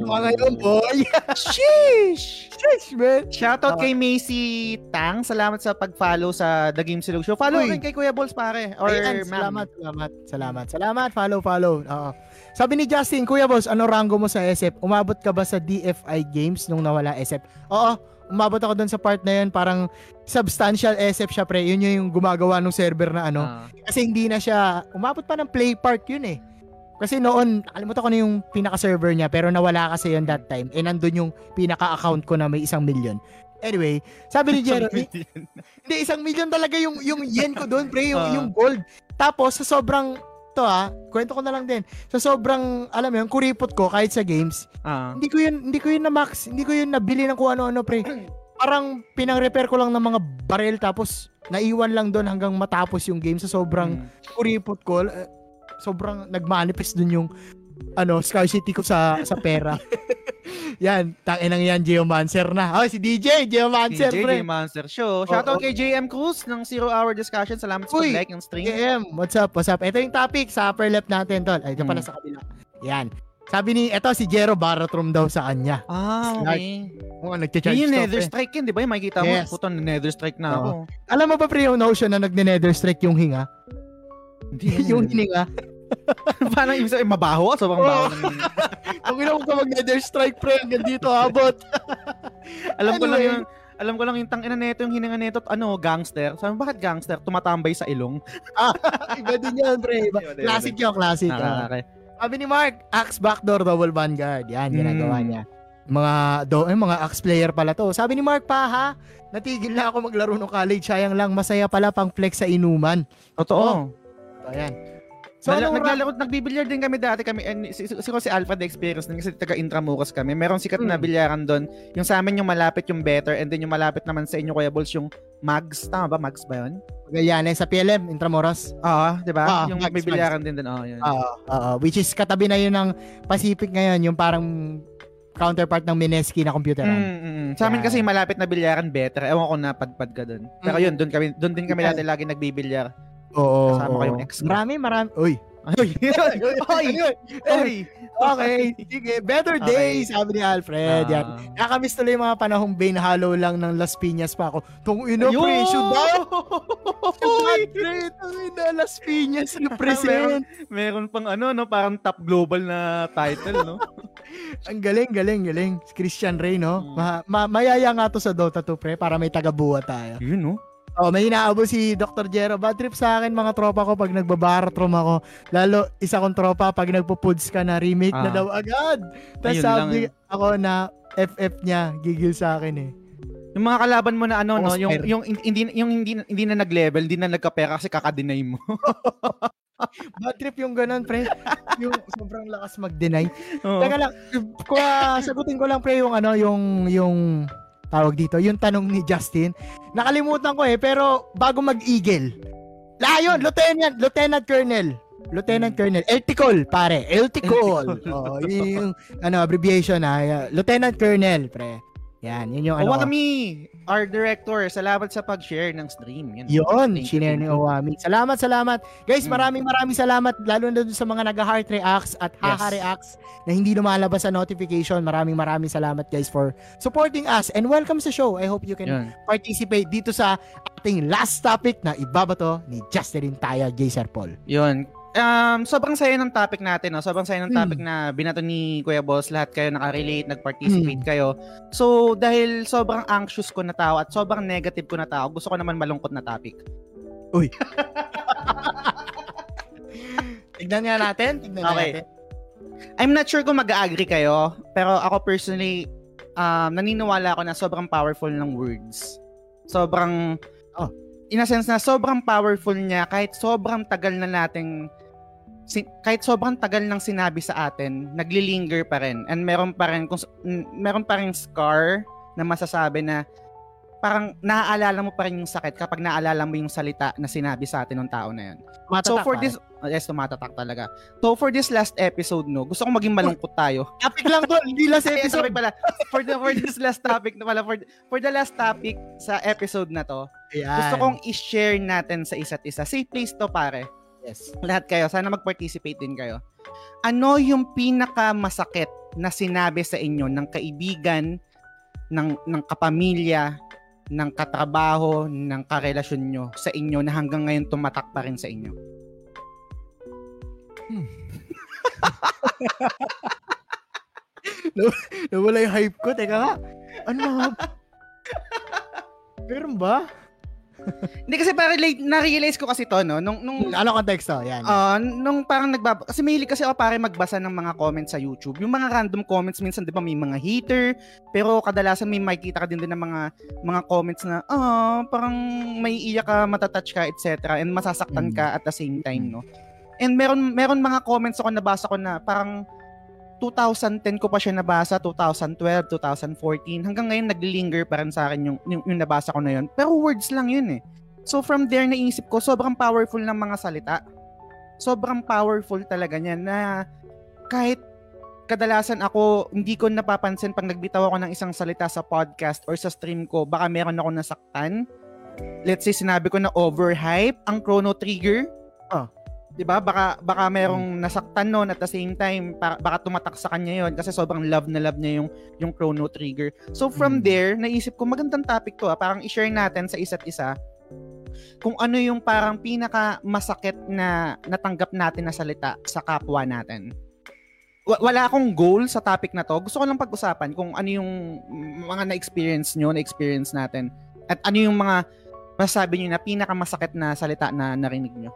Mga ngayon, boy. Sheesh! Sheesh, man. Shoutout Ah. kay Macy Tang. Salamat sa pag-follow sa The Game Silog Show. Follow Uy. rin kay Kuya Balls pare. Or Ayan, ma'am. salamat, salamat, salamat. Salamat, follow, follow. Oo. Sabi ni Justin, Kuya Boss, ano rango mo sa SF? Umabot ka ba sa DFI Games nung nawala SF? Oo, umabot ako doon sa part na yun. Parang substantial SF siya, pre. Yun yung gumagawa ng server na ano. Ah. Kasi hindi na siya, umabot pa ng play part yun eh. Kasi noon, kalimutan ko na yung pinaka-server niya, pero nawala kasi yun that time. Eh, nandun yung pinaka-account ko na may isang million. Anyway, sabi ni Jero, eh, hindi, isang million talaga yung, yung yen ko doon, pre, yung, Ah. yung gold. Tapos, sa sobrang, to ah, kwento ko na lang din. Sa sobrang, alam mo yun, kuripot ko kahit sa games, Ah. hindi ko yun, hindi ko yun na max, hindi ko yun nabili ng kung ano-ano, pre. Parang pinang-repair ko lang ng mga barrel tapos naiwan lang doon hanggang matapos yung game sa sobrang Mm. kuripot ko. sobrang nagmanifest dun yung ano, scarcity ko sa sa pera. yan, tanginang yan, Geomancer na. Oh, si DJ, Geomancer, pre. JJ Monster Show. Shoutout Oo. kay JM Cruz ng Zero Hour Discussion. Salamat sa Uy, pag-like ng stream. JM, what's up, what's up? Ito yung topic sa upper left natin, tol. Ay, ito pala Hmm. sa kabila. Yan. Sabi ni, eto si Jero Baratrum daw sa kanya. Ah, okay. Oo, nagcha-charge Yun yung nether strike yun, di ba? Yung makikita mo, Yes. puto, nether strike na ako. Alam mo ba pre yung notion na nagne-nether strike yung hinga? Hindi yung hininga. Parang ibig sabihin, mabaho. Sobrang Oo. baho. ng- Kung ilang ka mag-nether strike pre, hanggang dito abot. alam ko lang Anyway. yung Alam ko lang yung tangina nito, yung hininga nito, ano, gangster. Sabi, bakit gangster? Tumatambay sa ilong. Iba din yun, pre. Iba. Classic yun, classic. Ah, ah. okay. Sabi ni Mark, Axe Backdoor Double Vanguard. Yan, ginagawa Mm. niya. Mga, do, eh, mga Axe player pala to. Sabi ni Mark pa, ha? Natigil na ako maglaro ng college. Sayang lang, masaya pala pang flex sa inuman. Totoo. So, ayan. So, So, anong ra- nagbibilyar din kami dati kami, and si, si, si, si Alpha the experience din kasi taga Intramuros kami. Merong sikat na Hmm. bilyaran doon. Yung sa amin yung malapit yung better and then yung malapit naman sa inyo Kuya Balls yung Mags. Tama ba? Mags ba yun? Magallanes sa PLM, Intramuros. Oo, di ba? Ah, yung Mags, may bilyaran din doon. Oo, yun. Oo, oo. Which is katabi na yun ng Pacific ngayon, yung parang counterpart ng Mineski na computeran. Mm, mm, mm. Sa amin Yan. kasi malapit na bilyaran better. Ewan ko na padpad ka doon. Pero Mm. yun, doon kami doon din kami Yeah. dati lagi nagbibilyar. Oo. Kasama oo. yung ex ko. Marami, marami. Uy. Oy. Oy. Oy. Okay. Sige. Better Okay. days, sabi ni Alfred. Yan. Ah. Nakakamiss tuloy yung mga panahong Bane Hollow lang ng Las Piñas pa ako. Tung ino, pre. Oy! Syudad, pre. Tung ina, Las Piñas represent. Meron pang ano, no? Parang top global na title, no? Ang galing, galing, galing. Christian Ray, no? Mm. Ma- ma- mayaya nga to sa Dota 2, pre, para may taga-buwa tayo. Yun, no? Oh, may inaabo si Dr. Jero. Bad trip sa akin mga tropa ko pag nagbabaratrom ako. Lalo, isa kong tropa pag nagpo-puds ka na remake na Ah. daw agad. Tapos Ayun lang sabi eh. ako na FF niya, gigil sa akin eh. Yung mga kalaban mo na ano, no? Yung, yung, hindi, yung hindi, hindi na nag-level, hindi na nagkapera kasi kakadeny mo. Bad trip yung ganun, pre. yung sobrang lakas mag-deny. Oo. Teka lang, ah, sagutin ko lang pre yung ano, yung yung tawag dito, yung tanong ni Justin. Nakalimutan ko eh, pero bago mag-eagle. Layon, Lieutenant, Lieutenant Colonel. Lieutenant Colonel, Elticol, pare. Elticol. oh, yun yung ano, abbreviation ah. Lieutenant Colonel, pre. Yan, yun yung ano. ko. Owami, our director, salamat sa pag-share ng stream. Yun, shinare thank ni. Owami. Salamat, salamat. Guys, Mm. maraming maraming salamat lalo na dun sa mga nag-heart reacts at haha Yes. reacts na hindi lumalabas sa notification. Maraming maraming salamat guys for supporting us and welcome sa show. I hope you can Yun. participate dito sa ating last topic na ibabato ni Justin Taya, J. Sir Paul. Yun. Um, sobrang saya ng topic natin, no? Sobrang saya ng Hmm. topic na binato ni Kuya Boss. Lahat kayo nakarelate, nag-participate Hmm. kayo. So, dahil sobrang anxious ko na tao at sobrang negative ko na tao, gusto ko naman malungkot na topic. Tignan nga natin. Tignan Okay. natin. I'm not sure kung mag-agree kayo, pero ako personally, um, naniniwala ako na sobrang powerful ng words. Sobrang, Oh. In a sense na sobrang powerful niya kahit sobrang tagal na nating si- kahit sobrang tagal nang sinabi sa atin, naglilinger pa rin. And meron pa rin, kung, meron pa rin scar na masasabi na parang naaalala mo pa rin yung sakit kapag naaalala mo yung salita na sinabi sa atin ng tao na yun. So Matatak, for this, yes, tumatatak talaga. So for this last episode, no, gusto ko maging malungkot tayo. Topic lang to, hindi last episode. pala. For the for this last topic na pala for for the last topic sa episode na to, Ayan. gusto kong i-share natin sa isa't isa. Safe place to pare. Yes. Lahat kayo, sana mag-participate din kayo. Ano yung pinaka masakit na sinabi sa inyo ng kaibigan, ng ng kapamilya, ng katrabaho, ng karelasyon nyo sa inyo na hanggang ngayon tumatak pa rin sa inyo? Nawala yung hype ko. Teka nga. Ano? Meron ba? Hindi kasi parang late, na-realize ko kasi to, no? Nung, nung, Ano konteksto? Yan. Ah, nung parang nagbab kasi mahilig kasi ako pare magbasa ng mga comments sa YouTube. Yung mga random comments minsan 'di ba may mga hater, pero kadalasan may makikita ka din din ng mga mga comments na ah, parang may iyak ka, matatouch ka, etc. and masasaktan Mm. ka at the same time, no. And meron meron mga comments ako nabasa ko na parang 2010 ko pa siya nabasa, 2012, 2014. Hanggang ngayon naglilinger pa rin sa akin yung, yung, yung nabasa ko na yun. Pero words lang yun eh. So from there naisip ko, sobrang powerful ng mga salita sobrang powerful talaga niya na kahit kadalasan ako hindi ko napapansin pag nagbitaw ako ng isang salita sa podcast or sa stream ko, baka meron ako nasaktan. Let's say sinabi ko na overhype ang Chrono Trigger. 'Di ba? Baka baka merong nasaktan noon at the same time para, baka tumatak sa kanya 'yon kasi sobrang love na love niya yung yung Chrono Trigger. So from Mm. there, naisip ko magandang topic to, ah. parang i-share natin sa isa't isa kung ano yung parang pinaka masakit na natanggap natin na salita sa kapwa natin. wa- wala akong goal sa topic na to. Gusto ko lang pag-usapan kung ano yung mga na-experience nyo, na-experience natin. At ano yung mga masasabi nyo na pinakamasakit na salita na narinig nyo.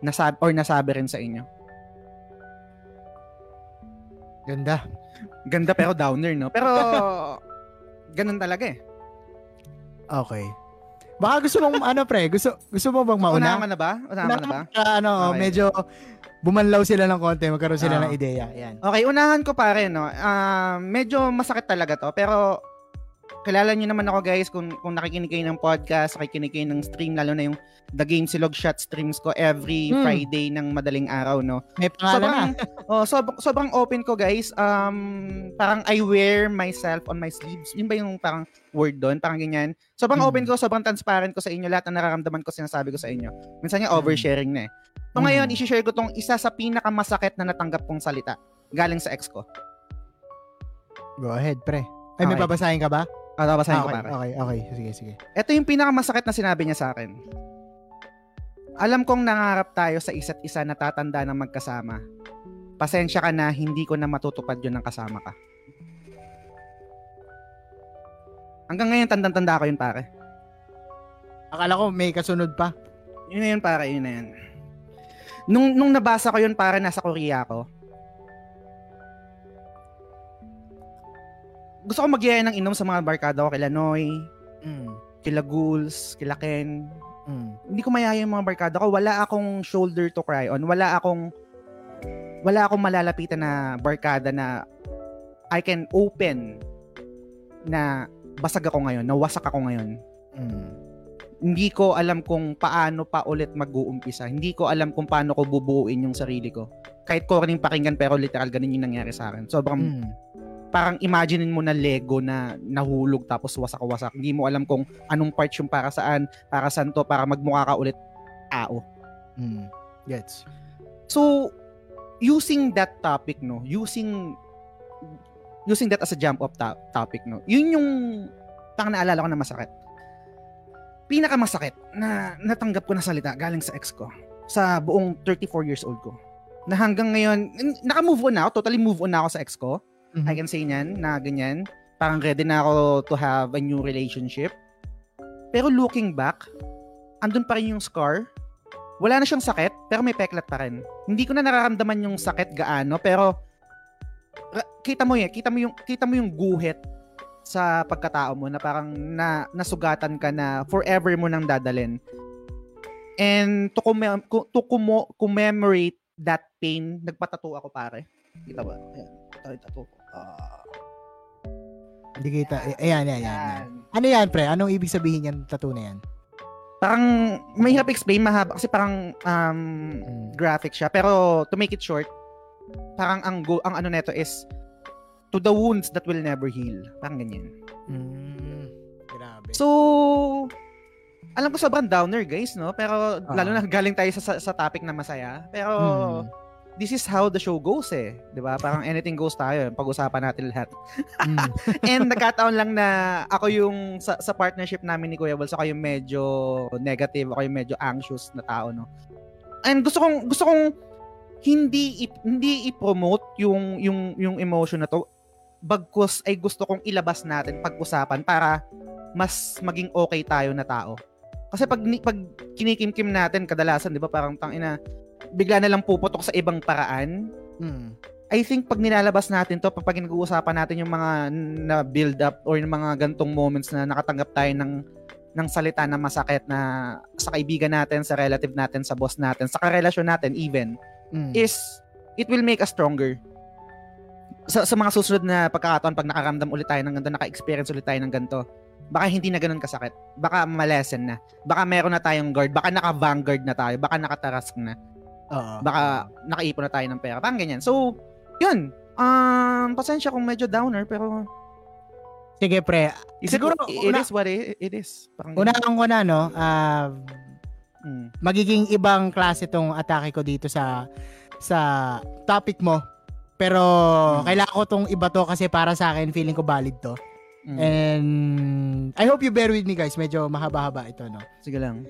Nasab or nasabi rin sa inyo. Ganda. Ganda pero downer, no? Pero, ganun talaga eh. Okay. Baka gusto mong ano pre, gusto gusto mo bang mauna? mo na ba? Unahan mo na ba? Ah, ano, Okay. medyo bumanlaw sila ng konti, magkaroon sila Ah. ng ideya. Ayan. Okay, unahan ko pare, no? Ah, medyo masakit talaga to, pero kilala niyo naman ako guys kung, kung nakikinig kayo ng podcast, nakikinig kayo ng stream, lalo na yung The Game Silog Shot streams ko every Hmm. Friday ng madaling araw, no? May pangalan na. Sobrang, oh, sob- sobrang open ko guys. Um, parang I wear myself on my sleeves. Yun ba yung parang word doon? Parang ganyan. Sobrang Hmm. open ko, sobrang transparent ko sa inyo. Lahat ng nararamdaman ko, sinasabi ko sa inyo. Minsan nga Hmm. oversharing na eh. So Hmm. ngayon, isi-share ko tong isa sa pinakamasakit na natanggap kong salita. Galing sa ex ko. Go ahead, pre. Ay, may Okay. babasahin ka ba? Ah, babasahin ko okay, pare. okay, okay. Sige, sige. Ito yung pinakamasakit na sinabi niya sa akin. Alam kong nangarap tayo sa isa't isa na tatanda ng magkasama. Pasensya ka na, hindi ko na matutupad yun ng kasama ka. Hanggang ngayon, tandang-tanda ko yun, pare. Akala ko may kasunod pa. Yun na yun, pare, yun na yun. Nung, nung nabasa ko yun, pare, nasa Korea ako. Gusto ko magyaya ng inom sa mga barkada ko, kila Noy, Mm. kila Ghouls, kila Ken, Mm. hindi ko mayaya yung mga barkada ko. Wala akong shoulder to cry on. Wala akong wala akong malalapitan na barkada na I can open na basag ako ngayon, na wasak ako ngayon. Mm. Hindi ko alam kung paano pa ulit mag-uumpisa. Hindi ko alam kung paano ko bubuuin yung sarili ko. Kahit ko rin pakinggan pero literal ganun yung nangyari sa akin. Sobrang Mm. Parang imaginein mo na Lego na nahulog tapos wasak-wasak. Hindi mo alam kung anong parts yung para saan, para saan to, para magmukha ka ulit tao. Mm. Gets. So, using that topic, no, using using that as a jump off to- topic, no, yun yung tang naalala ko na masakit. Pinakamasakit na natanggap ko na salita galing sa ex ko sa buong 34 years old ko. Na hanggang ngayon, naka-move on na ako, totally move on na ako sa ex ko. Mhm. I can say niyan, na ganyan. Parang ready na ako to have a new relationship. Pero looking back, andun pa rin yung scar. Wala na siyang sakit, pero may peklat pa rin. Hindi ko na nararamdaman yung sakit gaano, pero kita mo yan, kita mo yung kita mo yung guhit sa pagkatao mo na parang na nasugatan ka na forever mo nang dadalin. And to, commem- to commo- commemorate that pain, nagpatato ako pare. Kita ba? Ayan. Ito yung tattoo Ah. Hindi kita. Ayan, ayan, ayan. ayan. Ano yan, pre? Anong ibig sabihin yan, tattoo na yan? Parang mahirap explain mahaba kasi parang um, Mm. graphic siya pero to make it short parang ang go ang ano neto is to the wounds that will never heal parang ganyan Mm. Grabe. so alam ko sobrang downer guys no pero Ah. lalo na galing tayo sa, sa, sa topic na masaya pero Mm. This is how the show goes eh ba parang anything goes tayo pag-usapan natin lahat Mm. And nagkataon lang na ako yung sa, sa partnership namin ni Kuya Balls, ako yung medyo negative, ako yung medyo anxious na tao, no. And gusto kong gusto kong hindi i- hindi i-promote yung yung yung emotion na to. Bagkus ay gusto kong ilabas natin pag-usapan para mas maging okay tayo na tao. Kasi pag pag kinikimkim natin kadalasan, 'di ba, parang tangina bigla na lang puputok sa ibang paraan. Mm. I think pag nilalabas natin to, pag nag-uusapan natin yung mga na build up or yung mga gantong moments na nakatanggap tayo ng ng salita na masakit na sa kaibigan natin, sa relative natin, sa boss natin, sa karelasyon natin even, Mm. is it will make us stronger. Sa, sa mga susunod na pagkakataon, pag nakaramdam ulit tayo ng ganito, naka-experience ulit tayo ng ganito, baka hindi na ganun kasakit. Baka malesen na. Baka meron na tayong guard. Baka naka-vanguard na tayo. Baka nakatarask na Oo. baka nakaipon na tayo ng pera. Parang ganyan. So, yun. Um, pasensya kung medyo downer, pero Sige, pre. is Siguro, it, it una- is what it, it is. Parang. Unahan ko na, no? Mm. magiging ibang klase tong atake ko dito sa sa topic mo. Pero Mm. kailangan ko tong iba to kasi para sa akin feeling ko valid to. Mm. And I hope you bear with me guys. Medyo mahaba-haba ito, no? Sige lang.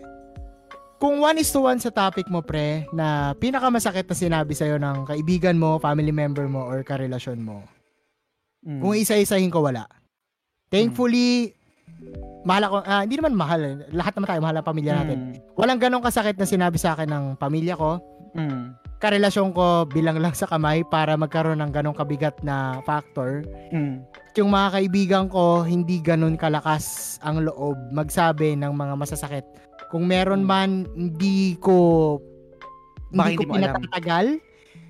Kung one is to one sa topic mo, pre, na pinakamasakit na sinabi sa'yo ng kaibigan mo, family member mo, or karelasyon mo, Mm. kung isa-isahin ko, wala. Thankfully, mahal ako, ah, hindi naman mahal, eh. lahat naman tayo mahal ang pamilya natin. Mm. Walang ganong kasakit na sinabi sa akin ng pamilya ko, Mm. karelasyon ko bilang lang sa kamay para magkaroon ng ganong kabigat na factor. Mm. Yung mga kaibigan ko, hindi ganon kalakas ang loob magsabi ng mga masasakit. Kung meron man, hindi ko Baka hindi ko hindi mo alam. pinatatagal.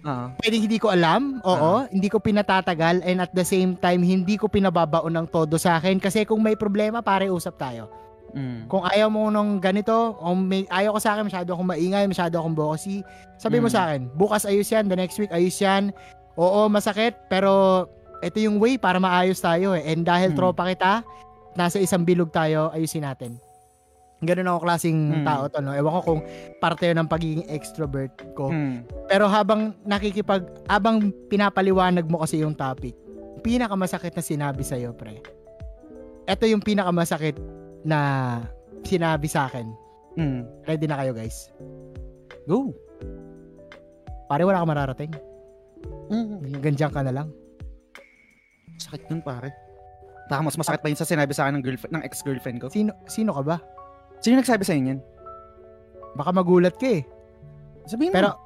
Ah. Pwedeng hindi ko alam. Oo, hindi ko pinatatagal and at the same time hindi ko pinababaon ng todo sa akin kasi kung may problema, pare usap tayo. Mm. Kung ayaw mo nung ganito, o may, ayaw ko sa akin, masyado akong maingay, masyado akong bossy, sabi mo Mm. sa akin, bukas ayos yan, the next week ayos yan. Oo, masakit, pero ito yung way para maayos tayo eh. And dahil Mm. tropa kita, nasa isang bilog tayo, ayusin natin. Ganun ako klaseng Mm. tao to, no? Ewan ko kung parte yun ng pagiging extrovert ko. Mm. Pero habang nakikipag, habang pinapaliwanag mo kasi yung topic, pinakamasakit na sinabi sa'yo, pre. Ito yung pinakamasakit na sinabi sa akin. Mm. Ready na kayo, guys? Go. Pare, wala ka mararating. Mm. Gandiyan ka na lang. Sakit nun, pare. Baka mas masakit pa yun sa sinabi sa akin ng, girlfriend, ng ex-girlfriend ko. Sino, sino ka ba? Sino nagsabi sa inyo? Baka magulat ka eh. Sabihin Pero, mo.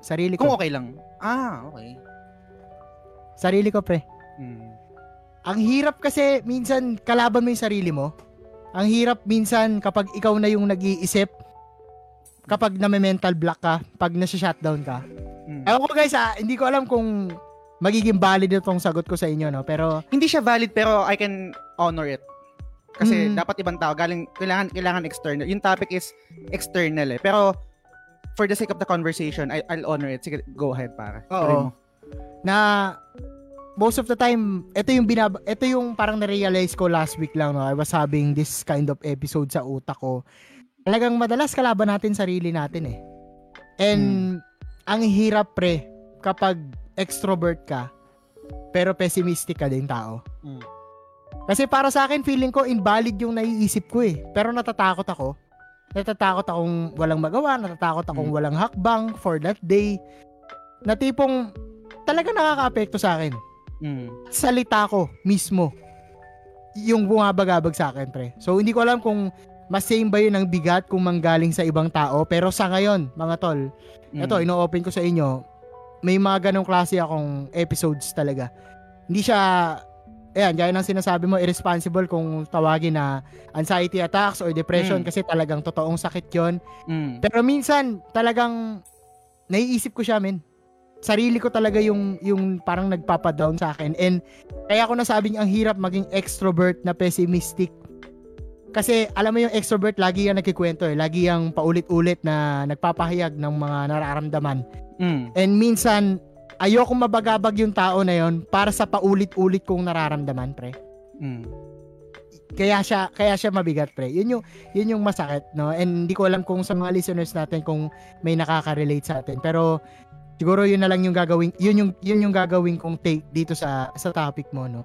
sarili Kung ko. okay lang. Ah, okay. Sarili ko, pre. Mm. Ang hirap kasi, minsan, kalaban mo yung sarili mo. Ang hirap minsan kapag ikaw na yung nag-iisip, kapag na-mental block ka, pag nasa-shutdown ka, Mm. Ewan ko guys ah, hindi ko alam kung magiging valid itong sagot ko sa inyo no, pero Hindi siya valid pero I can honor it. Kasi Mm. dapat ibang tao galing kailangan kailangan external. Yung topic is external eh. Pero for the sake of the conversation, I, I'll honor it. Sige, go ahead para. Oo. na most of the time, ito yung binab ito yung parang na-realize ko last week lang no. I was having this kind of episode sa utak ko. Talagang madalas kalaban natin sarili natin eh. And ang hirap pre kapag extrovert ka pero pessimistic ka din tao. Mm. Kasi para sa akin feeling ko invalid yung naiisip ko eh. Pero natatakot ako. Natatakot akong walang magawa, natatakot akong Mm. walang hakbang for that day. Na tipong talaga nakaka-apekto sa akin. Mm. Salita ko mismo yung bumabagabag sa akin, pre. So, hindi ko alam kung mas same ba yun ang bigat kung manggaling sa ibang tao. Pero sa ngayon, mga tol, Mm. ito, ino-open ko sa inyo, may mga ganong klase akong episodes talaga. Hindi siya, ayan, gaya ng sinasabi mo, irresponsible kung tawagin na anxiety attacks or depression Mm. kasi talagang totoong sakit yon Mm. Pero minsan, talagang naiisip ko siya, men. Sarili ko talaga yung, yung parang nagpapadown sa akin. And kaya ako nasabing ang hirap maging extrovert na pessimistic. Kasi alam mo yung extrovert, lagi yung nagkikwento eh. Lagi yung paulit-ulit na nagpapahayag ng mga nararamdaman. Mm. And minsan, ayoko mabagabag yung tao na yon para sa paulit-ulit kong nararamdaman, pre. Mm. Kaya siya kaya siya mabigat, pre. Yun yung yun yung masakit, no? And hindi ko alam kung sa mga listeners natin kung may nakaka-relate sa atin. Pero siguro yun na lang yung gagawin, yun yung yun yung gagawin kong take dito sa sa topic mo, no?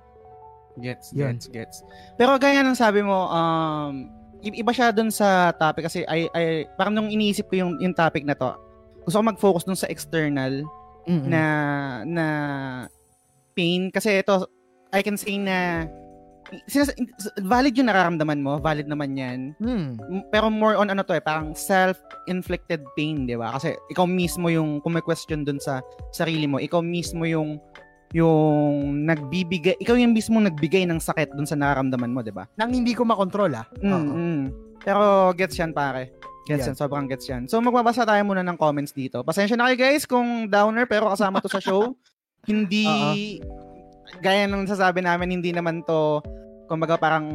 Gets, Yun. gets, gets. Pero gaya ng sabi mo, um, iba siya dun sa topic kasi I, I, parang nung iniisip ko yung, yung topic na to, gusto ko mag-focus dun sa external Mm-mm. na na pain kasi ito I can say na sinas- valid yung nararamdaman mo, valid naman 'yan. Hmm. M- Pero more on ano to eh, parang self-inflicted pain, 'di ba? Kasi ikaw mismo yung kung may question dun sa sarili mo, ikaw mismo yung yung nagbibigay, ikaw yung mismo nagbigay ng sakit dun sa nararamdaman mo, 'di ba? Nang hindi ko makontrol, ah. Mm, Oo. mm. Pero gets yan pare. Gets Yan. yan, sobrang gets yan. So magbabasa tayo muna ng comments dito. Pasensya na kayo guys kung downer pero kasama to sa show. hindi gaya ng sasabi namin hindi naman to kumbaga parang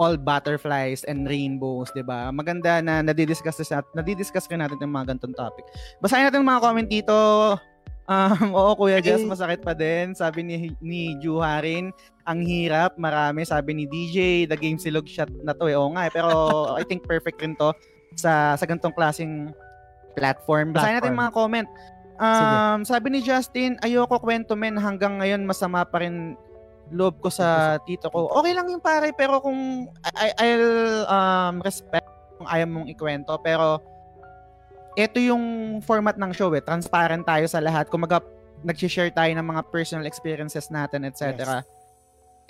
all butterflies and rainbows, 'di ba? Maganda na nadidiscuss natin, nadidiscuss rin natin yung mga ganitong topic. Basahin natin yung mga comment dito. Um, oo, Kuya Jess, masakit pa din. Sabi ni ni Juharin, ang hirap, marami. Sabi ni DJ, the game silog shot na to eh. Oo nga eh. Pero I think perfect rin to sa sa ganitong klaseng platform. Basahin natin mga comment. Um, sabi ni Justin, ayoko kwento men hanggang ngayon masama pa rin loob ko sa tito ko. Okay lang yung pare pero kung I, I'll um, respect kung ayaw mong ikwento. Pero, ito yung format ng show eh. Transparent tayo sa lahat. Kumaga, nag-share tayo ng mga personal experiences natin, etc.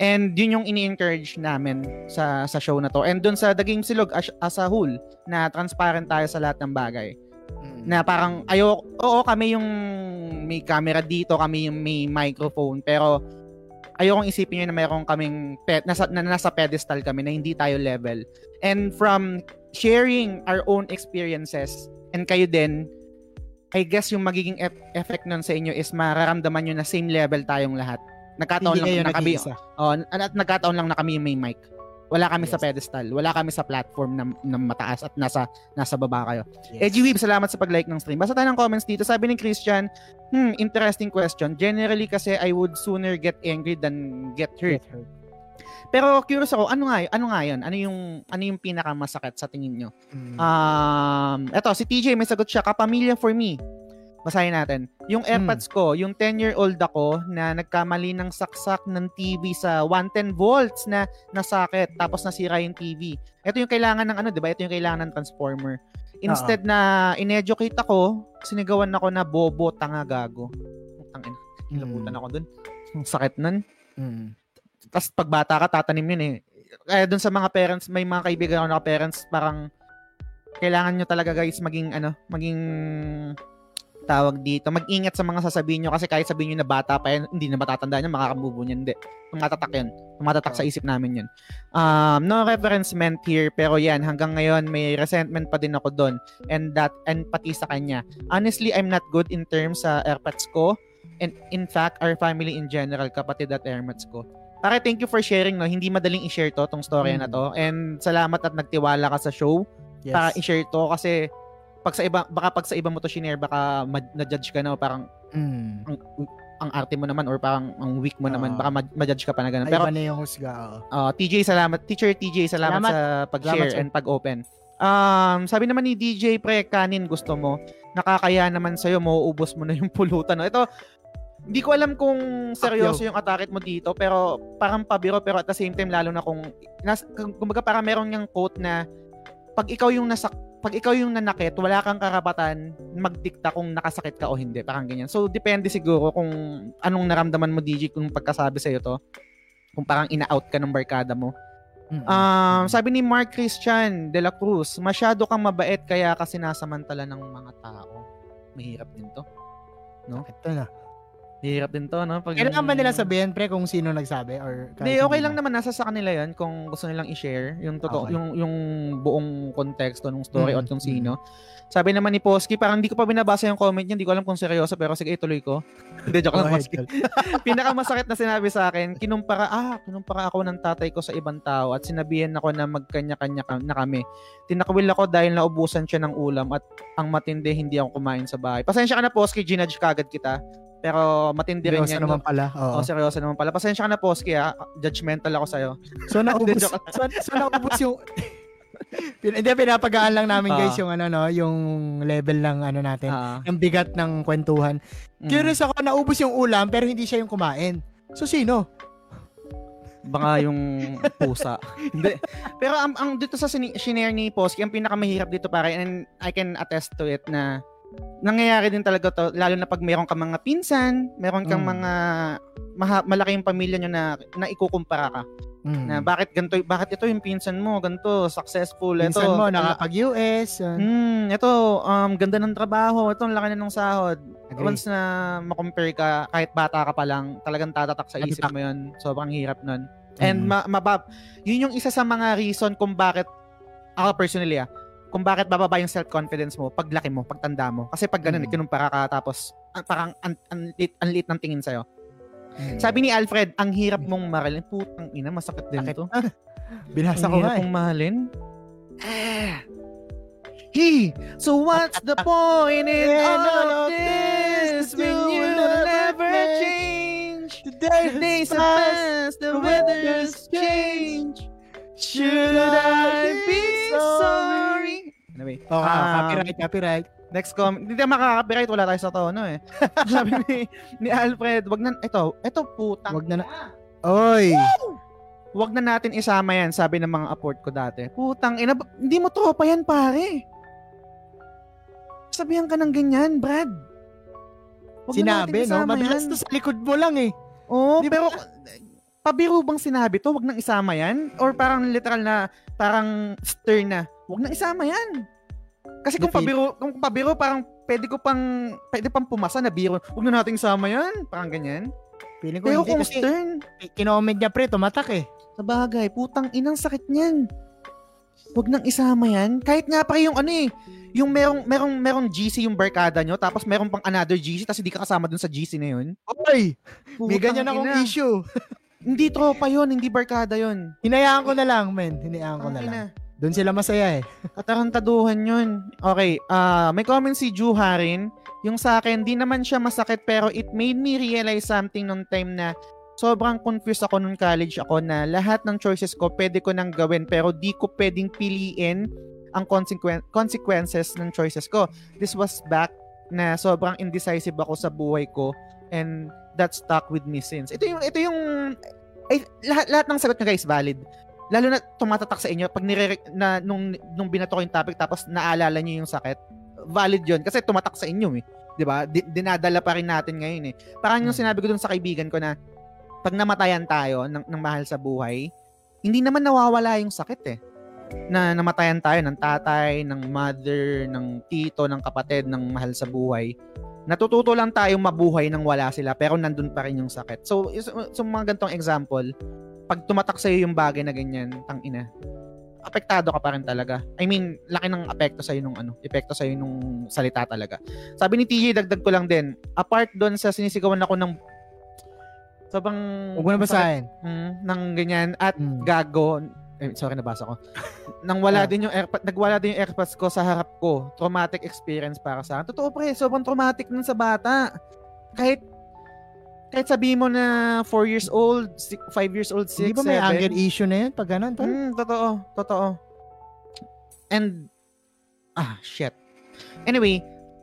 And yun yung ini-encourage namin sa sa show na to. And dun sa The Game Silog as, as a whole, na transparent tayo sa lahat ng bagay. Mm. Na parang, ayo, oo kami yung may camera dito, kami yung may microphone, pero ayokong isipin nyo na mayroon kaming pe- nasa, na nasa pedestal kami na hindi tayo level. And from sharing our own experiences and kayo din, I guess yung magiging ep- effect nun sa inyo is mararamdaman nyo na same level tayong lahat. Nagkataon Hindi lang na kami, oh, at nagkataon lang na kami may mic. Wala kami sa Yes. pedestal. Wala kami sa platform na, na mataas at nasa nasa baba kayo. Yes. Edgy Weeb, salamat sa pag-like ng stream. Basta tayo ng comments dito. Sabi ni Christian, hmm, interesting question. Generally kasi I would sooner get angry than get hurt. Get hurt. Pero curious ako, ano nga, ano nga yun? Ano yung, ano yung pinakamasakit sa tingin nyo? Mm. Um, eto, si TJ may sagot siya, kapamilya for me. Basahin natin. Yung AirPods ko, yung 10-year-old ako na nagkamali ng saksak ng TV sa 110 volts na nasakit tapos nasira yung TV. Ito yung kailangan ng ano, 'di ba? Ito yung kailangan ng transformer. Instead na in-educate ako, sinigawan ako na bobo, tanga, gago. Putang ina. Kilabutan ako dun. Ang sakit nun. Mm. Tapos pag bata ka, tatanim yun eh. Kaya dun sa mga parents, may mga kaibigan ako na parents, parang kailangan nyo talaga guys maging ano, maging tawag dito, mag-ingat sa mga sasabihin nyo kasi kahit sabihin nyo na bata pa yan, hindi na matatandaan yan, makakamubo niyan, hindi. Tumatatak yan. Tumatatak sa isip namin yun. Um, no reference meant here, pero yan, hanggang ngayon, may resentment pa din ako doon. And that, and pati sa kanya. Honestly, I'm not good in terms sa airpods ko. And in fact, our family in general, kapatid at airmats ko. Pare, thank you for sharing, no? Hindi madaling i-share to, tong story na to. And salamat at nagtiwala ka sa show Yes. para i-share to kasi pag sa iba baka pag sa iba mo to shinare baka ma- na-judge ka na o parang Mm. ang, ang arte mo naman or parang ang weak mo naman Oo. baka ma- ma-judge ka pa na ganun. Pero iba na yung husga. oo. uh, TJ salamat, teacher TJ salamat, Salamat. sa pag-share Salamat, and pag-open. Um, sabi naman ni DJ Pre kanin gusto mo. Nakakaya naman sa'yo, mauubos mo na yung pulutan. No? Ito, hindi ko alam kung seryoso yung attack mo dito, pero parang pabiro, pero at the same time, lalo na kung, nas, kung- kumbaga parang meron niyang quote na, pag ikaw yung nasa pag ikaw yung nanakit, wala kang karapatan magdikta kung nakasakit ka o hindi. Parang ganyan. So, depende siguro kung anong naramdaman mo, DJ, kung pagkasabi sa'yo to. Kung parang ina-out ka ng barkada mo. Mm. Um, sabi ni Mark Christian de la Cruz, masyado kang mabait kaya kasi nasamantala ng mga tao. Mahirap din to. Ito na. Mahirap din to, no? Pag Kailangan ba nila sabihin, pre, kung sino nagsabi? Or Hindi, okay lang naman nasa sa kanila 'yon kung gusto nilang i-share yung totoo, Okay. yung yung buong konteksto ng story Mm, at kung sino. Sabi naman ni Posky, parang hindi ko pa binabasa yung comment niya, hindi ko alam kung seryoso pero sige ituloy ko. Hindi joke lang Posky. Pinakamasakit na sinabi sa akin, kinumpara ah, kinumpara ako ng tatay ko sa ibang tao at sinabihan ako na magkanya-kanya ka- na kami. Tinakwil ako dahil naubusan siya ng ulam at ang matindi hindi ako kumain sa bahay. Pasensya ka na Posky, ginudge kagad kita. Pero matindi rin yan. naman pala. Oo. Oh, seryoso naman pala. Pasensya ka na, Posky, ha? Judgmental ako sa'yo. So naubos, so, so naubos yung Hindi pinapagaan lang namin guys Ah. yung ano no, yung level ng ano natin, Ah, ng bigat ng kwentuhan. mm. Curious ako naubos yung ulam pero hindi siya yung kumain. So sino? Baka yung pusa. Hindi. Pero ang, ang dito sa shinare ni Posky, ang pinakamahirap dito pare, and I can attest to it na nangyayari din talaga to, lalo na pag meron kang mga pinsan, meron kang Mm. mga maha, malaking pamilya nyo na, na ikukumpara ka. Mm. Na bakit ganito, bakit ito yung pinsan mo, ganito, successful, ito. Minsan mo nakapag-US. uh, Hmm, ito, um, ganda ng trabaho, ito, ang laki na ng sahod. agree. Once na makompare ka, kahit bata ka pa lang, talagang tatatak sa isip mo yun. Sobrang hirap nun. And Mm. ma- mabab, yun yung isa sa mga reason kung bakit, ako personally ah, kung bakit bababa yung self-confidence mo paglaki mo, pagtanda mo. Kasi pag ganun, Mm. kinumpara ka, tapos parang an, an, lit, ang ng tingin sa'yo. Mm. Sabi ni Alfred, ang hirap mong mahalin. Putang ina, masakit din Sakit. to. binasa ang ko nga. eh. mong mahalin. Ah. He, so what's the point in all of this when you will never change? Today The days passed, the weather's changed. Should I be sorry? Anyway, Oh, um, copyright, copyright. next comment. Hindi tayo makaka-copyright, wala tayo sa tono eh. Sabi ni, ni Alfred, wag na, ito, ito putang. Wag na na. Oy! wag na natin isama yan, sabi ng mga apport ko dati. Putang ina, hindi mo tropa yan, pare. Sabihan ka ng ganyan, Brad. Wag na Sinabi, natin no? Mabilis yan. to sa likod mo lang eh. Oo, Di ba- pero pabiro bang sinabi to? Wag nang isama yan? Or parang literal na, parang stern na, wag nang isama yan. Kasi kung pabiro, kung pabiro, parang pwede ko pang, pwede pang pumasa na biro. Wag na nating isama yan. Parang ganyan. Feeling ko Pero hindi kung kasi stern, kinoment niya pre, tumatak eh. sa bagay, putang inang sakit niyan. Wag nang isama yan. Kahit nga pa yung ano eh, yung merong, merong, merong GC yung barkada nyo, tapos merong pang another GC, tapos hindi ka kasama dun sa GC na yun. Oy, may ganyan akong ina. issue. Hindi tropa yun, hindi barkada yun. Hinayaan ko na lang, men. Hinayaan ko na lang. Doon sila masaya eh. Katarantaduhan yun. Okay, ah may comment si Juha rin. Yung sa akin, di naman siya masakit pero it made me realize something nung time na sobrang confused ako nung college ako na lahat ng choices ko pwede ko nang gawin pero di ko pwedeng piliin ang consequen- consequences ng choices ko. This was back na sobrang indecisive ako sa buhay ko and that stuck with me since. Ito yung ito yung ay, lahat lahat ng sagot niya guys valid lalo na tumatatak sa inyo pag nire na nung nung binato ko yung topic tapos naalala niyo yung sakit valid yon kasi tumatak sa inyo eh 'di ba Di- dinadala pa rin natin ngayon eh parang yung Hmm. sinabi ko dun sa kaibigan ko na pag namatayan tayo ng, ng mahal sa buhay hindi naman nawawala yung sakit eh na namatayan tayo ng tatay, ng mother, ng tito, ng kapatid, ng mahal sa buhay. Natututo lang tayong mabuhay nang wala sila pero nandun pa rin yung sakit. So, is- so mga gantong example, pag tumatak sa'yo yung bagay na ganyan, tang ina, apektado ka pa rin talaga. I mean, laki ng apekto sa'yo nung ano, epekto sa'yo nung salita talaga. Sabi ni TJ, dagdag ko lang din, apart doon sa sinisigawan ako ng sobrang Huwag mo na basahin. Mm, ng ganyan at Mm. gago eh, sorry nabasa ko. Nang wala Ah. din yung airpod, nagwala din yung airpods ko sa harap ko. Traumatic experience para sa akin. Totoo pre, sobrang traumatic nun sa bata. Kahit kahit sabihin mo na 4 years old, 5 years old, 6, Hindi ba may anger issue na yun pag ganun? tol? Mm, totoo, totoo. And ah, shit. Anyway,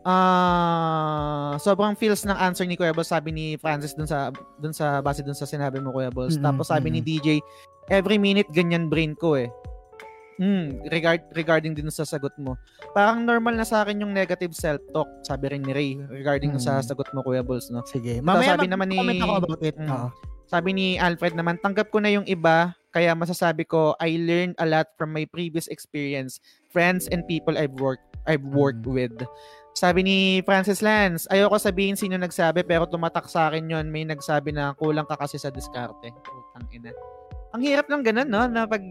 ah sobrang feels ng answer ni Kuya Balls, sabi ni Francis dun sa dun sa base dun sa sinabi mo Kuya Balls. Mhm, Tapos sabi ni mhm. DJ, every minute ganyan brain ko eh. Mm, regard regarding din sa sagot mo. Parang normal na sa akin yung negative self-talk, sabi rin ni Ray regarding Mhm. sa sagot mo Kuya Balls, no. Sige. Mamaya sabi naman ni- mag-comment ako about it. Mm. Oo. Sabi ni Alfred naman, tanggap ko na yung iba, kaya masasabi ko, I learned a lot from my previous experience, friends and people I've worked I've worked Mm. with. Sabi ni Francis Lance, ayoko sabihin sino nagsabi pero tumatak sa akin yon may nagsabi na kulang ka kasi sa diskarte. Putang ina. Ang hirap ng ganun, no? Na pag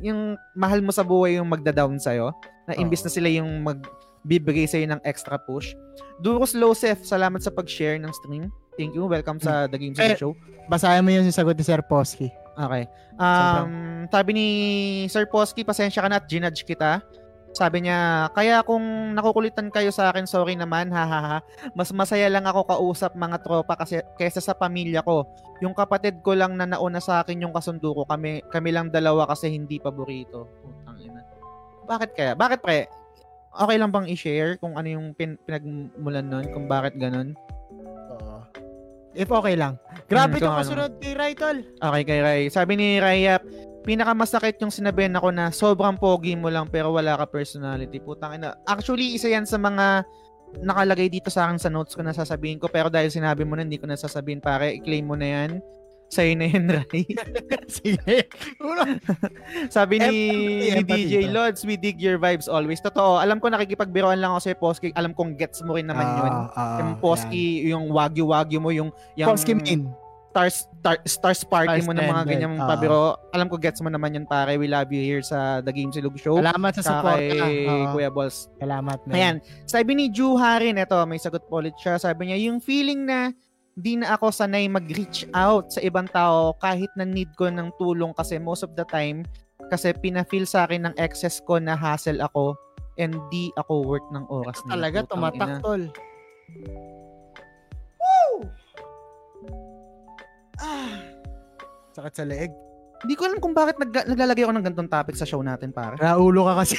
yung mahal mo sa buhay yung magda-down sa'yo, na imbis na sila yung magbibigay sa'yo ng extra push. Duros Losef, salamat sa pag-share ng stream. Thank you. Welcome sa The Games Eh, Show. Basahin mo yun yung sagot ni Sir Posky. Okay. Um, sabi ni Sir Posky, pasensya ka na at ginudge kita. Sabi niya, kaya kung nakukulitan kayo sa akin, sorry naman, ha ha ha. Mas masaya lang ako kausap mga tropa kasi kaysa sa pamilya ko. Yung kapatid ko lang na nauna sa akin yung kasundo ko. Kami, kami lang dalawa kasi hindi paborito. Putang ina. Bakit kaya? Bakit pre? Okay lang bang i-share kung ano yung pin- pinagmulan nun? Kung bakit ganun? Oo. If okay lang. Grabe Hmm, kung ano. kasunod kay Raitol. Okay kay Ray. Sabi ni Rayap, pinakamasakit yung sinabihan ako na sobrang pogi mo lang pero wala ka personality. Putang ina. Actually, isa yan sa mga nakalagay dito sa akin sa notes ko na sasabihin ko pero dahil sinabi mo na hindi ko na sasabihin pare, i-claim mo na yan. Sa'yo na yan, Ray. Sige. Sabi ni, ni DJ. Lods, we dig your vibes always. Totoo, alam ko nakikipagbiroan lang ako sa'yo, Posky. Alam kong gets mo rin naman yun. Ah, ah, yung yan. Posky, yung wagyu-wagyu mo, yung, yung Posky main. Stars star, stars party Stars mo ng mga ganyang oo. pabiro. Alam ko gets mo naman yun pare. We love you here sa The Game Silog Show. Salamat sa support. kay Oo. Kuya Balls. Salamat. man. Ayan. Sabi ni Ju Harin, eto, may sagot po ulit siya. Sabi niya, yung feeling na di na ako sanay mag-reach out sa ibang tao kahit na need ko ng tulong kasi most of the time kasi pina-feel sa akin ng excess ko na hassle ako and di ako worth ng oras nila. Talaga, tumatak, ina. Tol. Sakit sa leeg. Hindi ko alam kung bakit nag- naglalagay ako ng gantong topic sa show natin, pare. Raulo ka kasi.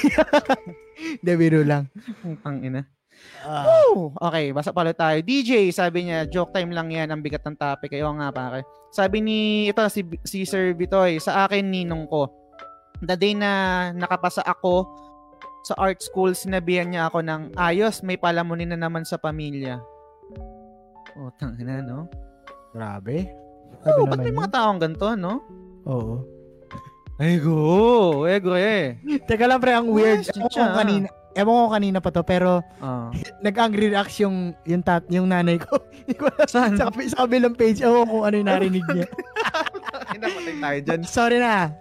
Hindi, biro lang. Ang ina. Ah. Woo! Okay, basa pala tayo. DJ, sabi niya, joke time lang yan, ang bigat ng topic. Ayaw nga pare. Sabi ni, ito si, si Sir Vitoy, sa akin ninong ko, the day na nakapasa ako sa art school, sinabihan niya ako ng, ayos, may palamunin na naman sa pamilya. Oh, tangina, no? Grabe. Oo, Sabi ba't may mga taong ganito, no? Oo. Ego, ego eh. Teka lang pre, ang weird. Yes, Ewan ko kanina, ewan ko kanina pa to, pero Ah. nag-angry reacts yung, yung, tat, yung nanay ko. Saan? sa, sa kabilang page, ewan ko kung ano yung narinig niya. Inamatay tayo dyan. Sorry na.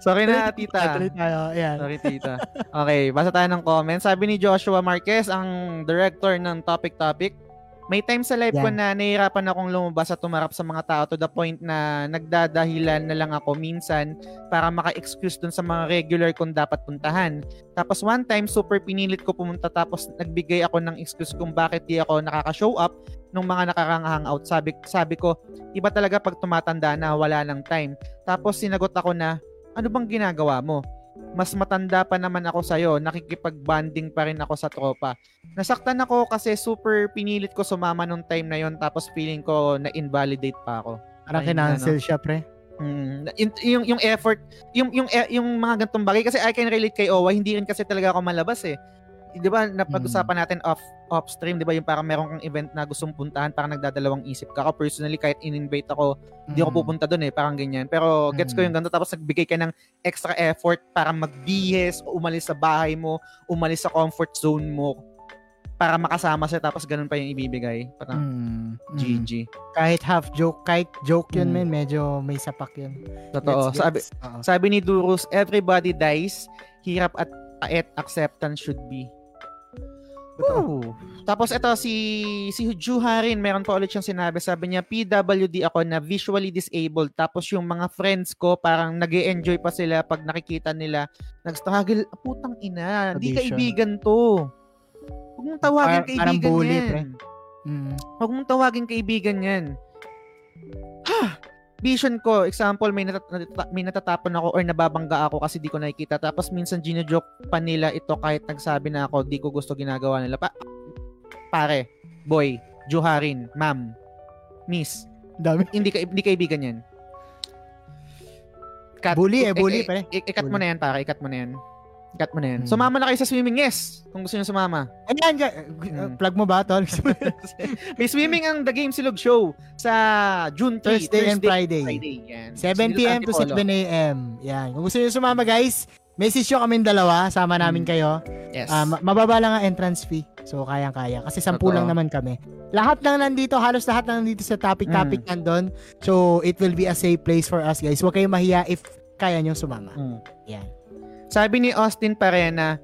Sorry na, tita. Tuloy tayo. Ayan. Sorry, tita. Okay, basa tayo ng comments. Sabi ni Joshua Marquez, ang director ng Topic Topic, may time sa life ko Yan. na nahihirapan akong lumabas at tumarap sa mga tao to the point na nagdadahilan na lang ako minsan para maka-excuse dun sa mga regular kong dapat puntahan. Tapos one time, super pinilit ko pumunta tapos nagbigay ako ng excuse kung bakit di ako nakaka-show up nung mga nakarang hangout. Sabi, sabi ko, iba talaga pag tumatanda na wala ng time. Tapos sinagot ako na, ano bang ginagawa mo? Mas matanda pa naman ako sa'yo, nakikipag-banding pa rin ako sa tropa. Nasaktan ako kasi super pinilit ko sumama nung time na yon tapos feeling ko na-invalidate pa ako. Parang kinancel siya, pre. Mm, yung, yung, yung effort, yung, yung, eh, yung mga gantong bagay, kasi I can relate kay Owa, hindi rin kasi talaga ako malabas eh. Di ba, napag-usapan natin off off stream, di ba, yung parang meron kang event na gustong puntahan, parang nagdadalawang isip ka. Ako personally, kahit in-invite ako, hindi ako Mm. pupunta doon eh, parang ganyan. Pero gets ko Mm. yung ganito, tapos nagbigay ka ng extra effort para magbihis, o umalis sa bahay mo, umalis sa comfort zone mo, para makasama siya, tapos ganun pa yung ibibigay. Parang Mm. GG. Kahit half joke, kahit joke yun, Mm. men, medyo may sapak yun. Totoo. Gets, Sabi, gets. Oo. Sabi ni Durus, everybody dies, hirap at pait acceptance should be. Woo! Tapos ito si si Juha rin, meron pa ulit siyang sinabi. Sabi niya, PWD ako na visually disabled. Tapos yung mga friends ko, parang nag enjoy pa sila pag nakikita nila. Nag-struggle, "Ah, putang ina, hindi kaibigan to. Huwag mong tawagin Par- kaibigan bully, yan. pre. Mm. Huwag mong tawagin kaibigan yan. Ha! Vision ko, example, may, natat- natata- may natatapon ako or nababangga ako kasi di ko nakikita. Tapos minsan ginojoke pa nila ito kahit nagsabi na ako, di ko gusto ginagawa nila. Pa- pare, boy, Juharin, ma'am, miss, Dami. hindi, ka, hindi kaibigan yan. Cut. Bully eh, bully, i- pre. i- Ikat mo Bully. na yan, pare. Ikat mo na yan. Ikat mo na yan. Hmm. Sumama na kayo sa swimming, yes. Kung gusto nyo sumama. Ayan, ga- Mm. plug mo ba, tol? May swimming ang The Game Silog Show sa June 3, Thursday and Friday. Friday. Yan. 7 p.m. to Antipolo. 7 a.m. Yan. Kung gusto nyo sumama, guys, message nyo kami dalawa. Sama namin Mm. kayo. Yes. Ma- mababa lang ang entrance fee. So, kayang-kaya. Kasi sampu Totoo. lang naman kami. Lahat lang nandito, halos lahat lang nandito sa topic-topic Mm. nandun. So, it will be a safe place for us, guys. Huwag kayong mahiya if kaya nyo sumama. Mm. Yan. Sabi ni Austin Parena,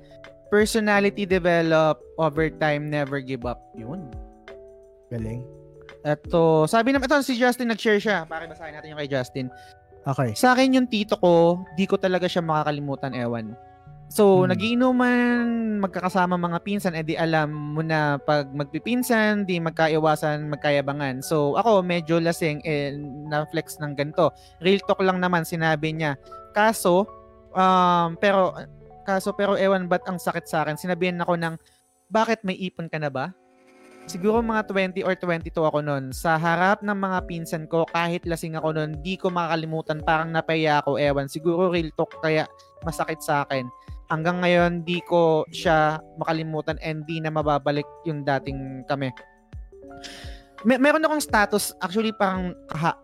personality develop over time, never give up. Yun. Galing. Ito, sabi naman, ito si Justin nag-share siya. Bakit basahin natin yung kay Justin. Okay. Sa akin yung tito ko, di ko talaga siya makakalimutan, ewan. So, Hmm. nagiinuman, magkakasama mga pinsan, edi alam mo na pag magpipinsan, di magkaiwasan, magkayabangan. So, ako medyo lasing, eh, na-flex ng ganito. Real talk lang naman, sinabi niya. Kaso, um, pero, kaso, pero ewan ba't ang sakit sa akin? Sinabihan ako ng, bakit may ipon ka na ba? Siguro mga 20 or 22 ako noon. Sa harap ng mga pinsan ko, kahit lasing ako noon, di ko makakalimutan. Parang napaya ako, ewan. Siguro real talk, kaya masakit sa akin. Hanggang ngayon, di ko siya makalimutan and di na mababalik yung dating kami. May, meron akong status, actually parang kaha,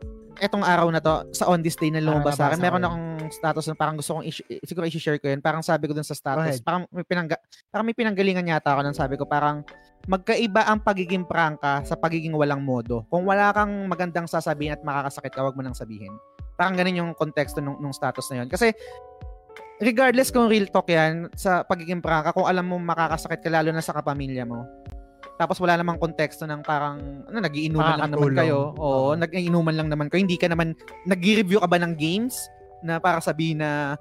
etong araw na to, sa on this day na lumabas sa akin, meron akong status na parang gusto kong, i- siguro i-share ko yun. Parang sabi ko dun sa status, parang may, pinangga, parang may pinanggalingan yata ako nang sabi ko, parang magkaiba ang pagiging prangka sa pagiging walang modo. Kung wala kang magandang sasabihin at makakasakit ka, wag mo nang sabihin. Parang ganun yung konteksto nung, nung status na yun. Kasi, regardless kung real talk yan, sa pagiging prangka, kung alam mo makakasakit ka, lalo na sa kapamilya mo, tapos wala namang konteksto ng parang, ano, nagiinuman lang naman kayo. Oo, nag-iinuman lang naman kayo. Hindi ka naman, nag-review ka ba ng games na para sabihin na,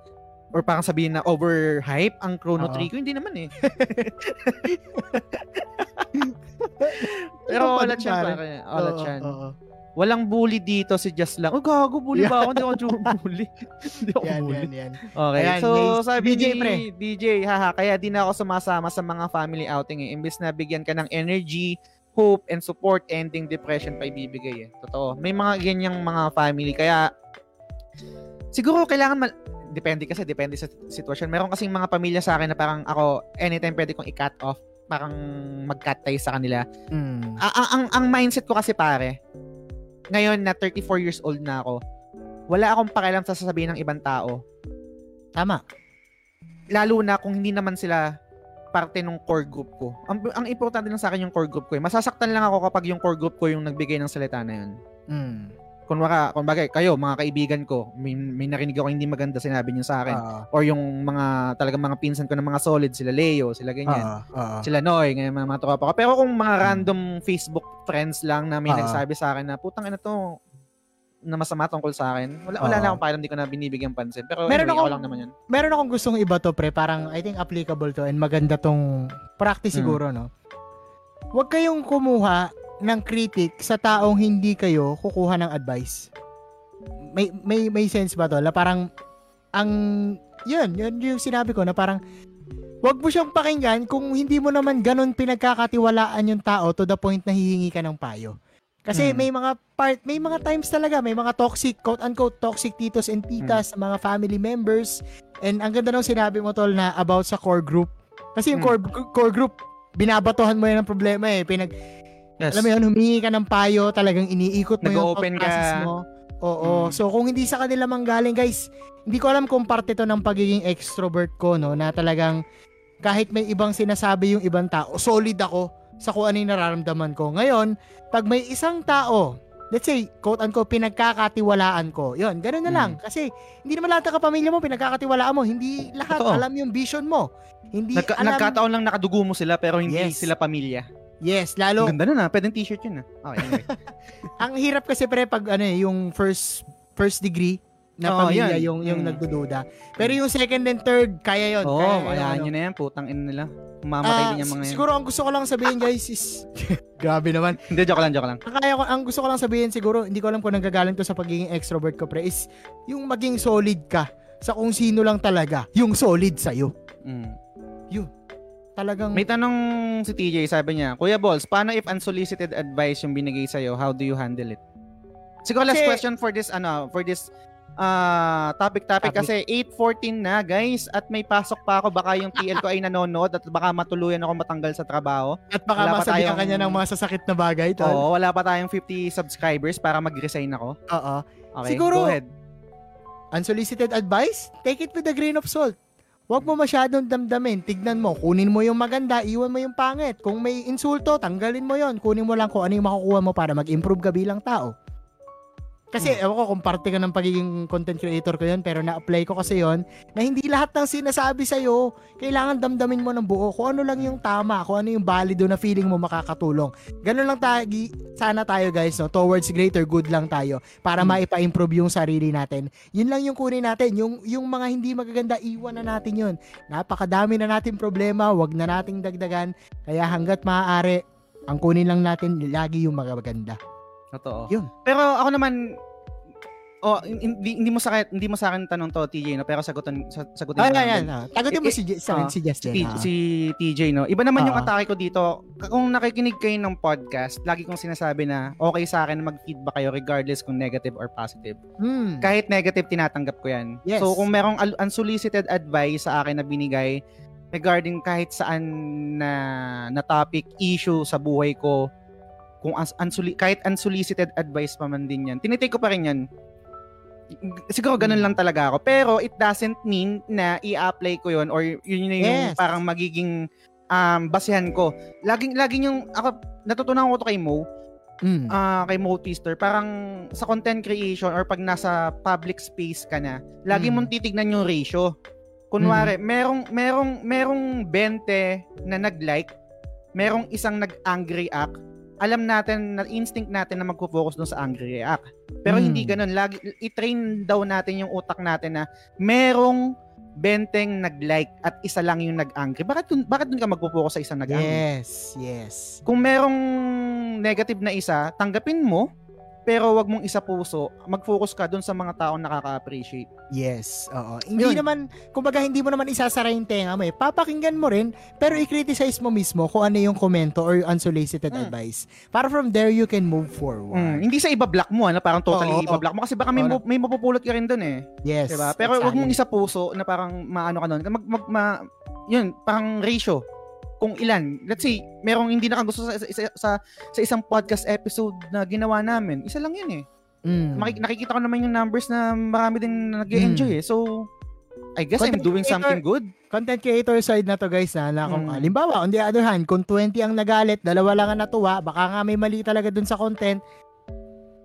or parang sabihin na overhype ang Chrono Oo. Trigger? Hindi naman eh. Pero Ano pa alat din, Walang bully dito si Just lang. Oh, gago, bully ba ako? Hindi ako bully. Hindi ako Yan, bully. yan, yan. Okay. Ayan, so, may- sabi DJ, ni pre. DJ, haha, kaya di na ako sumasama sa mga family outing eh. Imbes na bigyan ka ng energy, hope, and support, ending depression pa ibibigay eh. Totoo. May mga ganyang mga family. Kaya, siguro kailangan mal- depende kasi, depende sa sitwasyon. Meron kasing mga pamilya sa akin na parang ako, anytime pwede kong i-cut off, parang mag-cut tie sa kanila. Mm. ang, ang, ang mindset ko kasi pare, ngayon na 34 years old na ako, wala akong pakialam sa sasabihin ng ibang tao. Tama. Lalo na kung hindi naman sila parte ng core group ko. Ang, ang importante lang sa akin yung core group ko. Eh. Masasaktan lang ako kapag yung core group ko yung nagbigay ng salita na yun. Mm. Kung baka, kung bagay, kayo, mga kaibigan ko, may, may narinig ako hindi maganda sinabi niyo sa akin. Ah, Or yung mga, talagang mga pinsan ko na mga solid, sila Leo, sila ganyan. ah, ah. sila Noy, ngayon mga, mga tropa ko. Pero kung mga random Facebook friends lang na may Ah. nagsabi sa akin na putang ina to na masama tungkol sa akin, wala, wala Ah. na akong pakialam, hindi ko na binibigyan pansin. Pero Meron anyway, akong- ako lang naman yun. Meron akong gustong iba to, pre. Parang, I think applicable to and maganda tong practice Mm. siguro, no? Huwag kayong kumuha ng critic sa taong hindi kayo kukuha ng advice. May, may, may sense ba to? Na parang, ang, yun, yun yung sinabi ko na parang, Huwag mo siyang pakinggan kung hindi mo naman ganun pinagkakatiwalaan yung tao to the point na hihingi ka ng payo. Kasi Mm. may mga part, may mga times talaga, may mga toxic, quote unquote toxic titos and titas, mga family members. And ang ganda nung sinabi mo tol na about sa core group. Kasi yung Mm. core core group, binabatuhan mo yan ng problema eh. Pinag Yes. alam mo yun, humingi ka ng payo, talagang iniikot mo yung Nag-open process ka. mo. Oo. Mm. So, kung hindi sa kanila manggaling, guys, hindi ko alam kung parte to ng pagiging extrovert ko, no, na talagang kahit may ibang sinasabi yung ibang tao, solid ako sa kung ano yung nararamdaman ko. Ngayon, pag may isang tao, let's say, quote-unquote, pinagkakatiwalaan ko, yun, ganun na Mm. lang. Kasi, hindi naman lahat ng kapamilya mo, pinagkakatiwalaan mo. Hindi lahat Totoo. alam yung vision mo. Hindi Nagka- alam... Nagkataon lang nakadugo mo sila pero hindi Yes. sila pamilya. Yes, lalo, Ang ganda nun ah. Pwedeng t-shirt yun ah. Okay, anyway. ang hirap kasi pre pag ano eh, yung first first degree na Oo, pamilya yan. yung yung Mm. nagdududa. Pero yung second and third, kaya yon. Oo, kaya oh, yun, ayahan ano. nyo na yan. Putang ina nila. Mamatay Ah, din yung mga yan. siguro ang gusto ko lang sabihin guys is grabe naman. Hindi, joke lang, joke lang. Ang kaya ko ang gusto ko lang sabihin siguro, hindi ko alam kung nanggagaling to sa pagiging extrovert ko pre is yung maging solid ka sa kung sino lang talaga yung solid sa Mm. Talagang May tanong si TJ, sabi niya, Kuya Balls, paano if unsolicited advice yung binigay sa'yo? How do you handle it? Siguro last Kasi- question for this, ano, for this ah topic topic Topic. kasi 8.14 na guys at may pasok pa ako baka yung TL ko ay nanonood at baka matuluyan ako matanggal sa trabaho at baka wala masabihan tayong- kanya ng mga sasakit na bagay tol. oo wala pa tayong 50 subscribers para mag-resign ako Oo. okay Siguro- go ahead Unsolicited advice, take it with a grain of salt. Huwag mo masyadong damdamin. Tignan mo, kunin mo yung maganda, iwan mo yung pangit. Kung may insulto, tanggalin mo yon. Kunin mo lang kung ano yung makukuha mo para mag-improve ka bilang tao. Kasi, ewan ko kung parte ka ng pagiging content creator ko yun, pero na-apply ko kasi yon na hindi lahat ng sinasabi sa'yo, kailangan damdamin mo ng buo kung ano lang yung tama, kung ano yung valido na feeling mo makakatulong. Ganun lang tayo, sana tayo guys, no? towards greater good lang tayo para Hmm. maipa-improve yung sarili natin. Yun lang yung kunin natin. Yung, yung mga hindi magaganda, iwan na natin yun. Napakadami na natin problema, wag na nating dagdagan. Kaya hanggat maaari, ang kunin lang natin lagi yung magaganda. Totoo Yun. pero ako naman Oh, hindi, hindi mo sa akin, hindi mo sa akin tanong to TJ no, pero sagutin sa- sagutin Ay, ko ay, lang ay. din. ah. Tagutin mo Eh, si, Je- sa, ah, si Justin. si, ah. si TJ, no? Iba naman yung Oo. atake ko dito. Kung nakikinig kayo ng podcast, lagi kong sinasabi na okay sa akin na mag-feedback kayo regardless kung negative or positive. Hmm. Kahit negative, tinatanggap ko yan. Yes. So, kung merong unsolicited advice sa akin na binigay regarding kahit saan na, na topic, issue sa buhay ko, kung as, unsoli- kahit unsolicited advice pa man din yan, tinitake ko pa rin yan. Siguro ganun Hmm. lang talaga ako. Pero it doesn't mean na i-apply ko yon or yun na yung Yes. parang magiging um, basihan ko. Laging, laging yung, ako, natutunan ko to kay Mo, Hmm. ah kay Mo Twister, parang sa content creation or pag nasa public space ka na, lagi Mm. mong titignan yung ratio. Kunwari, merong merong merong 20 na nag-like, merong isang nag-angry act. Alam natin na instinct natin na magfo-focus dun sa angry react. Pero Mm. hindi ganun. Lagi i-train daw natin yung utak natin na merong 20 nag-like at isa lang yung nag-angry. Bakit dun, bakit dun ka magfo-focus sa isang nag-angry? Yes, yes. kung merong negative na isa, tanggapin mo. Pero wag mong isa puso. Mag-focus ka dun sa mga taong nakaka-appreciate. Yes, oo. Hindi Yun. naman, kumbaga hindi mo naman isasara yung tenga mo eh. Papakinggan mo rin, pero i-criticize mo mismo kung ano yung komento or unsolicited Mm. advice. Para from there, you can move forward. Mm, hindi sa iba-block mo, ano, parang totally Oo. iba-block mo kasi baka may, Oo. mo- may mapupulot ka rin dun eh. Yes. Diba? Pero wag mong exactly. isa puso na parang maano ka nun. Mag, mag, ma, yun, parang ratio. Kung ilan. Let's say, merong hindi nakagusto sa, sa, sa, sa isang podcast episode na ginawa namin. Isa lang yun eh. Mm. Maki- nakikita ko naman yung numbers na marami din nag enjoy eh. So, I guess I'm Content doing creator- something good. Content creator side na to guys na, na kung Mm. halimbawa on the other hand kung 20 ang nagalit dalawa lang ang natuwa baka nga may mali talaga dun sa content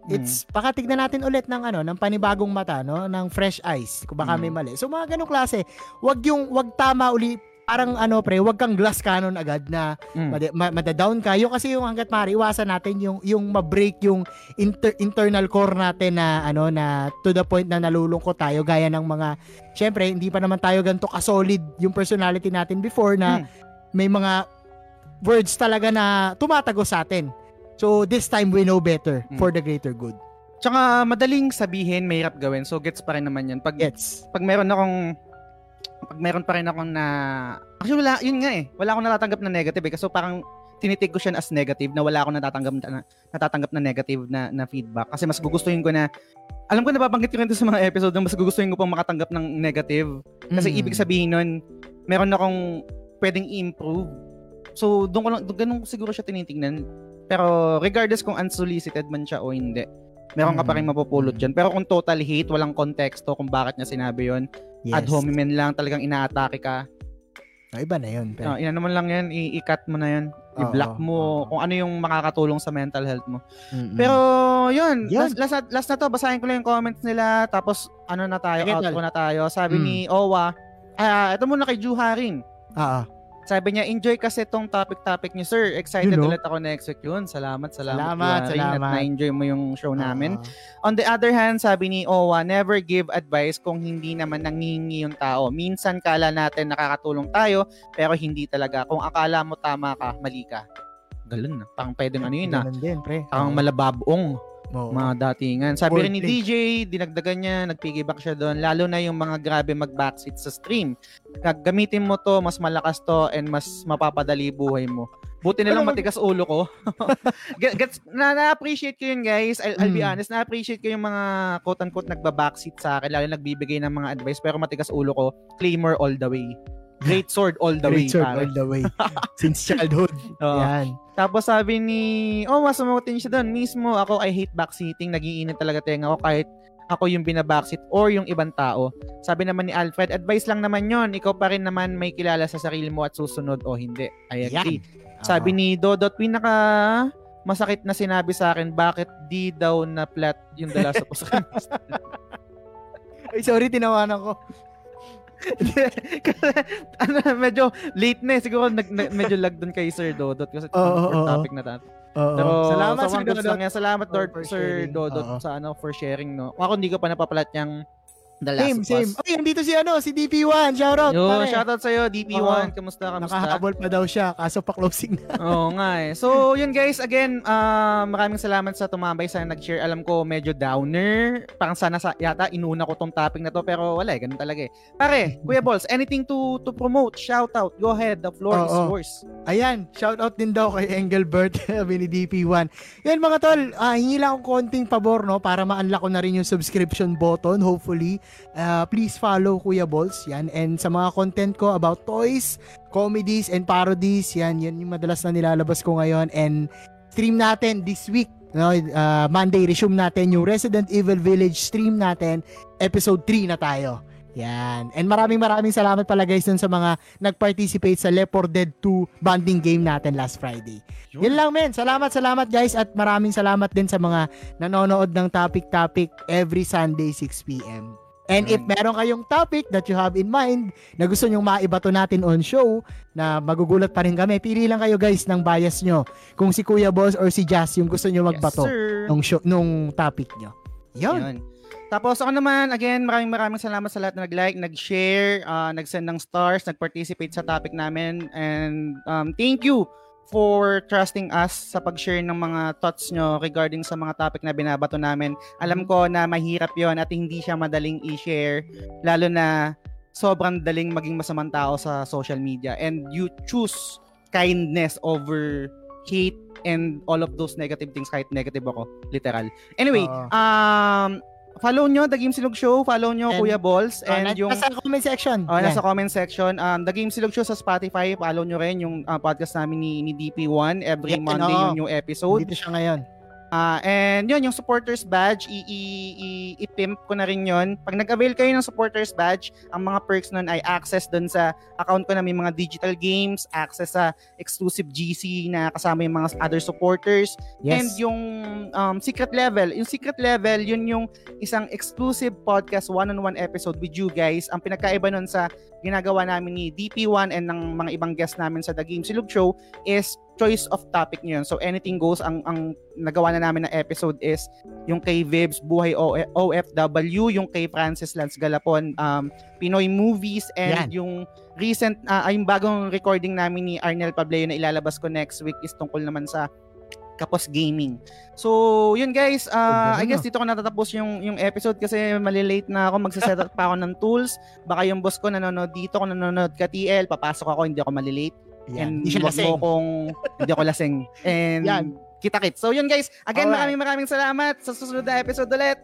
it's baka tignan natin ulit ng ano ng panibagong mata no ng fresh eyes kung baka Mm. may mali so mga ganong klase wag yung wag tama uli parang ano pre wag kang glass cannon agad na Mm. mad- ma- madadown ka yung kasi yung hanggat maaari iwasan natin yung yung ma-break yung inter- internal core natin na ano na to the point na nalulungkot tayo gaya ng mga syempre hindi pa naman tayo ganito ka-solid yung personality natin before na Mm. may mga words talaga na tumatago sa atin. So this time we know better Mm. for the greater good. Tsaka madaling sabihin, mahirap gawin. So, gets pa rin naman yan. Pag, Gets. pag meron akong pag meron pa rin akong na actually wala yun nga eh. Wala akong natatanggap na negative eh. Kasi parang tinitig ko siya as negative na wala akong natatanggap na natatanggap na negative na, na feedback. Kasi mas gugustuhin ko na alam ko nababanggit ko rin sa mga episode na mas gugustuhin ko pang makatanggap ng negative. Kasi Mm. ibig sabihin nun meron akong pwedeng i-improve. So doon ko lang doon ganun siguro siya tinitingnan. Pero regardless kung unsolicited man siya o hindi meron ka pa rin Mm. mapupulot dyan pero kung total hate walang konteksto kung bakit niya sinabi yon yes. ad hominem lang talagang inaatake ka. Oh, iba na yun. pre. Uh, ina naman lang yan, i-cut mo na yan. I-block mo oo. kung ano yung makakatulong sa mental health mo. Mm-mm. Pero yun, Yun. Last, last, last na to, basahin ko lang yung comments nila tapos ano na tayo, tol. outro na tayo. Sabi Mm. ni Owa, ah, ito muna kay Ju Haring. Ah, ah. Sabi niya, enjoy kasi tong topic-topic niyo, sir. Excited Yun, no? ulit ako next week yun. Salamat, salamat. Salamat, Ju Haring, at salamat. na-enjoy mo yung show namin. Ah. On the other hand, sabi ni Owa, never give advice kung hindi naman nangingi yung tao. Minsan kala natin nakakatulong tayo, pero hindi talaga. Kung akala mo tama ka, mali ka. Galun na. Parang pwedeng ano yun na. Ganun din, pre. Parang Oo. malababong Oo. mga datingan. Sabi rin ni. DJ, dinagdagan niya, nagpiggyback siya doon. Lalo na yung mga grabe mag-backseat sa stream. Gamitin mo to, mas malakas to, and mas mapapadali buhay mo. Buti na lang matigas ulo ko. Get- Gets, na, na-appreciate ko yun guys. I'll, I'll be Mm. honest, na-appreciate ko yung mga quote-unquote nagba-backseat sa akin, lalo nagbibigay ng mga advice, pero matigas ulo ko, claimer all the way. Great sword all the way. Great sword pare. all the way. Since childhood. Oo. Yan. Tapos sabi ni, oh, mas sumutin siya doon. Mismo, ako, I hate backseating. Nagiinit talaga tenga ako kahit ako yung binabackseat or yung ibang tao. Sabi naman ni Alfred, advice lang naman yon Ikaw pa rin naman may kilala sa sarili mo at susunod o hindi. I agree. Sabi ni Dodot, pinaka masakit na sinabi sa akin, bakit di daw na flat yung The Last of Us? Ay, sorry, tinawanan ko. Kasi, ano, medyo late na eh. Siguro nag, nag- medyo lag doon kay Sir Dodot kasi oo, for oo. topic na tayo. Oo. Pero Salamat, sobrang Sir Dodot. lang yan. Salamat, Oh, for Sir sharing. Dodot, Oo. sa ano, for sharing, no? Ako hindi ko pa napapalat yung The Last Same, of same. Us. Ay, andito si ano, si DP1. Shoutout. Yo, pare. shoutout sa'yo, DP1. Kamusta, kamusta? Nakahabol pa daw siya, kaso pa closing na. Oo nga eh. So, yun guys, again, ah, maraming salamat sa tumambay sa nag-share. Alam ko, medyo downer. Parang sana sa, yata inuna ko tong topic na to, pero wala eh, ganun talaga eh. Pare, Kuya Balls, anything to to promote, shoutout, go ahead, the floor is Oo. yours. Ayan, shoutout din daw kay Engelbert, sabi ni DP1. Yan mga tol, ah, hingi lang akong konting pabor no, para ma-unlock ko na rin yung subscription button, hopefully. Ah, please follow Kuya Balls, yan. And sa mga content ko about toys, comedies, and parodies, yan, yan yung madalas na nilalabas ko ngayon. And stream natin this week, no, ah, Monday, resume natin yung Resident Evil Village stream natin, episode 3 na tayo. Yan. And maraming maraming salamat pala guys dun sa mga nag-participate sa Left 4 Dead 2 bonding game natin last Friday. Yun lang men. Salamat, salamat guys at maraming salamat din sa mga nanonood ng Topic Topic every Sunday 6pm. And if Yun. meron kayong topic that you have in mind na gusto nyong maibato natin on show na magugulat pa rin kami, pili lang kayo guys ng bias nyo. Kung si Kuya Boss or si Jazz yung gusto nyo magbato Yes, sir. nung, show, nung topic nyo. Yun. Yun. Tapos ako naman, again, maraming maraming salamat sa lahat na nag-like, nag-share, uh, nag-send ng stars, nag-participate sa topic namin. And um, thank you for trusting us sa pag-share ng mga thoughts nyo regarding sa mga topic na binabato namin. Alam ko na mahirap yon at hindi siya madaling i-share, lalo na sobrang daling maging masamang tao sa social media and you choose kindness over hate and all of those negative things kahit negative ako, literal. Anyway, Oo. um follow nyo The Game Silog Show, follow nyo And- Kuya Balls Oh, and yung nasa comment section. Oh, Yan. nasa comment section. Um, The Game Silog Show sa Spotify. Follow nyo rin yung uh, podcast namin ni, ni DP1. Every Yan, Monday oo. yung new episode. Dito siya ngayon. Ah, and yun, yung supporters badge, i- i- i- i-pimp ko na rin yun. Pag nag-avail kayo ng supporters badge, ang mga perks nun ay access dun sa account ko na may mga digital games, access sa exclusive GC na kasama yung mga other supporters, Yes. And yung um, secret level, yung secret level, yun yung isang exclusive podcast one-on-one episode with you guys. Ang pinagkaiba nun sa ginagawa namin ni DP1 and ng mga ibang guests namin sa The Game Silog Show is choice of topic nyo yun. So anything goes. Ang, ang nagawa na namin na episode is yung kay Vibs Buhay O- OFW, yung kay Francis Lance Galapon, um, Pinoy Movies, and Yan. yung recent, ah, yung bagong recording namin ni Arnel Pableo na ilalabas ko next week is tungkol naman sa Kapos Gaming. So, yun guys, uh, I guess na. dito ko natatapos yung yung episode kasi malilate na ako magsaset up pa ako ng tools. Baka yung boss ko nanonood dito, kung nanonood ka TL, papasok ako, hindi ako malilate. Yan. And wag mo kung hindi ako lasing. And Yan. kita-kits. So, yun guys, again, Alright. maraming maraming salamat sa susunod na episode ulit.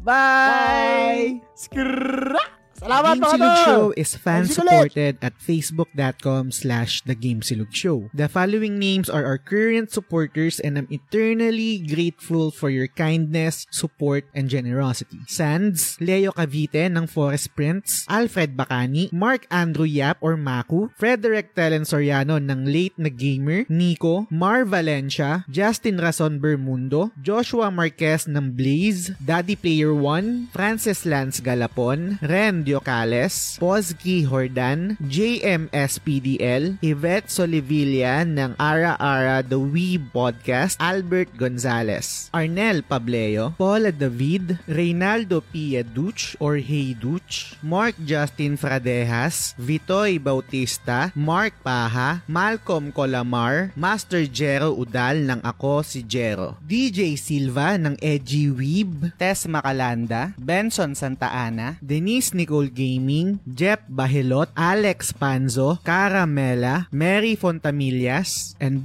Bye! Skrrra! Salamat Game Silog! Show is fan Ay, supported at facebook.com slash The Game Silog Show. The following names are our current supporters and I'm eternally grateful for your kindness, support, and generosity. Sands, Leo Cavite ng Forest Prince, Alfred Bacani, Mark Andrew Yap or Maku, Frederick Telen Soriano ng Late na Gamer, Nico, Mar Valencia, Justin Rason Bermundo, Joshua Marquez ng Blaze, Daddy Player 1, Francis Lance Galapon, Ren Diocales, Pozgi Hordan, JMSPDL, Yvette Solivilla ng Ara Ara The Weeb Podcast, Albert Gonzalez, Arnel Pableo, Paula David, Reynaldo Pia Duch or Hey Duch, Mark Justin Fradejas, Vitoy Bautista, Mark Paha, Malcolm Colamar, Master Jero Udal ng Ako si Jero, DJ Silva ng Edgy Weeb, Tess Macalanda, Benson Santa Ana, Denise Nicole Gaming, Jeff Bahilot, Alex Panzo, Caramela, Mary Fontamillas, and